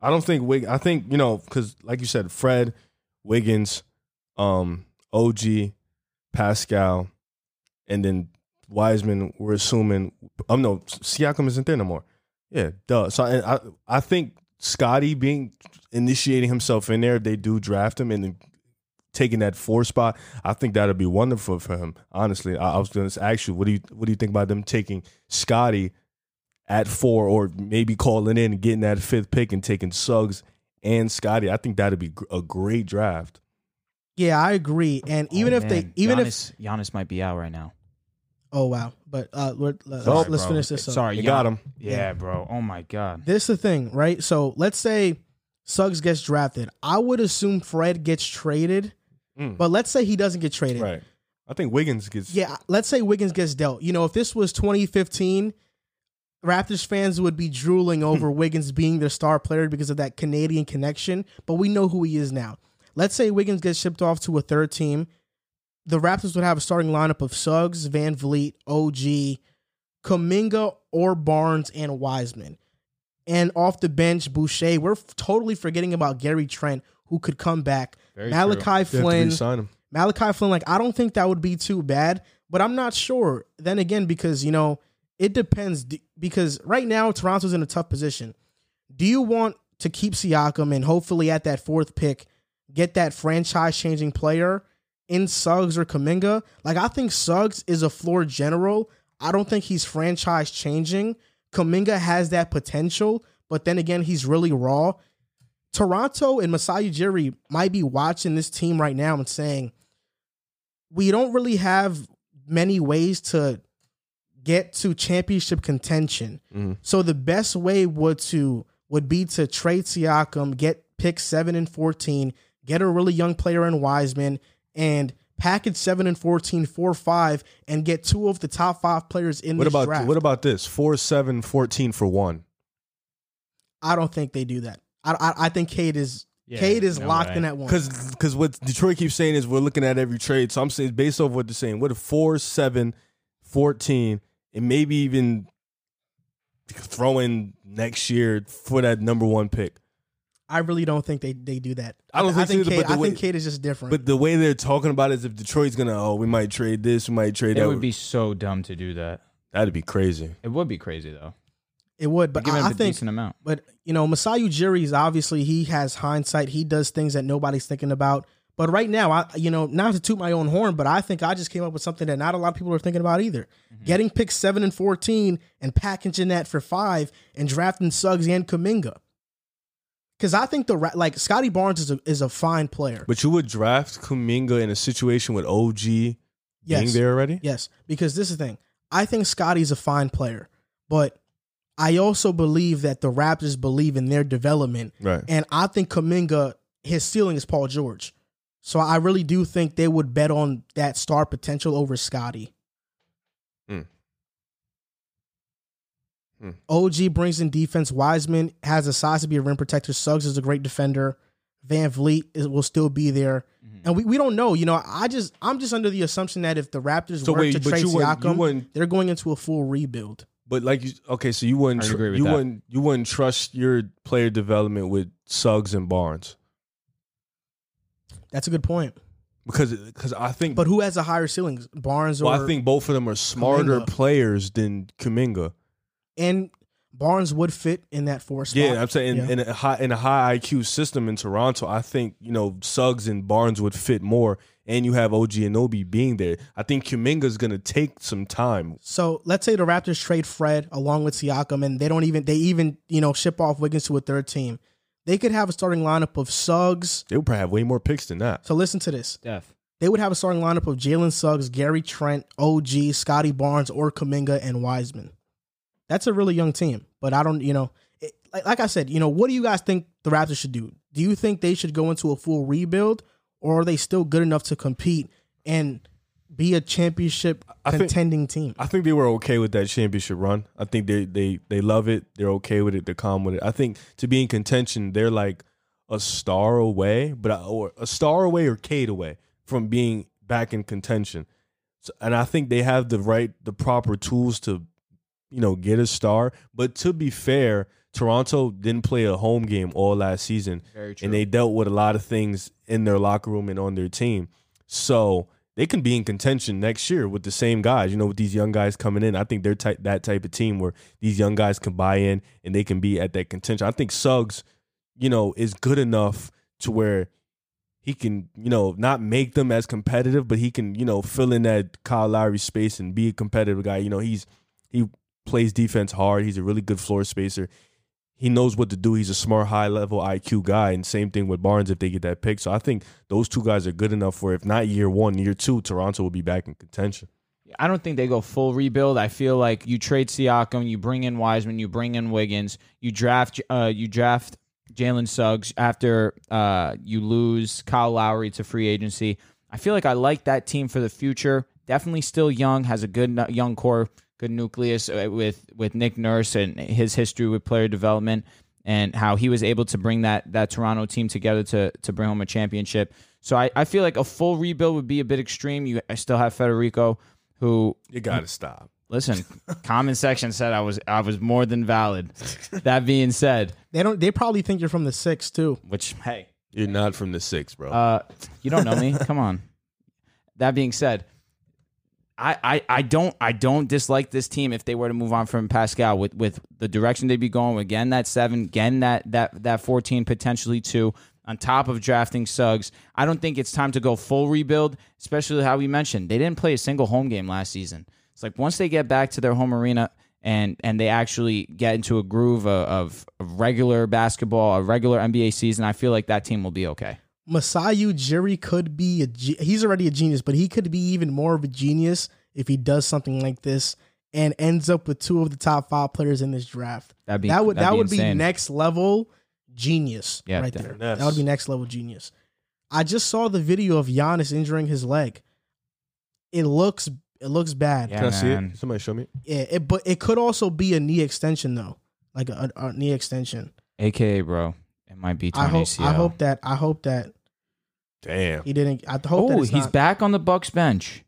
I don't think Wig. I think you know because like you said, Fred, Wiggins, um, OG, Pascal, and then Wiseman. We're assuming. Um, no, Siakam isn't there no more. Yeah, duh. So I I, I think Scottie being initiating himself in there, if they do draft him and then taking that four spot, I think that'd be wonderful for him. Honestly, I, I was going to ask you, what do you what do you think about them taking Scottie at four, or maybe calling in and getting that fifth pick and taking Suggs and Scottie? I think that'd be a great draft. Yeah, I agree. And oh, even Oh, if they, man. even if, Giannis, Giannis might be out right now. Oh wow, but uh, let, us Sorry, let's bro. finish this up. Sorry, You Gian- got him. Yeah, bro. Oh my god. This is the thing, right? So let's say Suggs gets drafted. I would assume Fred gets traded, Mm. but let's say he doesn't get traded. Right. I think Wiggins gets. Yeah, let's say Wiggins gets dealt. You know, if this was 2015, Raptors fans would be drooling over Wiggins being their star player because of that Canadian connection, but we know who he is now. Let's say Wiggins gets shipped off to a third team. The Raptors would have a starting lineup of Suggs, VanVleet, OG, Kuminga, or Barnes, and Wiseman. And off the bench, Boucher. We're f- totally forgetting about Gary Trent, who could come back. Very Malachi to Flynn. Malachi Flynn, like, I don't think that would be too bad, but I'm not sure. Then again, because, you know, it depends. D- Because right now, Toronto's in a tough position. Do you want to keep Siakam and hopefully at that fourth pick, get that franchise changing player in Suggs or Kuminga? Like, I think Suggs is a floor general. I don't think he's franchise changing. Kuminga has that potential, but then again, he's really raw. Toronto and Masai Ujiri might be watching this team right now and saying, we don't really have many ways to get to championship contention. Mhm. So the best way would to would be to trade Siakam, get pick seven and fourteen, get a really young player in Wiseman, and package seven and 14 four five and get two of the top five players in What this about draft. what about this? Four, seven, 14 for one. I don't think they do that. I I, I think Cade is Yeah, Cade is no locked way. in at one. Because because what Detroit keeps saying is we're looking at every trade. So I'm saying based off what they're saying, what if 4, 7, 14, and maybe even throw in next year for that number one pick. I really don't think they, they do that. I don't think so either, Cade, but the I way- think Cade is just different. But the way they're talking about it is if Detroit's gonna, oh, we might trade this, we might trade that. It would be so dumb to do that. That'd be crazy. It would be crazy though. It would, but Give him I, I a think decent amount. But you know, Masai Ujiri is obviously he has hindsight. He does things that nobody's thinking about. But right now, I you know, not to toot my own horn, but I think I just came up with something that not a lot of people are thinking about either. Mm-hmm. Getting picked seven and fourteen and packaging that for five and drafting Suggs and Kuminga. Because I think the like Scottie Barnes is a is a fine player. But you would draft Kuminga in a situation with OG being Yes. there already? Yes, because this is the thing. I think Scottie's a fine player, but I also believe that the Raptors believe in their development Right. And I think Kuminga, his ceiling is Paul George. So I really do think they would bet on that star potential over Scottie. Hmm. Hmm. OG brings in defense. Wiseman has a size to be a rim protector. Suggs is a great defender. VanVleet is, will still be there. Mm-hmm. And we, we don't know. You know, I just I'm just under the assumption that if the Raptors So were wait, to trade you wouldn't- you Siakam, they're going into a full rebuild. But like you okay, so you wouldn't tr- agree you that. wouldn't you wouldn't trust your player development with Suggs and Barnes. That's a good point. Because because I think But who has a higher ceiling, Barnes or well, I think both of them are smarter Kuminga. players than Kuminga. And Barnes would fit in that four spot. Yeah, I'm saying Yeah. in, in a high in a high IQ system in Toronto, I think you know Suggs and Barnes would fit more, and you have OG Anunoby being there. I think Kuminga's gonna take some time. So let's say the Raptors trade Fred along with Siakam, and they don't even they even you know ship off Wiggins to a third team. They could have a starting lineup of Suggs. They would probably have way more picks than that. So listen to this: Def. they would have a starting lineup of Jalen Suggs, Gary Trent, OG, Scottie Barnes, or Kuminga and Wiseman. That's a really young team, but I don't you know it, like, like I said, you know what do you guys think the Raptors should do? Do you think they should go into a full rebuild, or are they still good enough to compete and be a championship I think- contending team? I think they were okay with that championship run. I think they they they love it. They're okay with it. They're calm with it. I think to be in contention, they're like a star away, but I- or a star away or Cade away from being back in contention. So, and I think they have the right, the proper tools to, you know, get a star. But to be fair, Toronto didn't play a home game all last season Very true. and they dealt with a lot of things in their locker room and on their team. So they can be in contention next year with the same guys. You know, with these young guys coming in, I think they're type, that type of team where these young guys can buy in and they can be at that contention. I think Suggs, you know, is good enough to where he can, you know, not make them as competitive, but he can, you know, fill in that Kyle Lowry space and be a competitive guy. You know, he's he plays defense hard. He's a really good floor spacer he knows what to do. He's a smart, high level IQ guy. And same thing with Barnes if they get that pick. So I think those two guys are good enough for if not year one, year two, Toronto will be back in contention. I don't think they go full rebuild. I feel like you trade Siakam, you bring in Wiseman, you bring in Wiggins, you draft uh you draft Jalen Suggs after uh you lose Kyle Lowry to free agency. I feel like I like that team for the future. Definitely still young, has a good young core, good nucleus uh, with with Nick Nurse and his history with player development and how he was able to bring that that Toronto team together to to bring home a championship. So I, I feel like a full rebuild would be a bit extreme. You I still have Federico who You got to stop. listen, comment section said I was I was more than valid. That being said, They don't. They probably think you're from the six too. which hey, You're not from the six, bro. uh you don't know me. Come on. That being said, I, I, I don't I don't dislike this team if they were to move on from Pascal with, with the direction they'd be going again that seven again that that that fourteen potentially two on top of drafting Suggs. I don't think it's time to go full rebuild, especially how we mentioned they didn't play a single home game last season. It's like once they get back to their home arena and and they actually get into a groove of, of, of regular basketball, a regular NBA season, I feel like that team will be okay. Masai Ujiri could be a. ge- He's already a genius, but he could be even more of a genius if he does something like this and ends up with two of the top five players in this draft. That'd be that would that'd that would insane. be next level genius Yeah, right that- there. Finesse. That would be next level genius. I just saw the video of Giannis injuring his leg. It looks it looks bad. Yeah. Can I see man. it? Somebody show me. Yeah, it, but it could also be a knee extension though, like a, a knee extension. AKA, bro, it might be Tony I hope ACL. I hope that I hope that Damn. he didn't. I hope that Oh, he's not- back on the Bucks bench.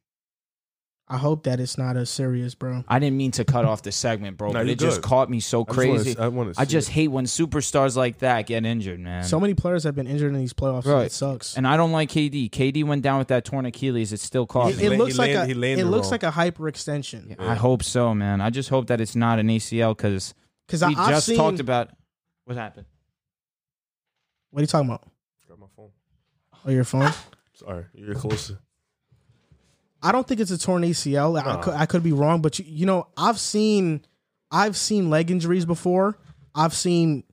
I hope that it's not as serious, bro. I didn't mean to cut off the segment, bro, No, but you're it just caught me so I just wanna crazy. wanna I just hate when superstars like that get injured, man. So many players have been injured in these playoffs. Right. It sucks. and I don't like KD. KD went down with that torn Achilles. It still caught It, me. it He looks like land- a he landed it looks wrong. like a hyperextension. I hope so, man. I just hope that it's not an ACL because Because we I've just seen, talked about what happened. What are you talking about? Got. Oh, your phone. Sorry, you're closer. I don't think it's a torn ACL. I, could, I could be wrong, but you, you know, I've seen I've seen leg injuries before. I've seen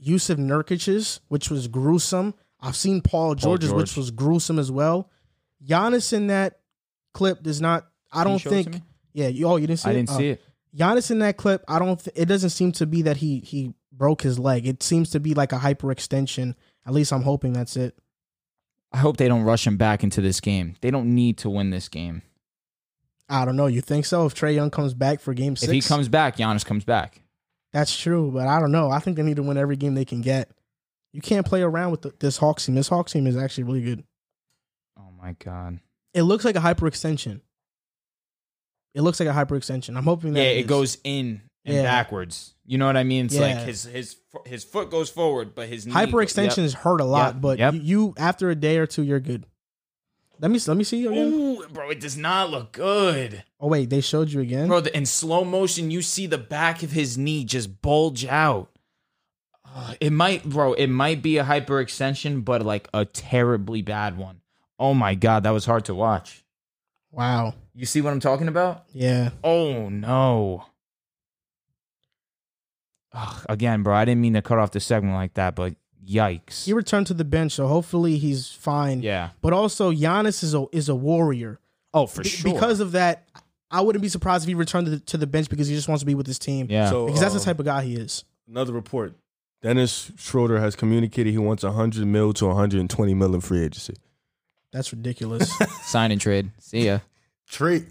Jusuf Nurkic's, which was gruesome. I've seen Paul George's, which George. was gruesome as well. Giannis in that clip does not. I don't show it to think. Yeah, you, oh, you didn't see it? I it. didn't Oh. see it. Giannis in that clip, I don't. Th- it doesn't seem to be that he he broke his leg. It seems to be like a hyperextension. At least I'm hoping that's it. I hope they don't rush him back into this game. They don't need to win this game. I don't know. You think so? If Trae Young comes back for Game Six, If he comes back, Giannis comes back. That's true, but I don't know. I think they need to win every game they can get. You can't play around with the, this Hawks team. This Hawks team is actually really good. Oh my god. It looks like a hyperextension. It looks like a hyperextension. I'm hoping that Yeah, it it goes in and Yeah. backwards. You know what I mean? It's Yeah. like his his his foot goes forward, but his knee go- hyperextensions hurt a lot, Yep. but Yep. you, you after a day or two you're good. Let me let me see Yep. again. Ooh, bro, it does not look good. Oh wait, they showed you again. Bro, the, in slow motion, you see the back of his knee just bulge out. Uh, it might, bro, it might be a hyperextension, but like a terribly bad one. Oh my god, that was hard to watch. Wow. You see what I'm talking about? Yeah. Oh no. Ugh, again, bro, I didn't mean to cut off the segment like that, but yikes. He returned to the bench, so hopefully he's fine. yeah. But also Giannis is a is a warrior. Oh, for Be- sure. Because of that, I wouldn't be surprised if he returned to the, to the bench because he just wants to be with his team. yeah. So Because that's the um, type of guy he is. Another report. Dennis Schroeder has communicated he wants 100 mil to 120 mil in free agency. That's ridiculous. Sign and trade. See ya. Trade.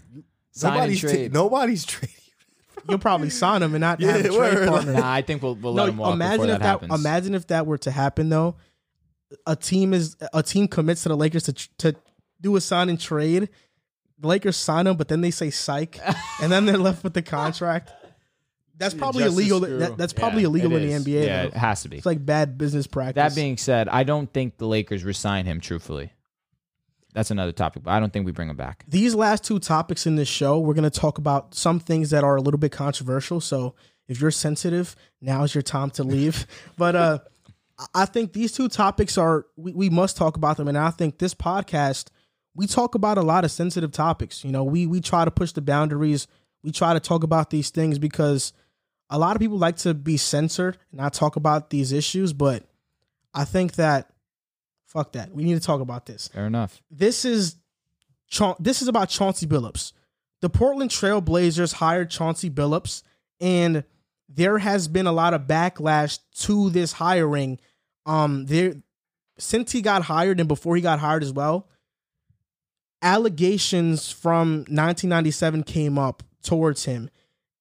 Sign and Nobody's trade. nobody's trading. You'll probably sign him and not Yeah, have a trade word. partner. Nah, I think we'll, we'll no, let him walk imagine before if that, that, happens. imagine if that were to happen though. A team is a team commits to the Lakers to to do a sign and trade. The Lakers sign him, but then they say psych, and then they're left with the contract. That's probably justice illegal. That, that's probably Yeah, illegal in is. the NBA. Yeah, though. it has to be. It's like bad business practice. That being said, I don't think the Lakers resign him. Truthfully, that's another topic. But I don't think we bring them back. these last two topics in this show, we're going to talk about some things that are a little bit controversial. So if you're sensitive, now's your time to leave. but uh, I think these two topics are, we, we must talk about them. And I think this podcast, we talk about a lot of sensitive topics. You know, we, we try to push the boundaries. We try to talk about these things because a lot of people like to be censored and not talk about these issues. But I think that, fuck that. We need to talk about this Fair enough. this is Cha- this is about Chauncey Billups. The Portland Trail Blazers hired Chauncey Billups, and there has been a lot of backlash to this hiring. Um, there since he got hired and before he got hired as well, allegations from 1997 came up towards him.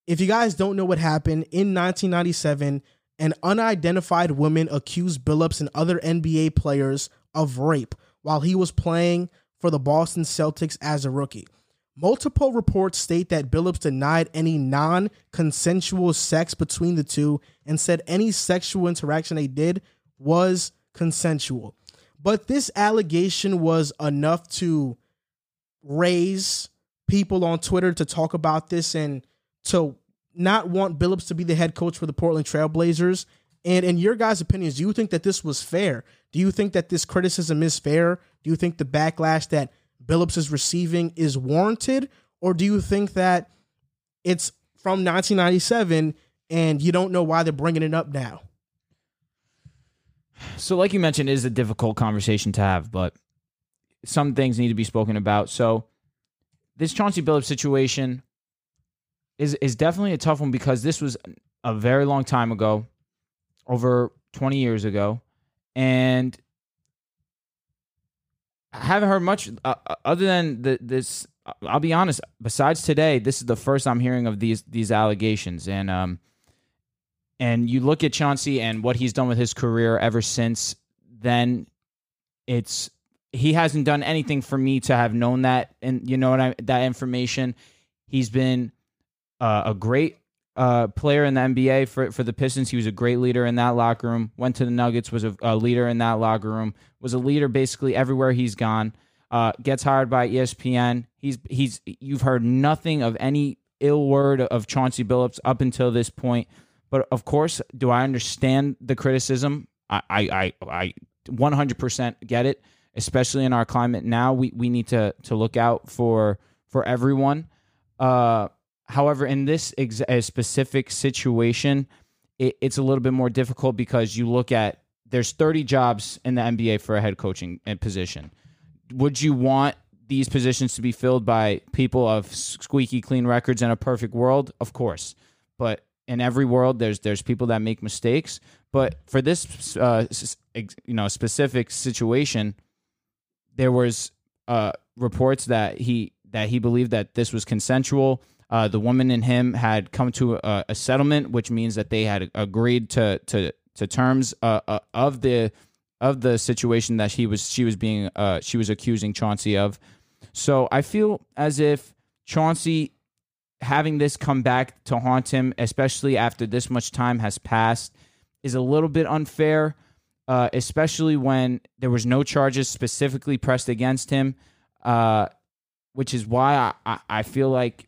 If you guys don't know what happened in 1997, an unidentified woman accused Billups and other NBA players of rape while he was playing for the Boston Celtics as a rookie. Multiple reports state that Billups denied any non consensual sex between the two and said any sexual interaction they did was consensual. But this allegation was enough to raise people on Twitter to talk about this and to not want Billups to be the head coach for the Portland Trailblazers. And in your guys' opinions, do you think that this was fair? Do you think that this criticism is fair? Do you think the backlash that Billups is receiving is warranted? Or do you think that it's from 1997 and you don't know why they're bringing it up now? So, like you mentioned, it is a difficult conversation to have, but some things need to be spoken about. So, this Chauncey Billups situation is is definitely a tough one because this was a very long time ago, over twenty years ago, and I haven't heard much uh, uh, other than the, this. I'll be honest. Besides today, this is the first I'm hearing of these these allegations, and um, and you look at Chauncey and what he's done with his career ever since then, it's he hasn't done anything for me to have known that, and you know what I that information. He's been uh, a great uh, player in the NBA for for the Pistons. He was a great leader in that locker room. Went to the Nuggets, was a, a leader in that locker room. Was a leader basically everywhere he's gone. Uh, gets hired by ESPN. He's he's you've heard nothing of any ill word of Chauncey Billups up until this point. But of course, do I understand the criticism? I I I, 100% get it, especially in our climate now. We we need to to look out for for everyone. Uh, however, in this ex- specific situation, it, it's a little bit more difficult because you look at there's 30 jobs in the NBA for a head coaching uh, position. Would you want these positions to be filled by people of squeaky clean records in a perfect world? Of course, but in every world there's there's people that make mistakes but for this uh, you know specific situation there was uh, reports that he that he believed that this was consensual. Uh, the woman and him had come to a, a, settlement which means that they had agreed to to to terms uh, uh, of the of the situation that he was she was being uh, she was accusing Chauncey of. So I feel as if Chauncey having this come back to haunt him, especially after this much time has passed, is a little bit unfair, uh, especially when there was no charges specifically pressed against him, uh, which is why I, I, feel like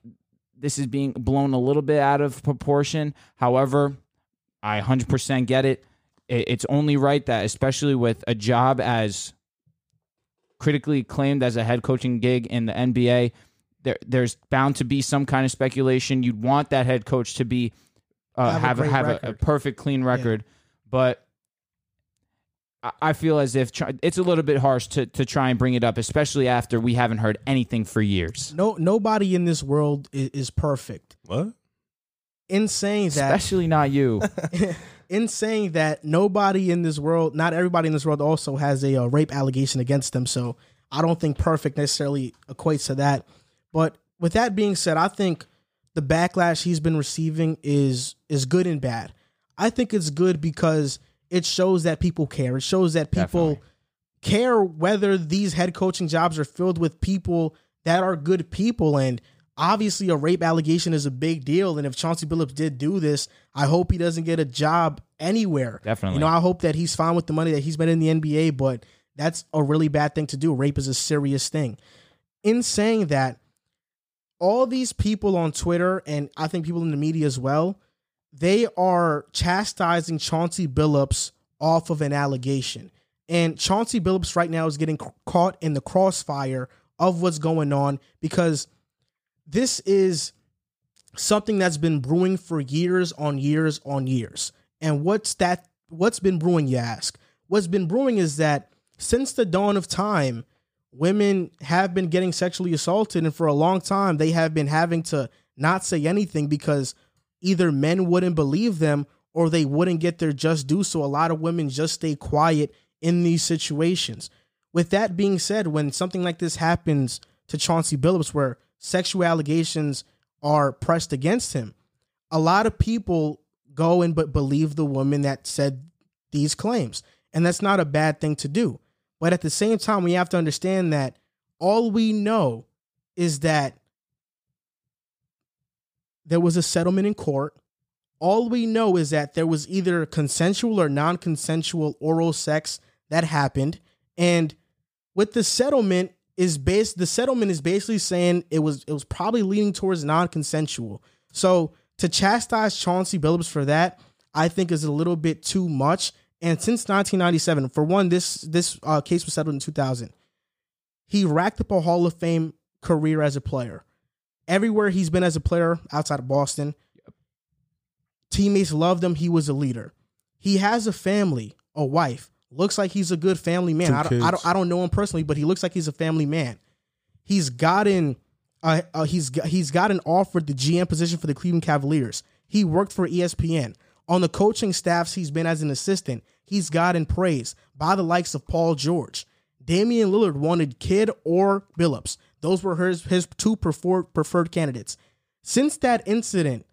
this is being blown a little bit out of proportion. However, I 100% get it. It's only right that, especially with a job as critically acclaimed as a head coaching gig in the NBA, there there's bound to be some kind of speculation. You'd want that head coach to be uh, have have, a, have a, a, perfect clean record, yeah. but I feel as if it's a little bit harsh to, to try and bring it up, especially after we haven't heard anything for years. No, nobody in this world is, is perfect. What? In saying that, especially not you. in saying that, nobody in this world, not everybody in this world, also has a, a rape allegation against them. So I don't think perfect necessarily equates to that. But with that being said, I think the backlash he's been receiving is is good and bad. I think it's good because it shows that people care. It shows that people Definitely. care whether these head coaching jobs are filled with people that are good people and obviously a rape allegation is a big deal and if Chauncey Billups did do this, I hope he doesn't get a job anywhere. Definitely. You know, I hope that he's fine with the money that he's made in the NBA, but that's a really bad thing to do. Rape is a serious thing. In saying that, all these people on Twitter and I think people in the media as well, they are chastising Chauncey Billups off of an allegation. And Chauncey Billups right now is getting caught in the crossfire of what's going on because this is something that's been brewing for years on years on years. And what's that what's been brewing you ask? What's been brewing is that since the dawn of time, women have been getting sexually assaulted and for a long time they have been having to not say anything because either men wouldn't believe them or they wouldn't get their just due. So a lot of women just stay quiet in these situations. With that being said when something like this happens to Chauncey Billups where sexual allegations are pressed against him a lot of people go and but believe the woman that said these claims. And that's not a bad thing to do. But at the same time, we have to understand that all we know is that there was a settlement in court. All we know is that there was either consensual or non consensual oral sex that happened. And with the settlement, is based the settlement is basically saying it was it was probably leaning towards non-consensual. So to chastise Chauncey Billups for that, I think is a little bit too much. And since 1997, for one, this this uh, case was settled in 2000. He racked up a Hall of Fame career as a player. Everywhere he's been as a player outside of Boston, yep. teammates loved him. He was a leader. He has a family, a wife. Looks like he's a good family man. I don't, I don't, I don't know him personally, but he looks like he's a family man. He's gotten uh, uh, he's he's gotten offered the GM position for the Cleveland Cavaliers. He worked for ESPN. On the coaching staffs he's been as an assistant, he's gotten praise by the likes of Paul George. Damian Lillard wanted Kidd or Billups. Those were his, his two preferred, preferred candidates. Since that incident,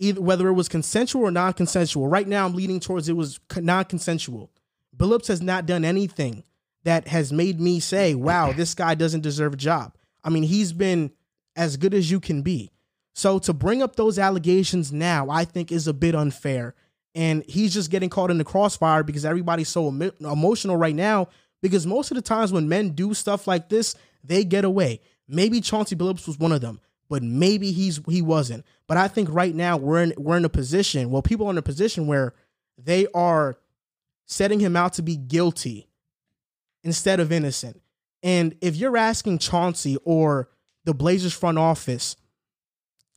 either whether it was consensual or non-consensual, right now I'm leaning towards it was non-consensual. Billups has not done anything that has made me say, wow, this guy doesn't deserve a job. I mean, he's been as good as you can be. So to bring up those allegations now, I think is a bit unfair. And he's just getting caught in the crossfire because everybody's so emo- emotional right now. Because most of the times when men do stuff like this, they get away. Maybe Chauncey Billups was one of them, but maybe he's he wasn't. But I think right now we're in we're in a position, well, people are in a position where they are setting him out to be guilty instead of innocent. And if you're asking Chauncey or the Blazers front office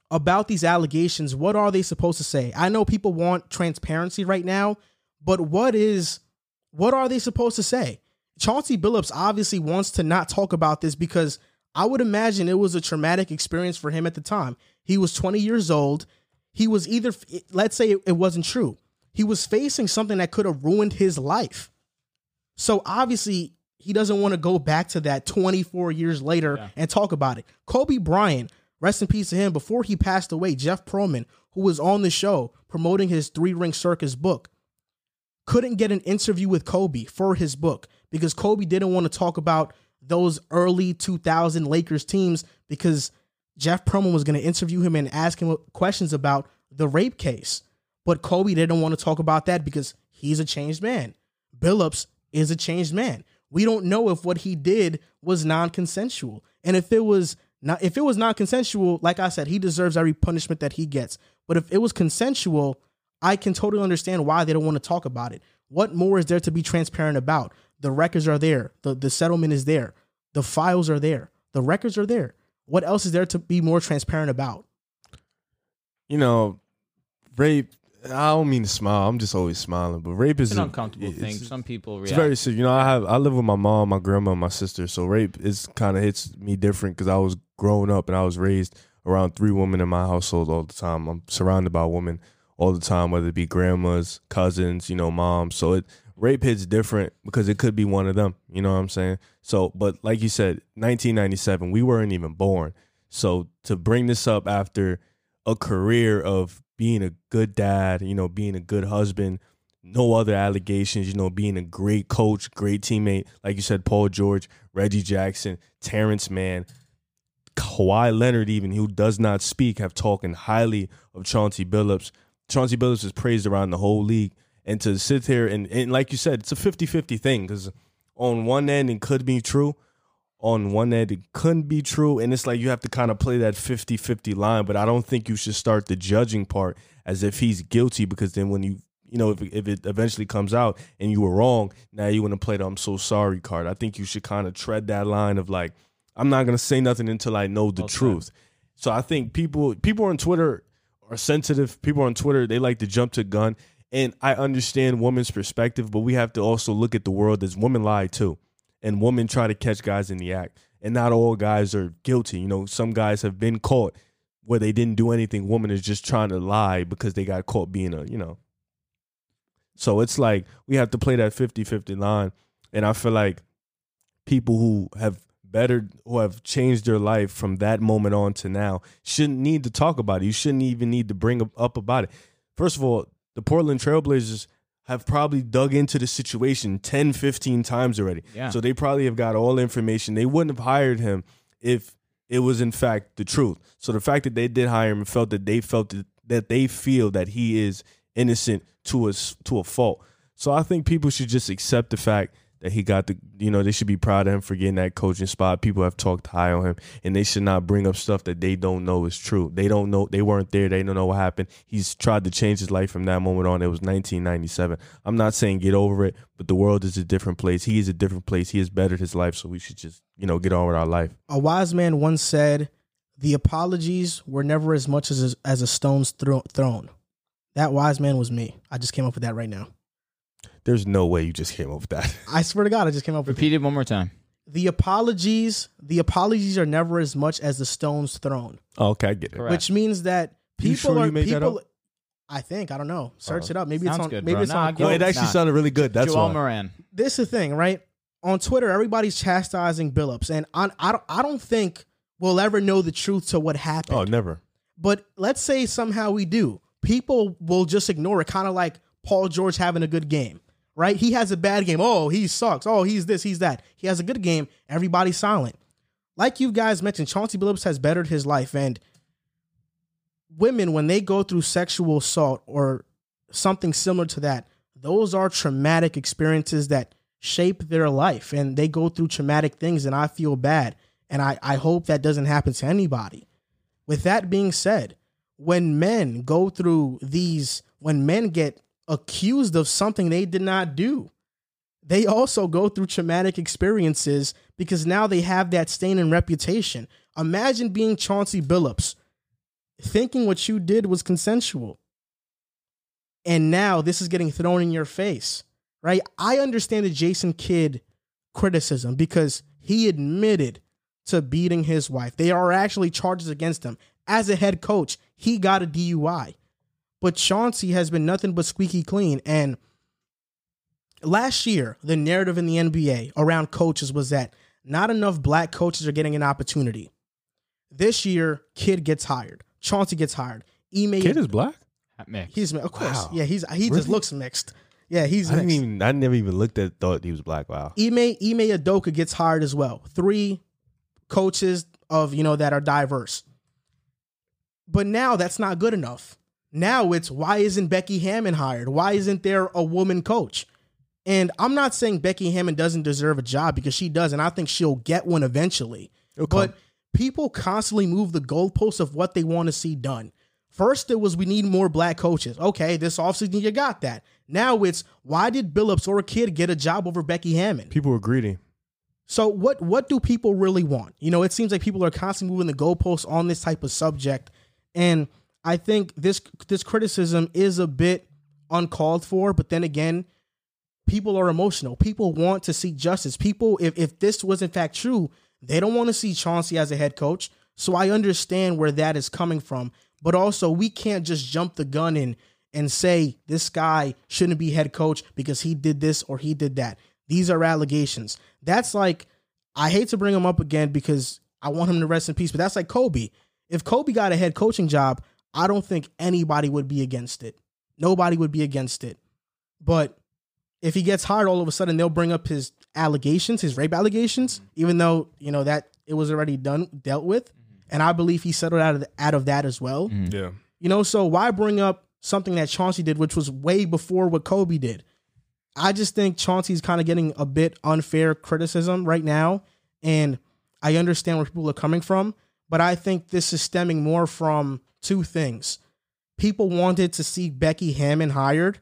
about these allegations, what are they supposed to say? I know people want transparency right now, but what is what are they supposed to say? Chauncey Billups obviously wants to not talk about this because I would imagine it was a traumatic experience for him at the time. He was 20 years old. He was either let's say it wasn't true. He was facing something that could have ruined his life. So obviously he doesn't want to go back to that 24 years later yeah. and talk about it. Kobe Bryant, rest in peace to him, before he passed away, Jeff Pearlman, who was on the show promoting his Three Ring Circus book, couldn't get an interview with Kobe for his book because Kobe didn't want to talk about those early 2000 Lakers teams because Jeff Pearlman was going to interview him and ask him questions about the rape case. But Kobe didn't want to talk about that because he's a changed man. Billups is a changed man. We don't know if what he did was non-consensual. And if it was not if it was non-consensual, like I said, he deserves every punishment that he gets. But if it was consensual, I can totally understand why they don't want to talk about it. What more is there to be transparent about? The records are there. The the settlement is there. The files are there. The records are there. What else is there to be more transparent about? You know, rape I don't mean to smile. I'm just always smiling. But rape is it's an uncomfortable thing. Some people react. It's very serious. You know, I have I live with my mom, my grandma, my sister. So rape is kind of hits me different because I was growing up and I was raised around three women in my household all the time. I'm surrounded by women all the time, whether it be grandmas, cousins, you know, moms. So it rape hits different because it could be one of them. You know what I'm saying? So, but like you said, 1997, we weren't even born. So to bring this up after a career of being a good dad, you know, being a good husband, no other allegations, you know, being a great coach, great teammate, like you said, Paul George, Reggie Jackson, Terance Mann, Kawhi Leonard, even who does not speak, have talking highly of Chauncey Billups. Chauncey Billups is praised around the whole league. And to sit here and, and like you said, it's a 50 50 thing because on one end, it could be true. On one end it couldn't be true. And it's like you have to kind of play that 50-50 line. But i don't think you should start the judging part as if he's guilty because then when you you know if, if it eventually comes out and you were wrong now you want to play the i'm so sorry card. I think you should kind of tread that line of like i'm not going to say nothing until i know the okay. truth. So i think people people on twitter are sensitive people on twitter they like to jump to gun and i understand women's perspective but we have to also look at the world as women lie too and women try to catch guys in the act. And not all guys are guilty. You know, some guys have been caught where they didn't do anything. Woman is just trying to lie because they got caught being a, you know. So it's like we have to play that 50-50 line. And I feel like people who have better who have changed their life from that moment on to now shouldn't need to talk about it. You shouldn't even need to bring up about it. First of all, the Portland Trailblazers have probably dug into the situation 10, 15 times already. Yeah. So they probably have got all the information. They wouldn't have hired him if it was in fact the truth. So the fact that they did hire him felt that they felt that, that they feel that he is innocent to a to a fault. So I think people should just accept the fact that he got the you know they should be proud of him for getting that coaching spot. People have talked high on him and they should not bring up stuff that they don't know is true. They don't know they weren't there they don't know what happened. He's tried to change his life from that moment on. It was 1997 i'm not saying get over it but the world is a different place. He is a different place. He has bettered his life so we should just you know get on with our life. A wise man once said the apologies were never as much as a, as a stone's thro- thrown that wise man was me. I just came up with that right now there's no way you just came up with that. I swear to God, I just came up with Repeat it one more time. The apologies, the apologies are never as much as the stones thrown. Okay, I get it. Correct. Which means that people sure are people. I think I don't know. Search uh, it up. Maybe it's on. Good, maybe bro. it's nah, on. No, it actually nah. sounded really good. That's Joel why. Moran. This is the thing, right? On Twitter, everybody's chastising Billups, and I, I, don't, I don't think we'll ever know the truth to what happened. Oh, never. But let's say somehow we do. People will just ignore it, kind of like Paul George having a good game right? He has a bad game. Oh, he sucks. Oh, he's this, he's that. He has a good game. Everybody's silent. Like you guys mentioned, Chauncey Billups has bettered his life. And women, when they go through sexual assault or something similar to that, those are traumatic experiences that shape their life and they go through traumatic things. And I feel bad. And I, I hope that doesn't happen to anybody. With that being said, when men go through these, when men get accused of something they did not do, they also go through traumatic experiences because now they have that stain and reputation. Imagine being Chauncey Billups, thinking what you did was consensual. And now this is getting thrown in your face, right? I understand the Jason Kidd criticism because he admitted to beating his wife. There are actually charges against him. As a head coach, he got a DUI. But Chauncey has been nothing but squeaky clean. And last year, the narrative in the NBA around coaches was that not enough black coaches are getting an opportunity. This year, Kidd gets hired. Chauncey gets hired. Ime, Kidd is black. Mixed. he's of course, Wow. yeah, he's he just looks mixed. Yeah, he's I didn't mixed. even. I never even looked at. Thought he was black. Wow. Ime Ime Udoka gets hired as well. Three coaches of you know that are diverse. But now that's not good enough. Now it's why isn't Becky Hammon hired? Why isn't there a woman coach? And I'm not saying Becky Hammon doesn't deserve a job because she does, and I think she'll get one eventually. But people constantly move the goalposts of what they want to see done. First, it was we need more black coaches. Okay, this offseason you got that. Now it's why did Billups or a Kidd get a job over Becky Hammon? People were greedy. So what what do people really want? You know, it seems like people are constantly moving the goalposts on this type of subject, and I think this this criticism is a bit uncalled for. But then again, people are emotional. People want to see justice. People, if if this was in fact true, they don't want to see Chauncey as a head coach. So I understand where that is coming from. But also, we can't just jump the gun and and say this guy shouldn't be head coach because he did this or he did that. These are allegations. That's like I hate to bring him up again because I want him to rest in peace, but that's like Kobe. If Kobe got a head coaching job, I don't think anybody would be against it. Nobody would be against it. But if he gets hired all of a sudden they'll bring up his allegations, his rape allegations, mm-hmm. even though, you know, that it was already done dealt with. Mm-hmm. And I believe he settled out of out of that as well. Mm-hmm. Yeah. You know, so why bring up something that Chauncey did, which was way before what Kobe did? I just think Chauncey's kind of getting a bit unfair criticism right now. And I understand where people are coming from, but I think this is stemming more from two things. People wanted to see Becky Hammon hired,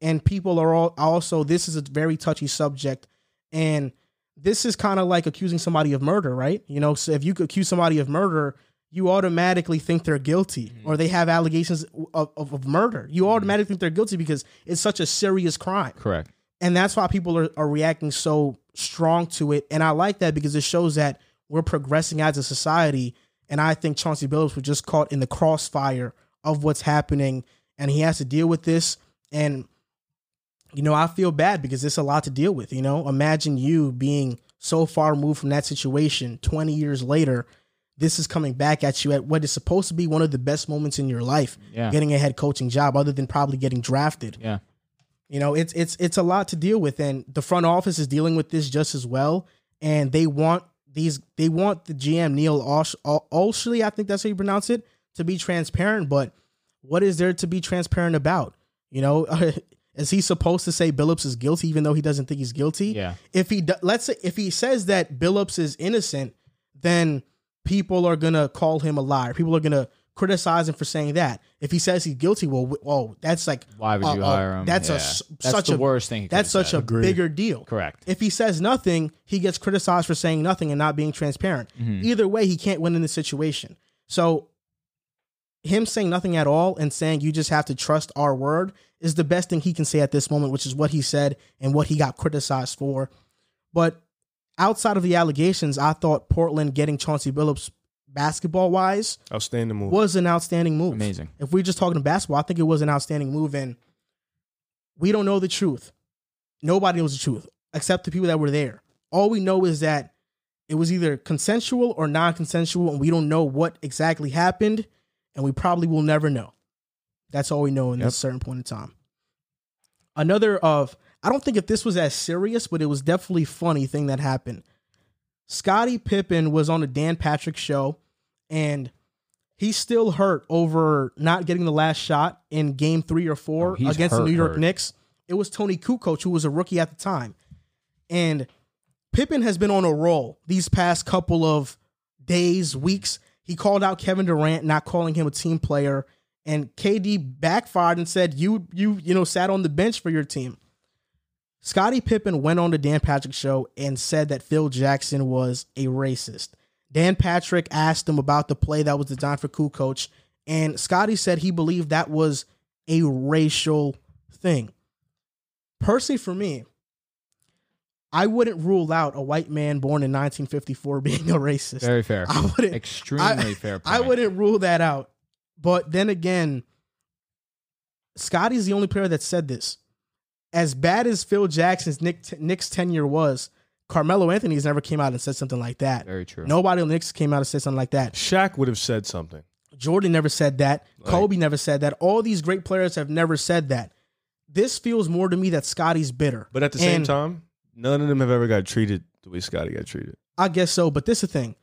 and people are all also, this is a very touchy subject. And this is kind of like accusing somebody of murder, right? You know, so if you could accuse somebody of murder, you automatically think they're guilty mm-hmm. or they have allegations of, of, of murder. You mm-hmm. automatically think they're guilty because it's such a serious crime. Correct. And that's why people are, are reacting so strong to it. And I like that because it shows that we're progressing as a society. And I think Chauncey Billups was just caught in the crossfire of what's happening and he has to deal with this. And, you know, I feel bad because it's a lot to deal with. You know, imagine you being so far removed from that situation 20 years later. This is coming back at you at what is supposed to be one of the best moments in your life, Yeah. getting a head coaching job, other than probably getting drafted. Yeah. You know, it's it's it's a lot to deal with, and the front office is dealing with this just as well. And they want these, they want the GM Neil Olsh, Olshley, I think that's how you pronounce it, to be transparent. But what is there to be transparent about? You know, is he supposed to say Billups is guilty even though he doesn't think he's guilty? Yeah. If he let's say if he says that Billups is innocent, then people are gonna call him a liar. People are gonna criticize him for saying that. If he says he's guilty, well, w- oh, that's like Why would you uh, uh, hire him? That's a Yeah. s- That's such the a worst thing. That's such said. a bigger deal. correct. If he says nothing, he gets criticized for saying nothing and not being transparent. Mm-hmm. Either way, he can't win in this situation. So, him saying nothing at all and saying you just have to trust our word is the best thing he can say at this moment, which is what he said and what he got criticized for. But outside of the allegations, I thought Portland getting Chauncey Billups basketball wise Outstanding move. was an outstanding move. Amazing. If we're just talking basketball, I think it was an outstanding move. And we don't know the truth. Nobody knows the truth except the people that were there. All we know is that it was either consensual or non consensual, and we don't know what exactly happened, and we probably will never know. That's all we know in Yep. this certain point in time. Another of I don't think if this was as serious, but it was definitely funny thing that happened. Scottie Pippen was on the Dan Patrick show, and he's still hurt over not getting the last shot in Game Three or Four Oh, against the New York hurt. Knicks. It was Toni Kukoc who was a rookie at the time, and Pippen has been on a roll these past couple of days, weeks. He called out Kevin Durant, not calling him a team player, and KD backfired and said, "You, you, you know, sat on the bench for your team." Scottie Pippen went on the Dan Patrick show and said that Phil Jackson was a racist. Dan Patrick asked him about the play that was designed for coach, and Scotty said he believed that was a racial thing. Personally, for me, I wouldn't rule out a white man born in 1954 being a racist. Very fair. I wouldn't. Extremely I- fair. Point. I wouldn't rule that out. But then again, Scotty's the only player that said this. As bad as Phil Jackson's Nick, Knicks tenure was, Carmelo Anthony's never came out and said something like that. Very true. Nobody on the Knicks came out and said something like that. Shaq would have said something. Jordan never said that. Like- Kobe never said that. All these great players have never said that. This feels more to me that Scotty's bitter. But at the same And- time, none of them have ever got treated the way Scotty got treated. I guess so, but this is the thing.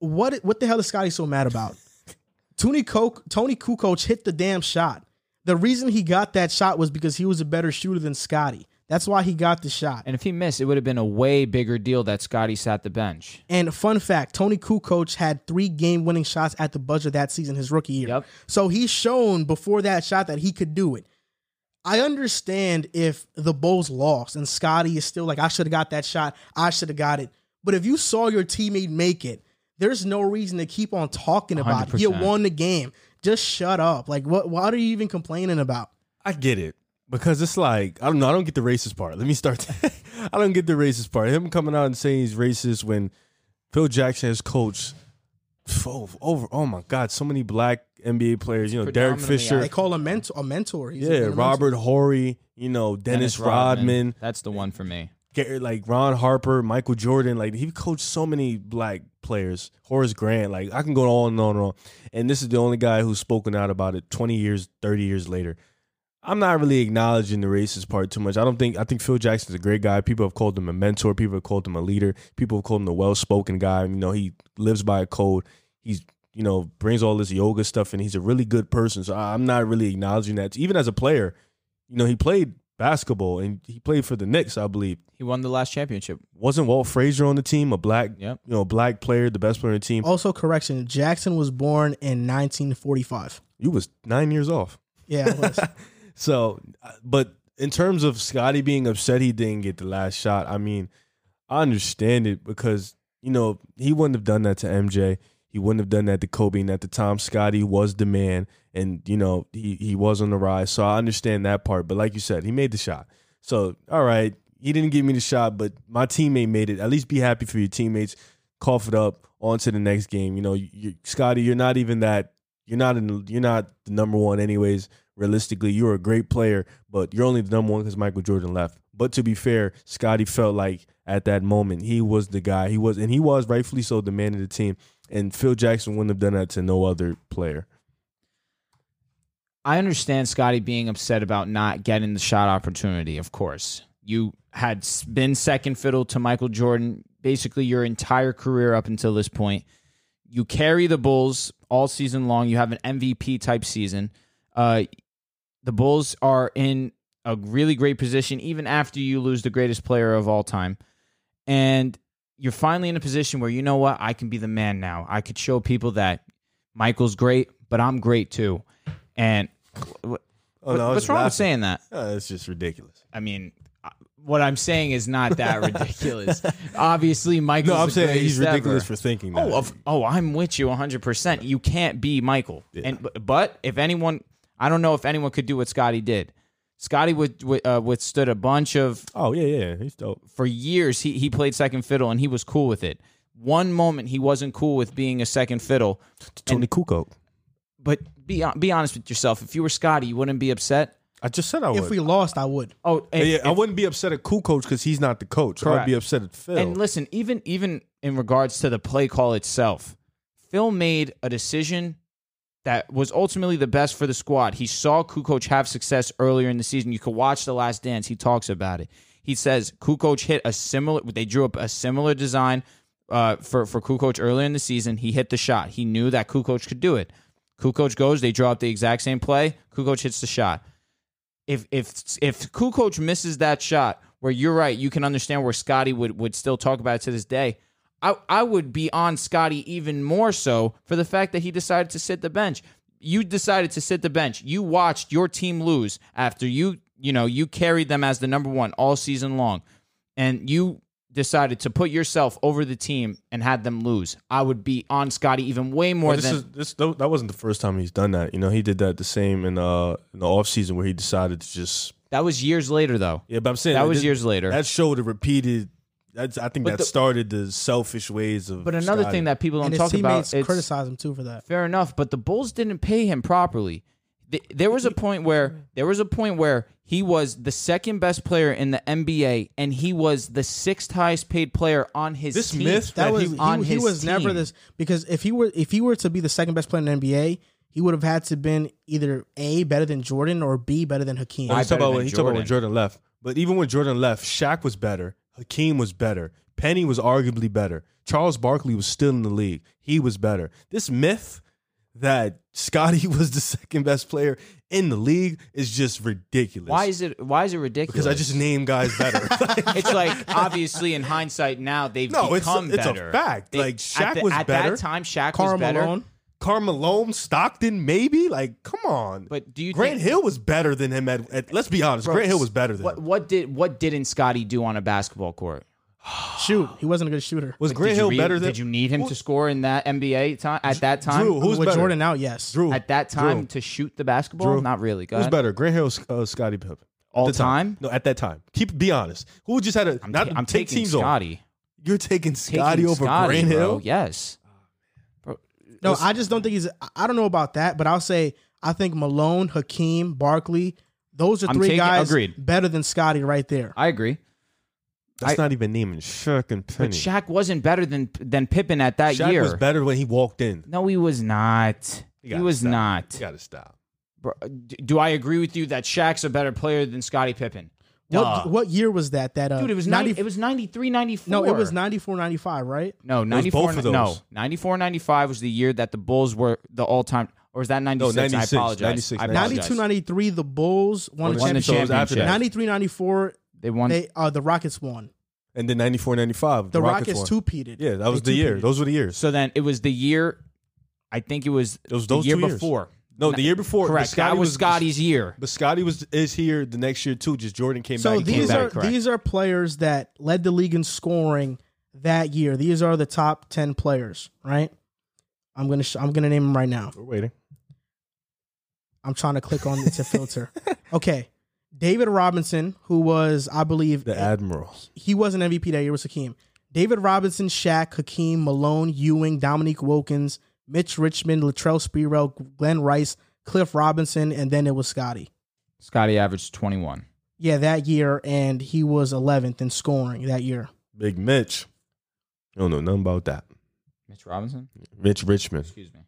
What what the hell is Scotty so mad about? Tony Coke, Toni Kukoc hit the damn shot. The reason he got that shot was because he was a better shooter than Scotty. That's why he got the shot. And if he missed, it would have been a way bigger deal that Scotty sat the bench. And fun fact, Toni Kukoc had three game-winning shots at the buzzer that season, his rookie year. Yep. So he's shown before that shot that he could do it. I understand if the Bulls lost and Scotty is still like, I should have got that shot. I should have got it. But if you saw your teammate make it, there's no reason to keep on talking about it. You won the game. Just shut up. Like, what? What are you even complaining about? I get it because it's like I don't know. I don't get the racist part. Let me start. I don't get the racist part. Him coming out and saying he's racist when Phil Jackson has coached oh, over. Oh my God, so many black NBA players. You know, Derek Fisher. They call him mentor. A mentor. He's yeah, been a mentor. Robert Horry. You know, Dennis, Rodman. That's the one for me. Gary- like Ron Harper, Michael Jordan, like he coached so many black players. Horace Grant, like I can go on and on and on. And this is the only guy who's spoken out about it 20 years, 30 years later. I'm not really acknowledging the racist part too much. I don't think I think Phil Jackson's a great guy. People have called him a mentor. People have called him a leader. People have called him the well-spoken guy. You know, he lives by a code. He's you know brings all this yoga stuff, and he's a really good person. So I- I'm not really acknowledging that. Even as a player, you know, he played basketball and he played for the Knicks, I believe He won the last championship. wasn't Walt Frazier on the team, a black, Yep. you know, black player, the best player on the team. Also, correction. Jackson was born in 1945. You was nine years off. Yeah, it was. So, uh, but in terms of Scotty being upset he didn't get the last shot, I mean, I understand it because you know he wouldn't have done that to MJ. He wouldn't have done that to Kobe. And at the time, Scotty was the man, and you know he he was on the rise. So I understand that part. But like you said, he made the shot. So all right, he didn't give me the shot, but my teammate made it. At least be happy for your teammates. Cough it up. On to the next game. You know, you, you, Scotty, you're not even that. You're not in. You're not the number one, anyways. Realistically, you're a great player, but you're only the number one because Michael Jordan left. But to be fair, Scotty felt like at that moment he was the guy. He was, and he was rightfully so the man of the team. And Phil Jackson wouldn't have done that to no other player. I understand Scotty being upset about not getting the shot opportunity, of course. You had been second fiddle to Michael Jordan basically your entire career up until this point. You carry the Bulls all season long. You have an MVP type season. Uh, the Bulls are in a really great position even after you lose the greatest player of all time. And you're finally in a position where you know what? I can be the man now. I could show people that Michael's great, but I'm great too. And what, Oh, no, what's wrong with saying that? Uh, it's just ridiculous. I mean, uh, what I'm saying is not that ridiculous. Obviously, Michael's No, I'm saying he's greatest ridiculous ever. for thinking that. Oh, of, oh, I'm with you 100%. You can't be Michael. And but- but if anyone, I don't know if anyone could do what Scotty did. Scotty would, would, uh, withstood a bunch of oh yeah, yeah, he's dope. for years. He he played second fiddle and he was cool with it. One moment he wasn't cool with being a second fiddle. Toni Kukoc. But be be honest with yourself. If you were Scotty, you wouldn't be upset. I just said I would. if we lost, I would. Oh, yeah, and- yeah, I wouldn't be upset at Kukoc because he's not the coach. I'd be upset at Phil. And listen, even even in regards to the play call itself, Phil made a decision that was ultimately the best for the squad. He saw Kukoc have success earlier in the season. You could watch The Last Dance. He talks about it. He says Kukoc hit a similar. They drew up a similar design uh, for for Kukoc earlier in the season. He hit the shot. He knew that Kukoc could do it. Kukoc goes. They draw up the exact same play. Kukoc hits the shot. If if if Kukoc misses that shot, where you're right, you can understand where Scotty would would still talk about it to this day. I, I would be on Scotty even more so for the fact that he decided to sit the bench. You decided to sit the bench. You watched your team lose after you, you know, you carried them as the number one all season long. And you decided to put yourself over the team and had them lose. I would be on Scotty even way more Well, this than is this that wasn't the first time he's done that. You know, he did that the same in uh in the offseason where he decided to just that was years later though. yeah. But I'm saying That like, was this- years later. That showed a repeated. That's I think But that the- started the selfish ways of. But another Scotty. thing that people don't and his talk about teammates it's, criticize him too for that. Fair enough, but the Bulls didn't pay him properly. Th- There was a point where there was a point where he was the second best player in the NBA, and he was the sixth highest paid player on his This team. myth That that was he- he, on he his was never team. this because if he were if he were to be the second best player in the NBA, he would have had to been either A better than Jordan or B better than Hakeem. Oh, I He's talking better about than when he talking about when Jordan. Jordan left. But even when Jordan left, Shaq was better. Hakeem was better. Penny was arguably better. Charles Barkley was still in the league. He was better. This myth that Scotty was the second best player in the league is just ridiculous. Why is it? Why is it ridiculous? Because I just name guys better. it's like obviously in hindsight now they've No, it's a- become it's a fact. They- Like, at Shaq the- was at better. that time. Shaq Karl was better. Malone. Carmelo, Stockton, maybe. Like, come on. But do you Grant think, Hill was better than him at, at- Let's be honest. Grant Hill was better than What him. what did what didn't Scotty do on a basketball court? Shoot, he wasn't a good shooter. Was Did Grant Hill re- better than Did you need him to score in that NBA time at that time? Drew, who's With better? Jordan out, yes. Drew. at that time Drew. to shoot the basketball? Drew. Not really. Go Who's ahead. better, Grant Hill or uh, Scottie Pippen? All the time? No, at that time. Keep be honest. Who just had a I'm, not ta- I'm take taking teams on? Scotty. You're taking Taking Scotty over Scotty, Grant bro. Hill. Yes. No, I just don't think he's. I- I don't know about that, but I'll say I think Malone, Hakeem, Barkley, those are I'm three taking- guys agreed. better than Scotty right there. I agree. That's I- not even naming Shaq and Penny. But Shaq wasn't better than than Pippen at that year. Shaq year. was better when he walked in. No, he was not. He, gotta was stop. not. You gotta stop. Bro, d- do I agree with you that Shaq's a better player than Scottie Pippen? Duh. What what year was that? That uh, Dude, it was 90 90, it was 93 94. No, it was 94, 95, right? No, 94 both of those. No, 94 95 was the year that the Bulls were the all-time or is that 96? 96, I apologize. 96, I apologize. 92, 93, the Bulls won the Won the championship. So it was after championship. that. 93, 94, They won they uh, the Rockets won. And then 94, 95. The, Rockets, Rockets, two peated. Yeah, that was the year. Those were the years. So then it was the year I think it was It was the those year two years. before. No, the year before. Correct. Scotty that was Scotty's year. But Scotty was is here the next year too. Just Jordan came So back. he came these back, are correct. these are players that led the league in scoring that year. These are the top ten players, right? I'm gonna sh- I'm gonna name them right now. We're waiting. I'm trying to click on it to filter. Okay, David Robinson, who was I believe The Admiral. he was an MVP that year was Hakeem. David Robinson, Shaq, Hakeem, Malone, Ewing, Dominique Wilkins, Mitch Richmond, Latrell Sprewell, Glen Rice, Cliff Robinson, and then it was Scotty. Scotty averaged 21. Yeah, that year, and he was 11th in scoring that year. Big Mitch. I don't know nothing about that. Mitch Robinson? Mitch Richmond. Excuse me.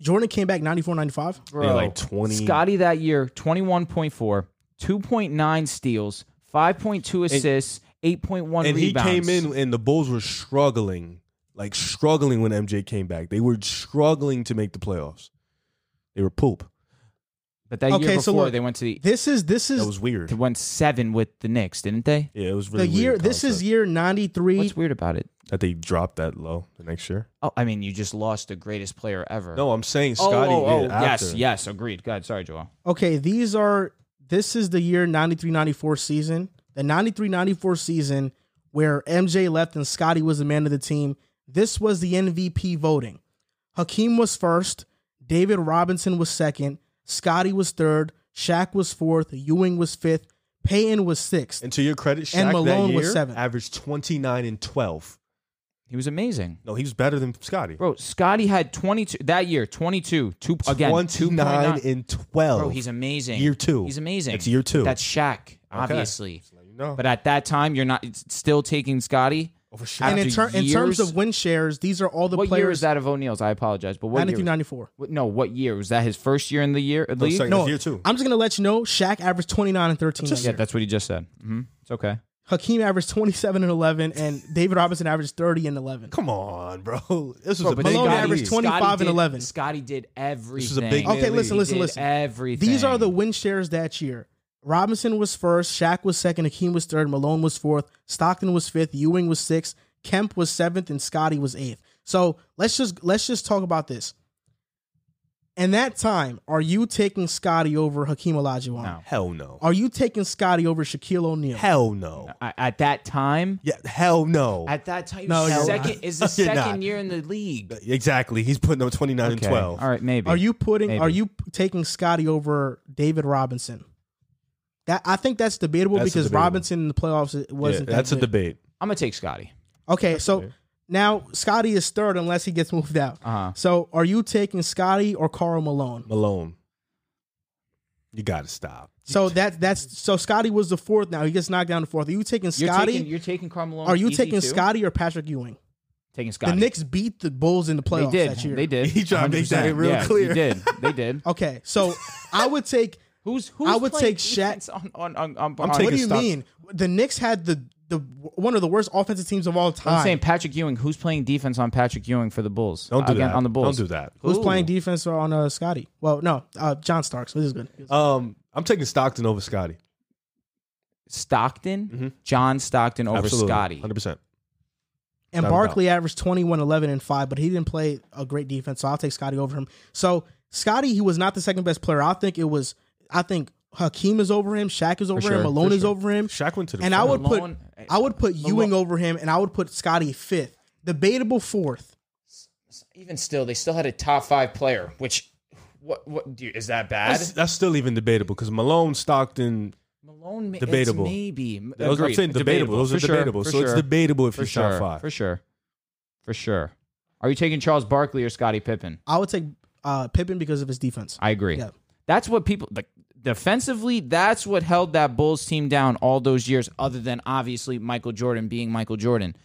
Jordan came back 94 95. Bro, like 20. Scotty that year, 21.4, 2.9 steals, 5.2 assists, 8.1 and he came in and the Bulls were struggling, like struggling when MJ came back. They were struggling to make the playoffs. They were poop. But that Okay, year so before, look, they went to the, This is this is That was weird. they went seven with the Knicks, didn't they? Yeah, it was really the year. weird This is year 93. What's weird about it? that they dropped that low the next year. Oh, I mean, you just lost the greatest player ever. No, I'm saying oh, Scotty. oh, oh, did yes, after. yes, agreed. God, sorry, Joel. Okay, these are this is the year 93-94 season. The 93-94 season where MJ left and Scotty was the man of the team. This was the MVP voting. Hakeem was first, David Robinson was second, Scotty was third, Shaq was fourth, Ewing was fifth, Payton was sixth. And to your credit, Shaq And Malone that was year seventh. averaged 29 and 12. He was amazing. No, he was better than Scotty. Bro, Scotty had 22 that year, 22, two again, 29 2.9. and 12. Bro, he's amazing. Year two. He's amazing. It's year two. That's Shaq, obviously. You know. But at that time, you're not still taking Scotty. Over And in, ter- in terms of win shares, these are all the what players. What year is that of O'Neal's? I apologize, but what 93 year? 94. What, no, what year was that? His first year in the year league? second. No, year two. I'm just going to let you know Shaq averaged 29 and 13. that Yeah, that's what he just said. hmm It's okay. Hakeem averaged 27 and 11, and David Robinson averaged 30 and 11. Come on, bro. This was Bro, a big Malone averaged 25 and 11. Scotty did everything. This is a big man Okay, listen, listen, listen. Everything. These are the win shares that year. Robinson was first, Shaq was second, Hakeem was third, Malone was fourth, Stockton was fifth, Ewing was sixth, Kemp was seventh, and Scotty was eighth. So let's just let's just talk about this. In that time, are you taking Scotty over Hakeem Olajuwon? No. Hell no. Are you taking Scotty over Shaquille O'Neal? Hell no. I- at that time. Yeah, hell no. At that time, No, no, second not. is the You're second not. year in the league. Uh, exactly. He's putting up 29 and 12. All right, maybe. Are you putting? Maybe. Are you taking Scotty over David Robinson? That I think that's debatable That's because debatable. Robinson in the playoffs Yeah, wasn't. that's that a good. debate. I'm gonna take Scotty. Okay, so now Scotty is third unless he gets moved out. Uh-huh. So are you taking Scotty or Karl Malone? Malone. You got to stop. So that that's so Scotty was the fourth. Now he gets knocked down to fourth. Are you taking You're Scotty? taking you're taking Carmelo. are you taking? Scotty or Patrick Ewing? Taking Scotty. The Knicks beat the Bulls in the They playoffs did. that year. They did. He tried to make that 100%. real yeah, clear. They did. They did. Okay, so I would take. Who's who's I would take Shaq- on on on, on, I'm on- What do you Stock- mean? The Knicks had the the one of the worst offensive teams of all time. I'm saying Patrick Ewing. Who's playing defense on Patrick Ewing for the Bulls? Don't do Again, that. on the Bulls. Don't do that. Who's Who? playing defense on uh, Scotty? Well, no, uh, John Starks. This is good. Um, I'm taking Stockton over Scotty. Stockton, Mhm. John Stockton over Absolutely. Scotty. 100%. And Without a Barkley averaged 21, 11, and 5, but he didn't play a great defense, so I'll take Scotty over him. So Scotty, he was not the second best player. I think it was, I think Hakeem is over him, Shaq is over sure, him, Malone for is over him. Shaq went to the And I would Malone- put I would put Ewing over him, and I would put Scotty fifth. Debatable fourth. Even still, they still had a top five player. Which, what, what do you, is that bad? That's, that's still even debatable because Malone, Stockton, Malone, ma- Debatable. It's maybe. those, I'm saying debatable. Those are sure, debatable. for so it's debatable if for he's sure, top five. for sure, for sure. Are you taking Charles Barkley or Scottie Pippen? I would take uh, Pippen because of his defense. I agree. Yeah. That's what people like defensively. That's what held that Bulls team down all those years. Other than obviously Michael Jordan being Michael Jordan.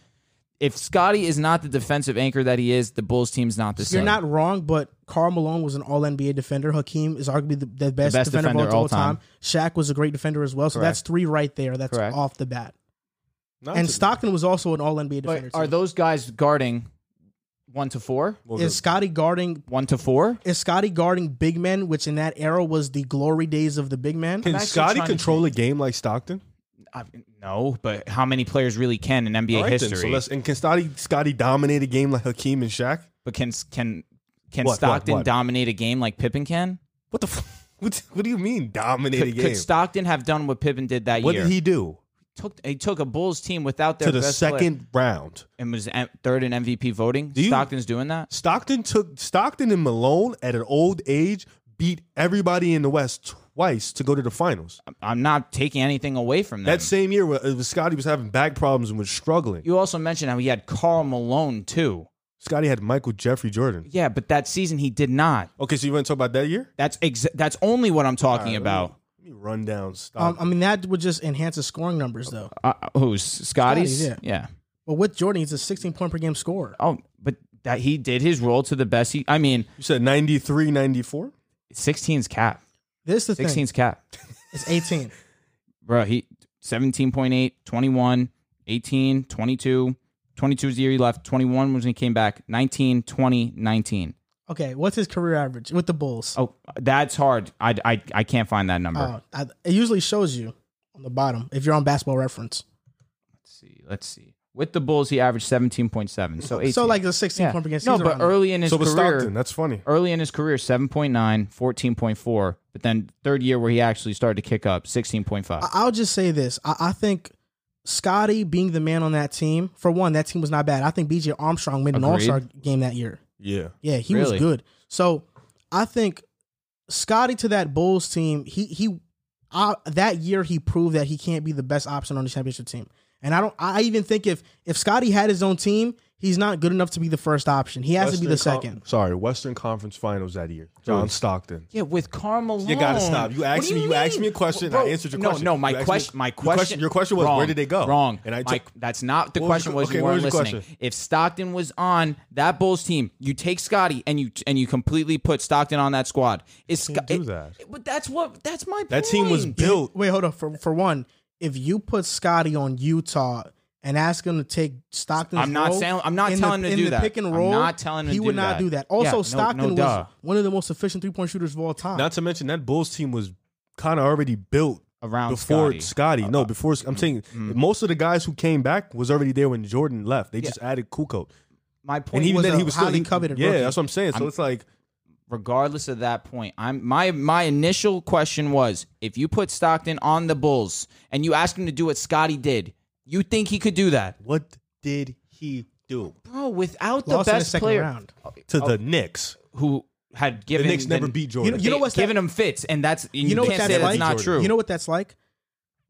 If Scotty is not the defensive anchor that he is, the Bulls team's not the same. You're not wrong, but Karl Malone was an All NBA defender. Hakeem is arguably the, the, best, best defender, defender of all, all time. time. Shaq was a great defender as well. So that's three right there. That's Correct. off the bat. Not and to- Stockton was also an All NBA defender. But are those guys guarding one to four? well, is the- Scotty guarding? One to four? Is Scotty guarding big men, which in that era was the glory days of the big man? Can Scotty trying to control a game like Stockton? I, no, but how many players really can in NBA All right, then. history? So let's, and can Scotty, Scotty dominate a game like Hakeem and Shaq? but can can can What, what, Stockton what? dominate a game like Pippen can? What the? F- what, what do you mean dominate a Could, game? could Stockton have done what Pippen did that what year? What did he do took he took a Bulls team without their to the best player second round? and was em- third in MVP voting. you- Stockton's doing that. Stockton took Stockton and Malone at an old age beat everybody in the West twice to go to the finals. I'm not taking anything away from them. That same year, where uh, Scotty was having back problems and was struggling. you also mentioned how he had Karl Malone too. Scotty had Michael Jeffrey Jordan. Yeah, but that season he did not. Okay, so you want to talk about that year? That's exa- that's only what I'm talking about. Let me run down Um, I mean, that would just enhance his scoring numbers, though. Uh, who's Scotty's? Scotty's, yeah. But with Jordan, he's a 16 point per game scorer. Oh, but that he did his role to the best. He, I mean, you said 93, 94? 16's cap. This is the 16's thing. cap. It's 18. Bro, he 17.8, 21, 18, 22. 22 is the year he left. 21 was when he came back. 19, 20, 19. Okay, what's his career average with the Bulls? Oh, that's hard. I, I, I can't find that number. Oh, I, it usually shows you on the bottom if you're on Basketball Reference. Let's see. Let's see. With the Bulls, he averaged 17.7. So 18. So like the 16 yeah. point per game. No, but early in his So career, Stockton, that's funny. early in his career, 7.9, 14.4. But then third year where he actually started to kick up, 16.5. I- I'll just say this. I, I think Scotty being the man on that team, for one, that team was not bad. I think BJ Armstrong made an all star game that year. Yeah. Yeah, he Really? was good. So I think Scotty to that Bulls team, he he uh, that year he proved that he can't be the best option on the championship team. And I don't I even think if if Scotty had his own team, He's not good enough to be the first option. He has to be the Western Con- second. sorry, Western Conference Finals that year. John Stockton. Yeah, with Karl Malone. You gotta stop. You asked What do me- you asked me a question, Bro, I answered your no, question. No, no. my You asked me- question. My your question. question- your question was, where did they go? Wrong. And I My- that's not the What was question. your- Was okay, you what weren't was listening? question? If Stockton was on that Bulls team, you take Scotty and you and you completely put Stockton on that squad. Is Can't Scott- do it- that. But that's what. That's my. That team was built. Wait, hold on. For for one, if you put Scotty on Utah and ask him to take Stockton's I'm not role saying- I'm not telling the, him to in do the that. pick and roll, I'm not telling him to he do would not that. do that. Yeah, Also, no- no Stockton duh. was one of the most efficient three point shooters of all time. Not to mention that Bulls team was kind of already built Around before Scotty. Scotty. Uh, No, before I'm saying mm. most of the guys who came back was already there when Jordan left. They just added Kukoc, My and point even was then a he was still highly he- coveted Yeah, rookie. that's what I'm saying. So I'm- it's like regardless of that point, I'm my my initial question was if you put Stockton on the Bulls and you ask him to do what Scotty did, you think he could do that? what did he do Bro, without the Lost in the best second player round. Oh, to the oh, Knicks? who had The given Knicks never the- beat Jordan. You know what's that- given him fits, and that's you, You know what can't that's say that's like? not true. You know what that's like?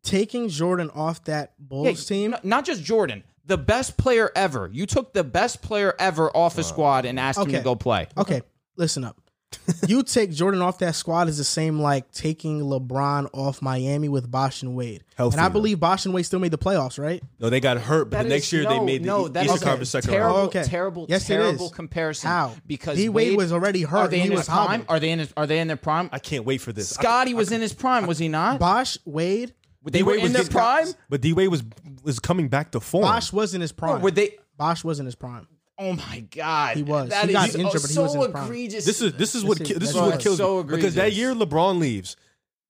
Taking Jordan off that Bulls Yeah, team. n- not just Jordan, the best player ever. You took the best player ever off a squad and asked him Okay. to go play. Okay, listen up. you take Jordan off that squad is the same like taking LeBron off Miami with Bosh and Wade. Healthy, and I though. believe Bosh and Wade still made the playoffs, right? No, they got hurt, but That the next is- year they made the no, that Eastern is Conference second terrible, round. Okay. terrible, Yes, terrible comparison. How? Because D. Wade was already hurt Are they in he his was hobbling. prime? Are they in his? Are they in their prime? I can't wait for this. Scotty was in his prime, was he not? Bosh, Wade, They were D-Wade in their prime. but D Wade was was coming back to form. Bosh was in his prime. Were they? Bosh was in his prime. Oh my god, He was. That He got is injured, oh, but he so was in his prime. egregious. This is this is what This ki- is- this is that's what right. kills So me because that year LeBron leaves.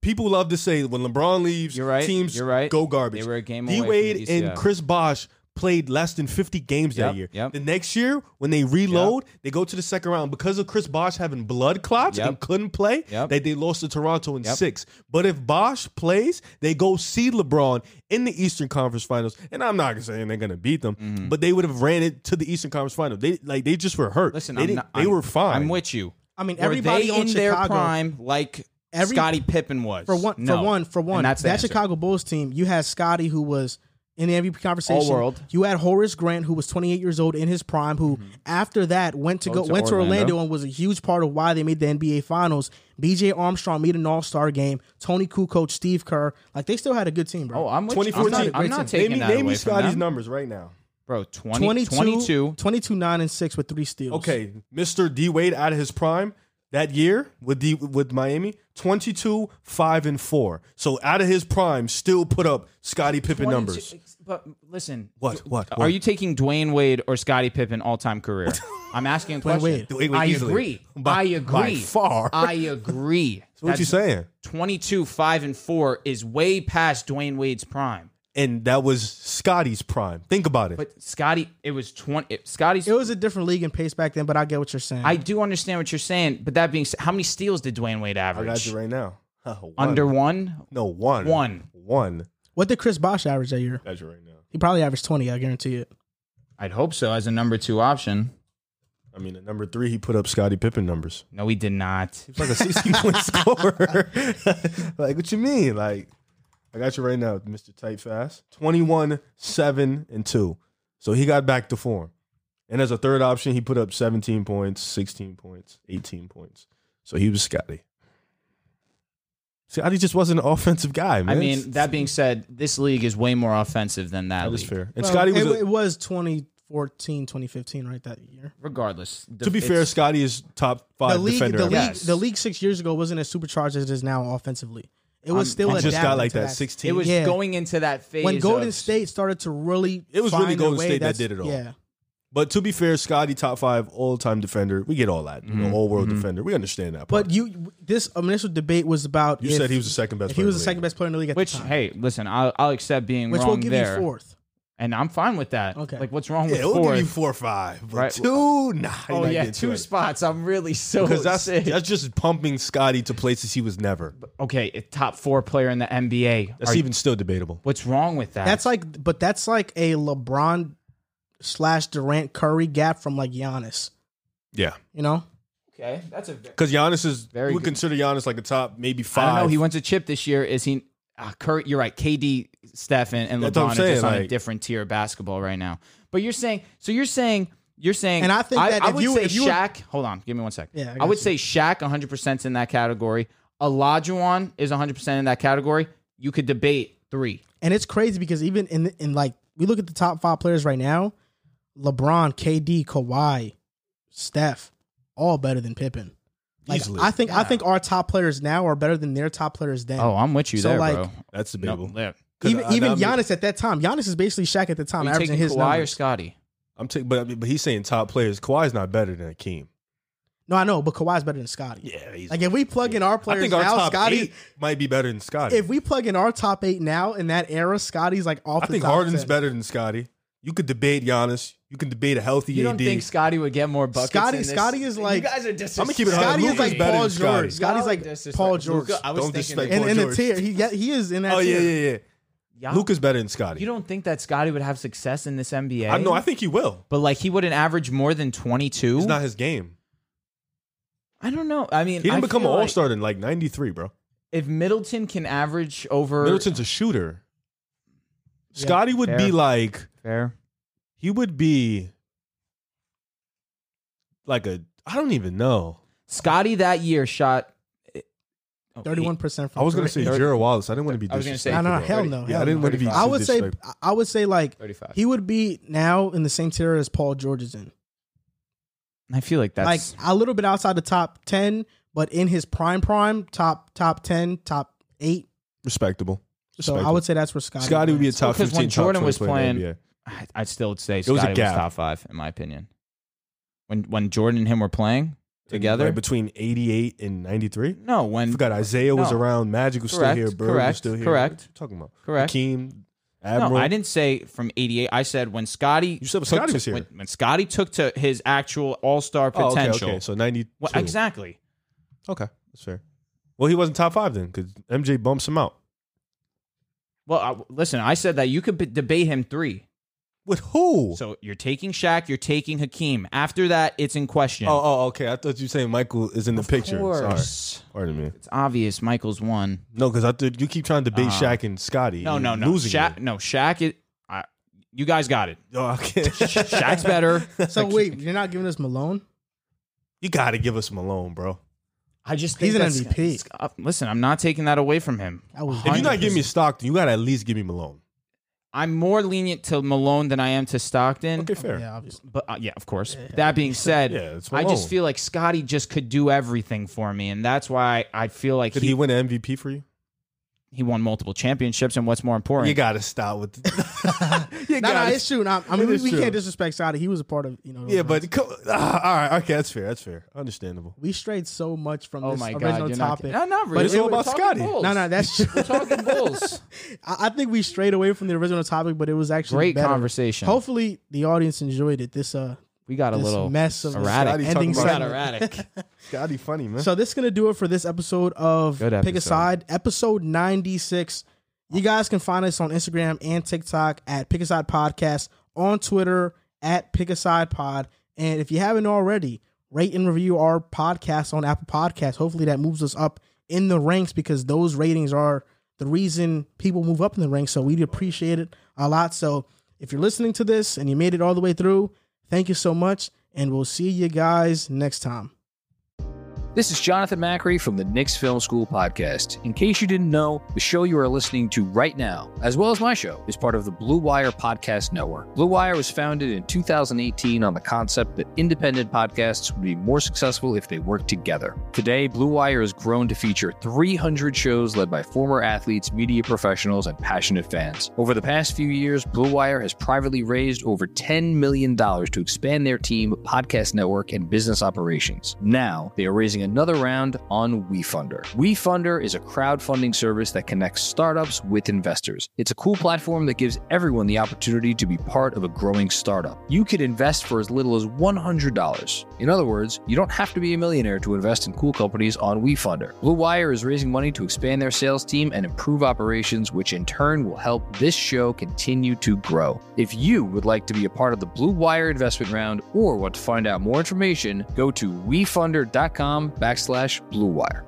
People love to say when LeBron leaves, You're right. teams You're right. go garbage. They were a game away D Wade the and Chris Bosh played less than 50 games that Yep, year. yep. The next year, when they reload, they go to the second round because of Chris Bosh having blood clots Yep. and couldn't play. Yep. They they lost to Toronto in Yep. six. But if Bosh plays, they go see LeBron in the Eastern Conference Finals. And I'm not saying they're gonna beat them, mm-hmm. but they would have ran it to the Eastern Conference Finals. They like they just were hurt. Listen, they, I'm didn't- not, they I'm- were fine. I'm with you. I mean, Were everybody they on in their Chicago prime like Every- Scottie Pippen was? for one. No. For one, for one, And that's the that answer. Chicago Bulls team. You had Scotty, who was in the MVP conversation. All-world. You had Horace Grant, who was 28 years old in his prime, who after that went to Go go, Mm-hmm. to went to Orlando. Orlando and was a huge part of why they made the NBA Finals. B.J. Armstrong made an All Star game. Toni Kukoc, Steve Kerr, like they still had a good team, bro. Oh, I'm with you. I'm 2014. not, I'm not taking name me, that name away me from Scotty's them. numbers right now. Bro, 20, 22, 22. 22, 9, and 6 with three steals. Okay, Mr. D Wade out of his prime that year with D with Miami, 22, 5 and 4. So out of his prime still put up Scottie Pippen 22 numbers. But listen, What? What? Are what? you taking Dwyane Wade or Scottie Pippen all time career? I'm asking a question. Wade. Dwyane Wade I easily. agree. By- I agree. by far. I agree. So what you saying? 22, 5, and 4 is way past Dwyane Wade's prime. And that was Scotty's prime. Think about it. But Scotty, it was 20. It, Scotty's. It was a different league and pace back then, but I get what you're saying. I do understand what you're saying, but that being said, how many steals did Dwyane Wade average? I average? got you right now. One. Under one? No, one. One. One. What did Chris Bosh average that year? Got you right now. He probably averaged 20, I guarantee it. I'd hope so as a number two option. I mean, at number three, he put up Scottie Pippen numbers. No, he did not. It's like a 16 point scorer. like, what you mean? Like, I got you right now, Mr. Tight Fast. 21, 7, and 2. So he got back to form. And as a third option, he put up 17 points, 16 points, 18 points. So he was Scotty. Scotty just wasn't an offensive guy, man. I mean, that being said, this league is way more offensive than that, that is league. fair. And Well, Scotty was, it, a- it was 2014, 2015, right that year. Regardless, to be fair, Scotty is top five the league, defender. the league, Yes. the league six years ago wasn't as supercharged as it is now offensively. It was Um, still he He just got like to that 16. it was Yeah. going into that phase when Golden of- State started to really. It was find really Golden State that did it all. Yeah, But to be fair, Scotty top five all time defender. We get all that. You know, mm-hmm. all world mm-hmm. defender. We understand that. Part. but you this initial debate was about. you if- said he was the second best. If he player was in the the second league. best player in the league at Which, the time, hey, listen, I'll, I'll accept being which wrong will give there, you fourth. and I'm fine with that. Okay. like what's wrong with Yeah, we'll fourth? give you four or five, but Right. two, nah. you're oh not yeah, getting two it. spots. I'm really so because that's sick. that's just pumping Scotty to places he was never. okay. A top four player in the NBA. That's Are- even still debatable. what's wrong with that? That's like, but that's like a LeBron slash Durant Curry gap from like Giannis. Yeah, You know, okay. That's a. because Giannis is. Very we good. consider Giannis like a top maybe I five. don't know. He went to chip this year. Is he? Uh, Curry, you're right. KD, Steph, and, and That's what I'm LeBron are saying, just on a like- different tier of basketball right now. But you're saying so you're saying you're saying And I think that I if would you- say if you- Shaq. Hold on, give me one sec. Yeah, I I, got would you. say Shaq 100 percent in that category. Olajuwon is 100 percent in that category. You could debate three. And it's crazy because even in in like we look at the top five players right now, LeBron, KD, Kawhi, Steph, all better than Pippen. Like Easily. I think I think our top players now are better than their top players then. Oh, I'm with you So, there, like, bro. That's debatable. No, yeah. 'Cause even I- even I mean- Giannis at that time. Giannis is basically Shaq at the time, Are you averaging his Kawhi numbers. or Scotty? I'm taking, but but he's saying top players. Kawhi's not better than Akeem. No, I know, but Kawhi's better than Scotty. Yeah, he's. Like if we plug in our I players think our now, top Scotty. eight might be better than Scotty. If we plug in our top eight now in that era, Scotty's like off. I the think top Harden's 10. better than Scotty. You could debate Giannis. You can debate a healthy You don't think Scotty would get more buckets? Scotty- in this? Scotty is like- you guys are disrespectful. I'm gonna keep it Scotty Luka's is like better Paul than Scotty. George. Scotty's like Paul George. I was Don't thinking disrespect in, Paul in the George. tier. He yeah, he is in that. oh yeah, tier. yeah, yeah. Y'all- Luka's better than Scotty. You don't think that Scotty would have success in this NBA? I know. I think he will. but like he wouldn't average more than 22. It's not his game. I don't know. I mean, He didn't I become an feel like All Star in like '93, bro. If Middleton can average over Middleton's a shooter. Yeah, Scotty would fair. be like fair, he would be like a I don't even know. Scotty that year shot oh, Thirty-one percent. I was gonna say Thirty- Gerald Wallace. I didn't want to be I was gonna say- No, no, hell no. Yeah, I didn't want to be. I would say. I would say like 35. he would be now in the same tier as Paul George is in. I feel like that's like a little bit outside the top ten, but in his prime prime, top top ten, top eight. respectable. So I would say that's where Scotty. Scotty would be a lands. top Because when fifteen. Jordan 20 was player in playing- I- I'd still say was a Scottie was, gap. top five in my opinion. When when Jordan and him were playing together, Like between '88 and '93. no, when forgot Isaiah was No. around. Magic was Correct, still here. Bird correct, was still here. correct. What you talking about Correct. Hakeem, Admiral. no, I didn't say from '88. I said when Scottie. You said when took Scottie to- was here. When, when Scottie took to his actual All Star Oh, okay, potential. okay. So '92. Well, exactly. Okay, that's fair. Well, he wasn't top five then because MJ bumps him out. Well, I, listen, I said that you could b- debate him three. With who? So you're taking Shaq, you're taking Hakeem. After that, it's in question. oh, oh, okay. I thought you were saying Michael is in the Of picture. Sorry, course. pardon me. It's obvious Michael's one. No, because I thought you keep trying to debate Uh, Shaq and Scottie. No, You're no, no. Losing Shaq, it. no, Shaq. It, I, you guys got it. Oh, okay. Shaq's better. So wait, you're not giving us Malone? You got to give us Malone, bro. I just He's an that's- MVP. it's- uh, Listen, I'm not taking that away from him. I was. If you're not giving me 100%. Stockton, you got to at least give me Malone. I'm more lenient to Malone than I am to Stockton. Okay, fair. Yeah, obviously. But uh, yeah, of course. That being said, Yeah, it's I just Malone. feel like Scottie just could do everything for me, and that's why I feel like Did he, he win an MVP for you? He won multiple championships. And what's more important, You got to stop with. The, you No, no, gotta- it's true. No, I mean, It we, is we true. can't disrespect Scottie. He was a part of you know. those yeah, runs. but come, ah, all right, okay, that's fair. That's fair. Understandable. we strayed so much from oh this my original god, you're not, topic. no, not But really. it's all We're about talking Scottie. Bulls. No, no, that's We're talking Bulls. I I think we strayed away from the original topic, but it was actually Great better. conversation. Hopefully, the audience enjoyed it. This uh, we got a this little mess of erratic. Scottie ending talking We about- got erratic. Scottie, funny man. So this is gonna do it for this episode of Good Pick a episode. Side, episode ninety six. You guys can find us on Instagram and TikTok at Pick a Side Podcast, on Twitter at Pick a Side Pod, and if you haven't already, rate and review our podcast on Apple Podcasts. Hopefully that moves us up in the ranks because those ratings are the reason people move up in the ranks. So we'd appreciate it a lot. So if you're listening to this and you made it all the way through, thank you so much, and we'll see you guys next time. This is Jonathan Macri from the Knicks Film School podcast. In case you didn't know, the show you are listening to right now, as well as my show, is part of the Blue Wire Podcast Network. Blue Wire was founded in 2018 on the concept that independent podcasts would be more successful if they worked together. Today, Blue Wire has grown to feature 300 shows led by former athletes, media professionals, and passionate fans. Over the past few years, Blue Wire has privately raised over $10 million to expand their team, podcast network, and business operations. Now, they are raising another round on WeFunder. WeFunder is a crowdfunding service that connects startups with investors. It's a cool platform that gives everyone the opportunity to be part of a growing startup. You could invest for as little as $100. In other words, you don't have to be a millionaire to invest in cool companies on WeFunder. Blue Wire is raising money to expand their sales team and improve operations, which in turn will help this show continue to grow. If you would like to be a part of the Blue Wire investment round or want to find out more information, go to wefunder.com backslash Blue Wire.